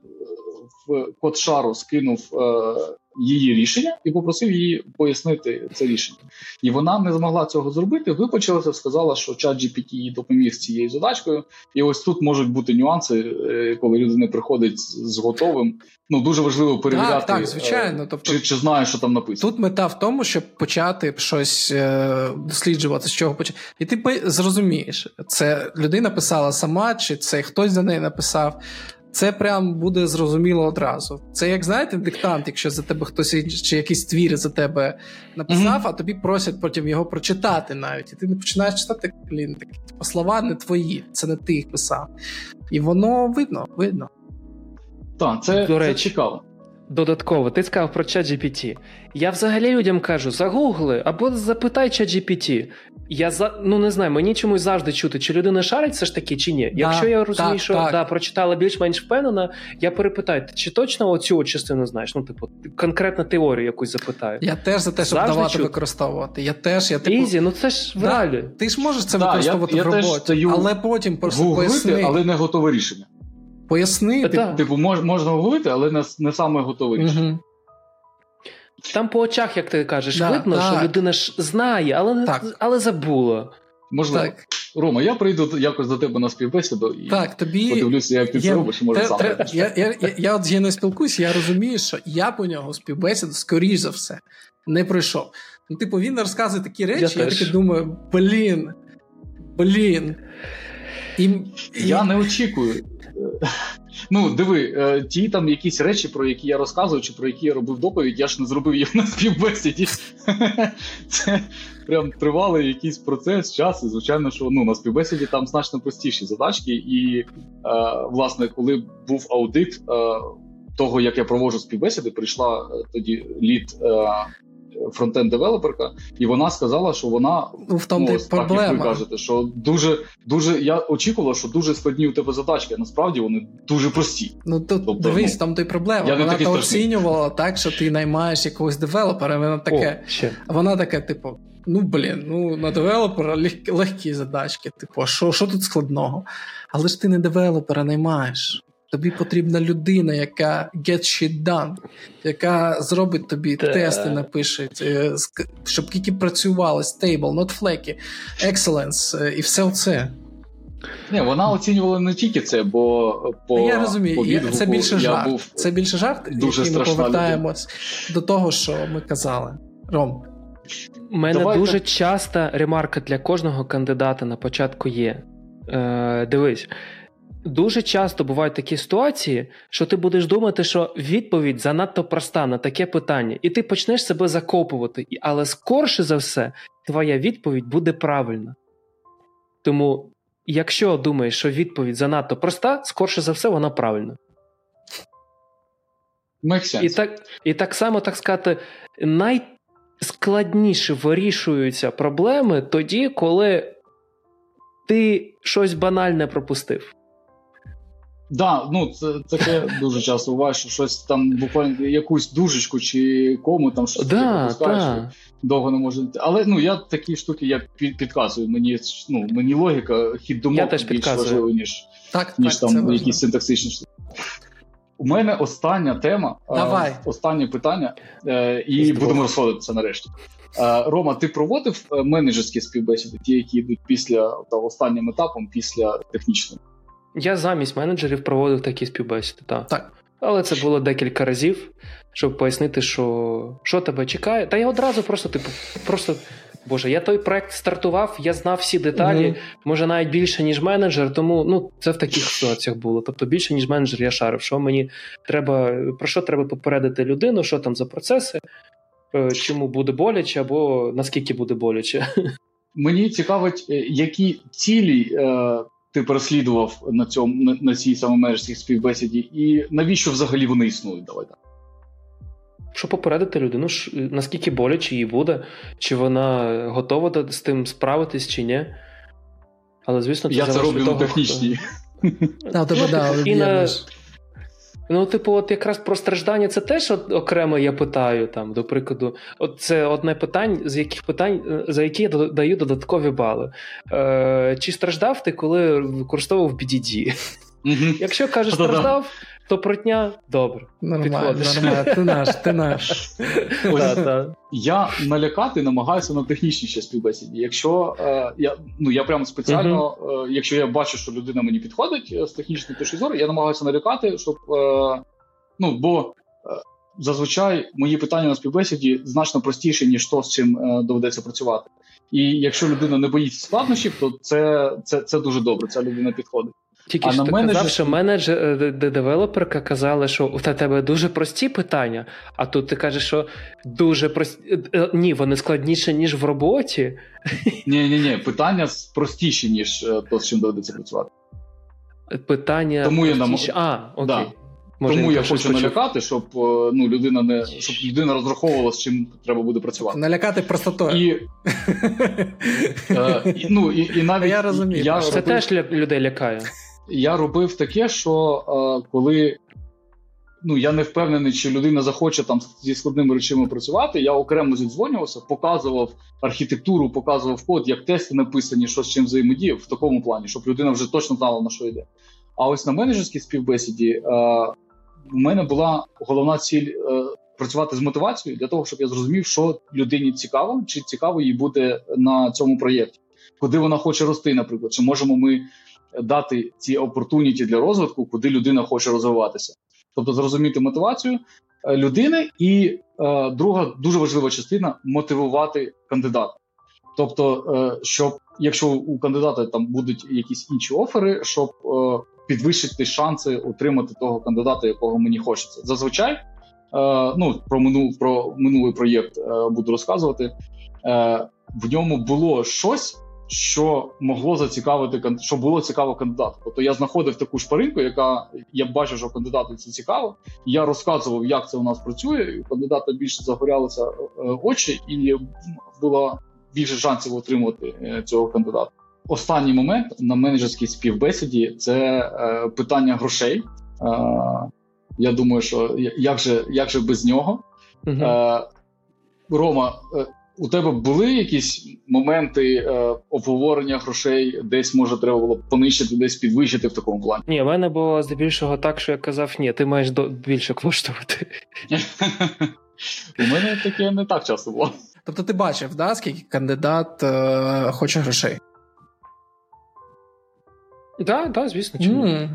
в код шару скинув е, її рішення і попросив її пояснити це рішення. І вона не змогла цього зробити. Випочилася, сказала, що чат GPT їй допоміг з цією задачкою. І ось тут можуть бути нюанси, е, коли людина приходить з готовим. Ну дуже важливо перевіряти, так, так, звичайно. Тобто, чи чи знає, що там написано. Тут мета в тому, щоб почати щось е, досліджувати, з чого почати. І ти зрозумієш, це людина писала сама, чи це хтось за неї написав. Це прям буде зрозуміло одразу. Це як знаєте, диктант, якщо за тебе хтось чи якийсь твір за тебе написав, mm-hmm. а тобі просять потім його прочитати навіть. І ти не починаєш читати блін, такі типу, слова не твої, це не ти їх писав. І воно видно, видно. Так, це, До речі, це цікаво. Додатково, ти сказав про ChatGPT. Я взагалі людям кажу: загугли або запитай ChatGPT. Я за ну не знаю, мені чомусь завжди чути, чи людина шарить все ж таки, чи ні. Да, Якщо я розумію, так, що так. да, прочитала більш-менш впевнена, я перепитаю, чи точно оцю частину знаєш? Ну, типу, конкретно теорію якусь запитаю. Я теж за те, щоб завжди давати чути. використовувати. Я теж, я типу... Ізі, ну це ж в да, реалі. Ти ж можеш це да, використовувати я, в роботі, але потім просто поясни. але не готове рішення. Поясни. Типу, типу мож, можна говорити, але не, не саме готове рішення. Угу. Там по очах, як ти кажеш, да, видно, так. що людина ж знає, але так. але забула. Можливо. Так. Рома, я прийду якось до тебе на співбесіду і так, тобі... подивлюся, як ти це робиш, може сам. Я я, я, я от з Єною спілкуюся, я розумію, що я по нього співбесіду, скоріш за все, не пройшов. Ну, типу, він розказує такі речі, я, я таки думаю, блін, блін. І, Я не очікую. Ну, диви, е, ті там якісь речі, про які я розказую, чи про які я робив доповідь, я ж не зробив їх на співбесіді. [laughs] Це прям тривалий якийсь процес, час. І звичайно, що ну, на співбесіді там значно простіші задачки. І, е, власне, коли був аудит е, того, як я проводжу співбесіди, прийшла тоді лід фронтенд-девелоперка, і вона сказала, що вона ну, в тому ну, так, як ви кажете, що дуже дуже я очікувала, що дуже складні у тебе задачки. а Насправді вони дуже прості. Ну тут тобто, дивись, ну, там той проблема. Вона то оцінювала так, що ти наймаєш якогось девелопера. Вона таке, О, ще. вона таке, типу. Ну, блін, ну на девелопера легкі задачки. Типу, а що що тут складного? Але ж ти не девелопера наймаєш. Тобі потрібна людина, яка get shit done, яка зробить тобі Та. тести, напише, е, щоб тільки працювали, stable, not flaky, excellence е, і все це. Ні, вона оцінювала не тільки це, бо по я розумію, по відгуку, це більше жарт. Був це більше жарт, дуже який ми повертаємось людина. до того, що ми казали. Ром. У мене Давай дуже так. часта ремарка для кожного кандидата на початку є. Е, Дивись. Дуже часто бувають такі ситуації, що ти будеш думати, що відповідь занадто проста на таке питання, і ти почнеш себе закопувати, але скорше за все, твоя відповідь буде правильна. Тому, якщо думаєш, що відповідь занадто проста, скорше за все, вона правильна. І так і так само, так сказати, найскладніше вирішуються проблеми тоді, коли ти щось банальне пропустив. Да, ну це таке дуже часто буває, що щось там буквально якусь дужечку чи кому там щось да, пропускаєш, довго не може. Але ну я такі штуки я підказую. Мені ну мені логіка, хід думок більш важливий, ніж так, ніж так, там якісь синтаксичні штуки. У мене остання тема, Давай. Е, останнє питання, е, і будемо розходитися нарешті. Е, Рома, ти проводив е, менеджерські співбесіди, ті, які йдуть після та, останнім етапом, після технічного? Я замість менеджерів проводив такі співбесіди, так. так. Але це було декілька разів, щоб пояснити, що що тебе чекає. Та я одразу просто, типу, просто. Боже, я той проект стартував, я знав всі деталі, mm-hmm. може навіть більше, ніж менеджер, тому ну, це в таких ситуаціях було. Тобто більше, ніж менеджер, я шарив, що мені треба, про що треба попередити людину, що там за процеси, е, чому буде боляче, або наскільки буде боляче. [laughs] Мені цікавить, е, які цілі е, ти переслідував на цьому на, на цій самомежській співбесіді, і навіщо взагалі вони існують? Давай так. Щоб попередити людину, наскільки боляче їй буде, чи вона готова з тим справитись, чи ні. Але, звісно, це Я це роблю на технічній. [laughs] І на Ну, типу, от якраз про страждання це теж от окремо я питаю там, до прикладу, от це одне питання, з яких питань, е, за які я даю додаткові бали. Е, Чи страждав ти, коли використовував BDD? Якщо кажеш, страждав, то протня добре. Нормально, нормально, ти наш, ти наш. [laughs] Я налякати намагаюся на технічній ще співбесіді. Якщо е, я ну я прямо спеціально, е, якщо я бачу, що людина мені підходить е, з технічної точки зору, я намагаюся налякати, щоб ну бо. Зазвичай мої питання на співбесіді значно простіше, ніж то, з чим е, доведеться працювати. І якщо людина не боїться складнощів, то це це, це дуже добре. Ця людина підходить. Тільки а що ти менеджер... казав, що менеджер е, девелоперка казала, що у тебе дуже прості питання, а тут ти кажеш, що дуже прості. Е, е, ні, вони складніші, ніж в роботі. Ні, ні, ні, питання простіші, ніж то, з чим доведеться працювати. Питання. Тому простіші... я нам... А, окей. Да. Може, Тому я хочу налякати, щоб ну, людина не щоб людина розраховувала, з чим треба буде працювати. Налякати простотою. І, [laughs] е, і, ну, і, і навіть я розумію. Я Це робив, теж людей лякає. Я робив таке, що е, коли ну, я не впевнений, чи людина захоче там зі складними речами працювати, я окремо зідзвонювався, показував архітектуру, показував код, як тести написані, що з чим взаємодіяв в такому плані, щоб людина вже точно знала, на що йде. А ось на менеджерській співбесіді е, у мене була головна ціль е, працювати з мотивацією для того, щоб я зрозумів, що людині цікаво, чи цікаво їй буде на цьому проєкті, куди вона хоче рости, наприклад, чи можемо ми дати ці опортуніті для розвитку, куди людина хоче розвиватися, тобто зрозуміти мотивацію е, людини, і е, друга дуже важлива частина мотивувати кандидата. Тобто, е, щоб якщо у кандидата там будуть якісь інші офери, щоб е, підвищити шанси отримати того кандидата, якого мені хочеться. Зазвичай е, ну про минул про минулий проєкт е, буду розказувати. В ньому було щось, що могло зацікавити що було цікаво кандидату. Тобто я знаходив таку шпаринку, яка я бачу, що кандидату це цікаво. Я розказував, як це у нас працює. і У кандидата більше загорялися очі, і було більше шансів отримати цього кандидата. Останній момент на менеджерській співбесіді це е, питання грошей. Е, я думаю, що як же як же без нього? Е, Рома, е, у тебе були якісь моменти е, обговорення грошей, десь може треба було понищити, десь підвищити в такому плані? Ні, в мене було здебільшого так, що я казав, ні, ти маєш до більше коштувати. У мене таке не так часто було. Тобто ти бачив, да, скільки кандидат е, хоче грошей? Так, да, звісно. чому? Mm.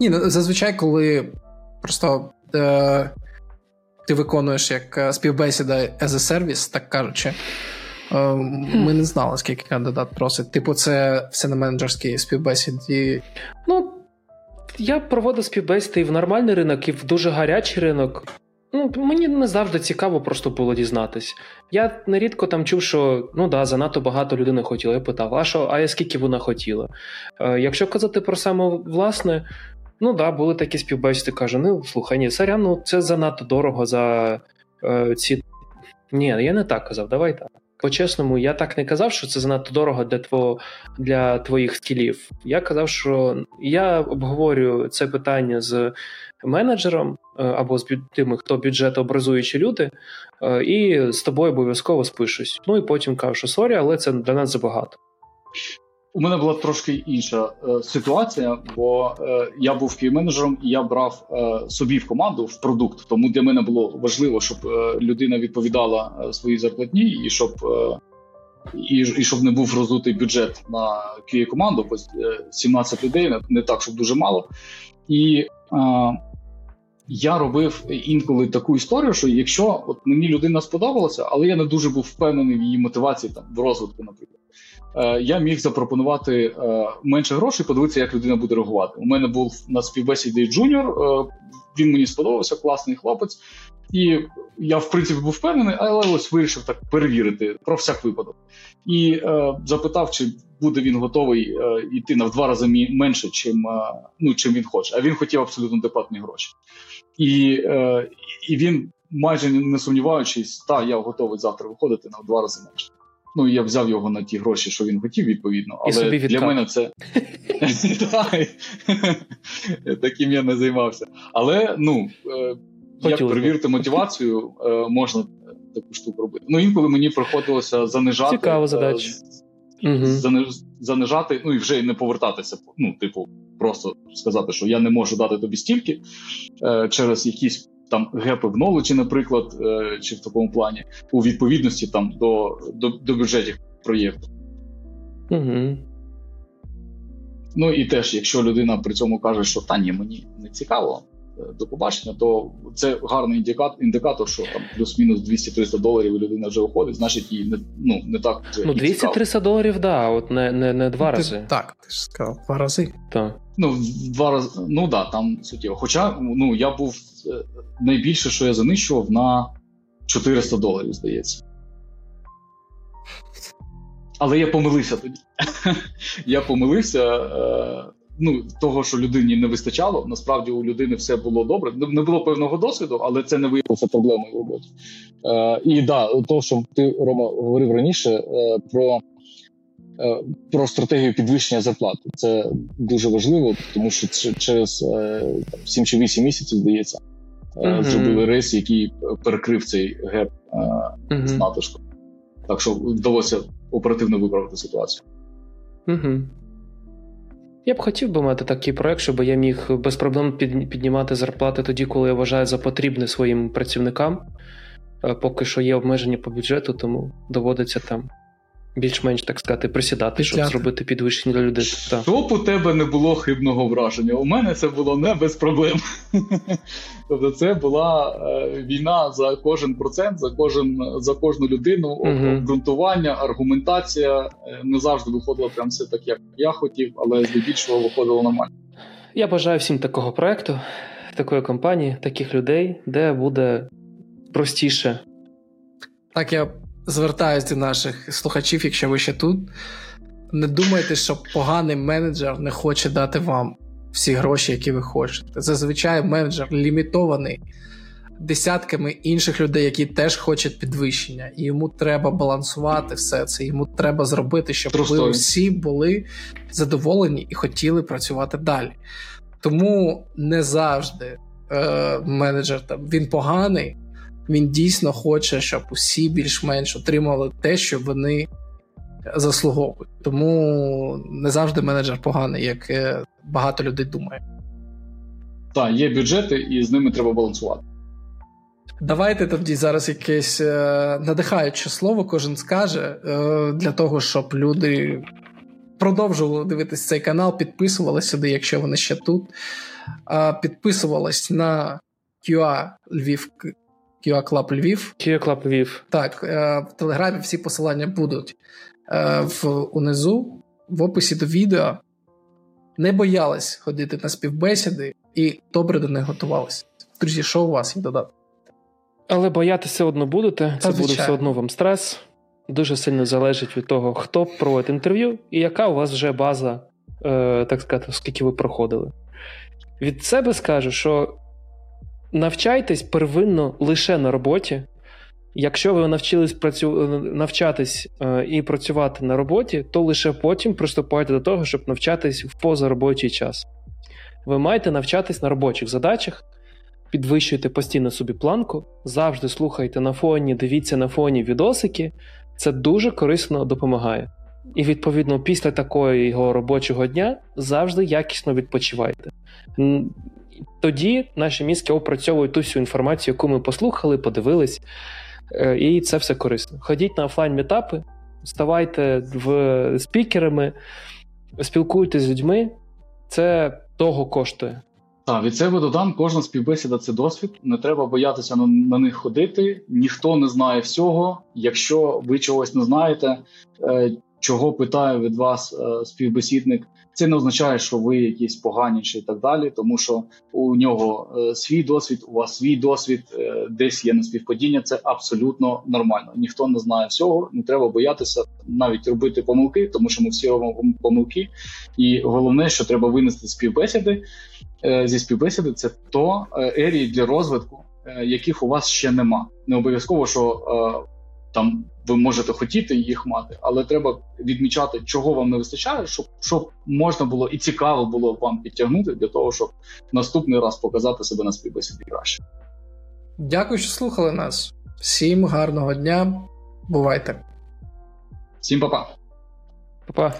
Ні, ну зазвичай, коли просто е, ти виконуєш як е, співбесіда as a service, так кажучи, е, ми не знали, скільки кандидат просить. Типу, це все на менеджерській співбесіді. Ну, я проводив співбесіди і в нормальний ринок, і в дуже гарячий ринок. Ну, Мені не завжди цікаво просто було дізнатись. Я нерідко там чув, що ну да, занадто багато людини хотіло. Я питав, а що, а скільки вона хотіла? Е, Якщо казати про саме власне, ну да, були такі співбесіди, кажу, ну слухай, ні, сорян, ну це занадто дорого за е, ці. Ні, я не так казав, давай так. По-чесному, я так не казав, що це занадто дорого для тво, для твоїх скілів. Я казав, що я обговорюю це питання з менеджером е, або з тими, хто бюджетообразуючі люди, е, і з тобою обов'язково спишусь. Ну і потім кажу, що сорі, але це для нас забагато. У мене була трошки інша е, ситуація, бо е, я був QA менеджером і я брав е, собі в команду в продукт. Тому для мене було важливо, щоб е, людина відповідала своїй зарплатні, і щоб і, і щоб не був роздутий бюджет на QA команду, бо 17 людей не, не так, щоб дуже мало. І я робив інколи таку історію, що якщо от мені людина сподобалася, але я не дуже був впевнений в її мотивації там в розвитку, наприклад, е, я міг запропонувати е, менше грошей, подивитися, як людина буде реагувати. У мене був на співбесіді джуніор, е, він мені сподобався, класний хлопець, і я в принципі був впевнений, але ось вирішив так перевірити про всяк випадок. І е, запитав, чи буде він готовий е, йти на в два рази менше, чим е, ну чим він хоче. А він хотів абсолютно адекватні гроші, і е, і він майже не сумніваючись, та я готовий завтра виходити на в два рази менше. Ну я взяв його на ті гроші, що він хотів, відповідно. Але собі для мене це [laughs] таким я не займався. Але ну е, як перевірити мотивацію, е, можна таку штуку робити. Ну інколи мені приходилося занижати Цікава задача. Угу. занижати, ну і вже не повертатися. Ну, типу, просто сказати, що я не можу дати тобі стільки е, через якісь там гепи в нолечі, наприклад, е, чи в такому плані, у відповідності там до до, до бюджетів проєкту. Угу. Ну і теж, якщо людина при цьому каже, що та ні, мені не цікаво, до побачення, то це гарний індикатор, індикатор що там плюс-мінус 200-300 доларів людина вже виходить, значить їй не ну не так вже ну 200-300 доларів, да, от не не, не два ти, рази. Так, ти ж сказав, два рази. Так. Ну, два рази, ну да, там суттєво. Хоча ну я був е, найбільше, що я занищував на 400 доларів, здається. Але я помилився тоді. [laughs] Я помилився. Ну того, що людині не вистачало. Насправді у людини все було добре. Не було певного досвіду, але це не виявилося проблемою в роботі. Е, І да, то, що ти Рома говорив раніше, е, про е, про стратегію підвищення зарплати. Це дуже важливо, тому що через е, 7 чи 8 місяців здається. Mm-hmm. Зробили raise, який перекрив цей gap mm-hmm. з натиском. Так що вдалося оперативно виправити ситуацію. Угу. Я б хотів би мати такий проект, щоб я міг без проблем піднімати зарплати тоді, коли я вважаю за потрібне своїм працівникам. Поки що є обмеження по бюджету, тому доводиться там більш-менш так сказати, присідати, Підляти. щоб зробити підвищення для людей. Щоб у тебе не було хибного враження. У мене це було не без проблем. [laughs] Тобто, це була е, війна за кожен процент, за кожен за кожну людину, обґрунтування, аргументація е, не завжди виходило прям все так, як я хотів, але здебільшого виходило нормально. Я бажаю всім такого проекту, такої компанії, таких людей, де буде простіше. Так, я звертаюся до наших слухачів, якщо ви ще тут. Не думайте, що поганий менеджер не хоче дати вам всі гроші, які ви хочете. Зазвичай менеджер лімітований десятками інших людей, які теж хочуть підвищення, і йому треба балансувати все це. Йому треба зробити, щоб ви всі були задоволені і хотіли працювати далі. Тому не завжди е, менеджер там він поганий, він дійсно хоче, щоб усі більш-менш отримали те, що вони заслуговують. Тому не завжди менеджер поганий, як е, багато людей думає. Так, є бюджети, і з ними треба балансувати. Давайте тоді зараз якесь е, надихаюче слово, кожен скаже е, для того, щоб люди продовжували дивитися цей канал, підписувалися сюди, якщо вони ще тут. Підписувались на QA Львів QA Club Львів. QA Club Львів. Так, е, в Телеграмі всі посилання будуть е, в унизу, в описі до відео. Не боялись ходити на співбесіди і добре до них готувалися. Друзі, що у вас є додати? Але боятися все одно будете. Це буде все одно вам стрес. Дуже сильно залежить від того, хто проводить інтерв'ю, і яка у вас вже база, е, так сказати, скільки ви проходили. Від себе скажу, що навчайтесь первинно лише на роботі. Якщо ви навчились працю... навчатись е, і працювати на роботі, то лише потім приступайте до того, щоб навчатись в позаробочий час. Ви маєте навчатись на робочих задачах, підвищуйте постійно собі планку, завжди слухайте на фоні, дивіться на фоні відосики. Це дуже корисно допомагає. І, відповідно, після такого робочого дня завжди якісно відпочивайте тоді наші мізки опрацьовують ту всю інформацію, яку ми послухали, подивились, е, і це все корисно. Ходіть на офлайн-метапи, ставайте в спікерами, спілкуйтесь з людьми, це того коштує. Так, від себе додам, кожна співбесіда це досвід. Не треба боятися на, на них ходити. Ніхто не знає всього. Якщо ви чогось не знаєте, е, чого питає від вас е, співбесідник, це не означає, що ви якісь поганіші і так далі, тому що у нього е, свій досвід, у вас свій досвід, е, десь є неспівпадіння. Це абсолютно нормально. Ніхто не знає всього, не треба боятися навіть робити помилки, тому що ми всі робимо помилки. І головне, що треба винести співбесіди е, зі співбесіди, це то ерії для розвитку, яких у вас ще нема. Не обов'язково, що там ви можете хотіти їх мати, але треба відмічати, чого вам не вистачає, щоб щоб можна було і цікаво було вам підтягнути для того, щоб наступний раз показати себе на співбесіді краще. Дякую, що слухали нас. Всім гарного дня. Бувайте. Всім па-па. Па-па.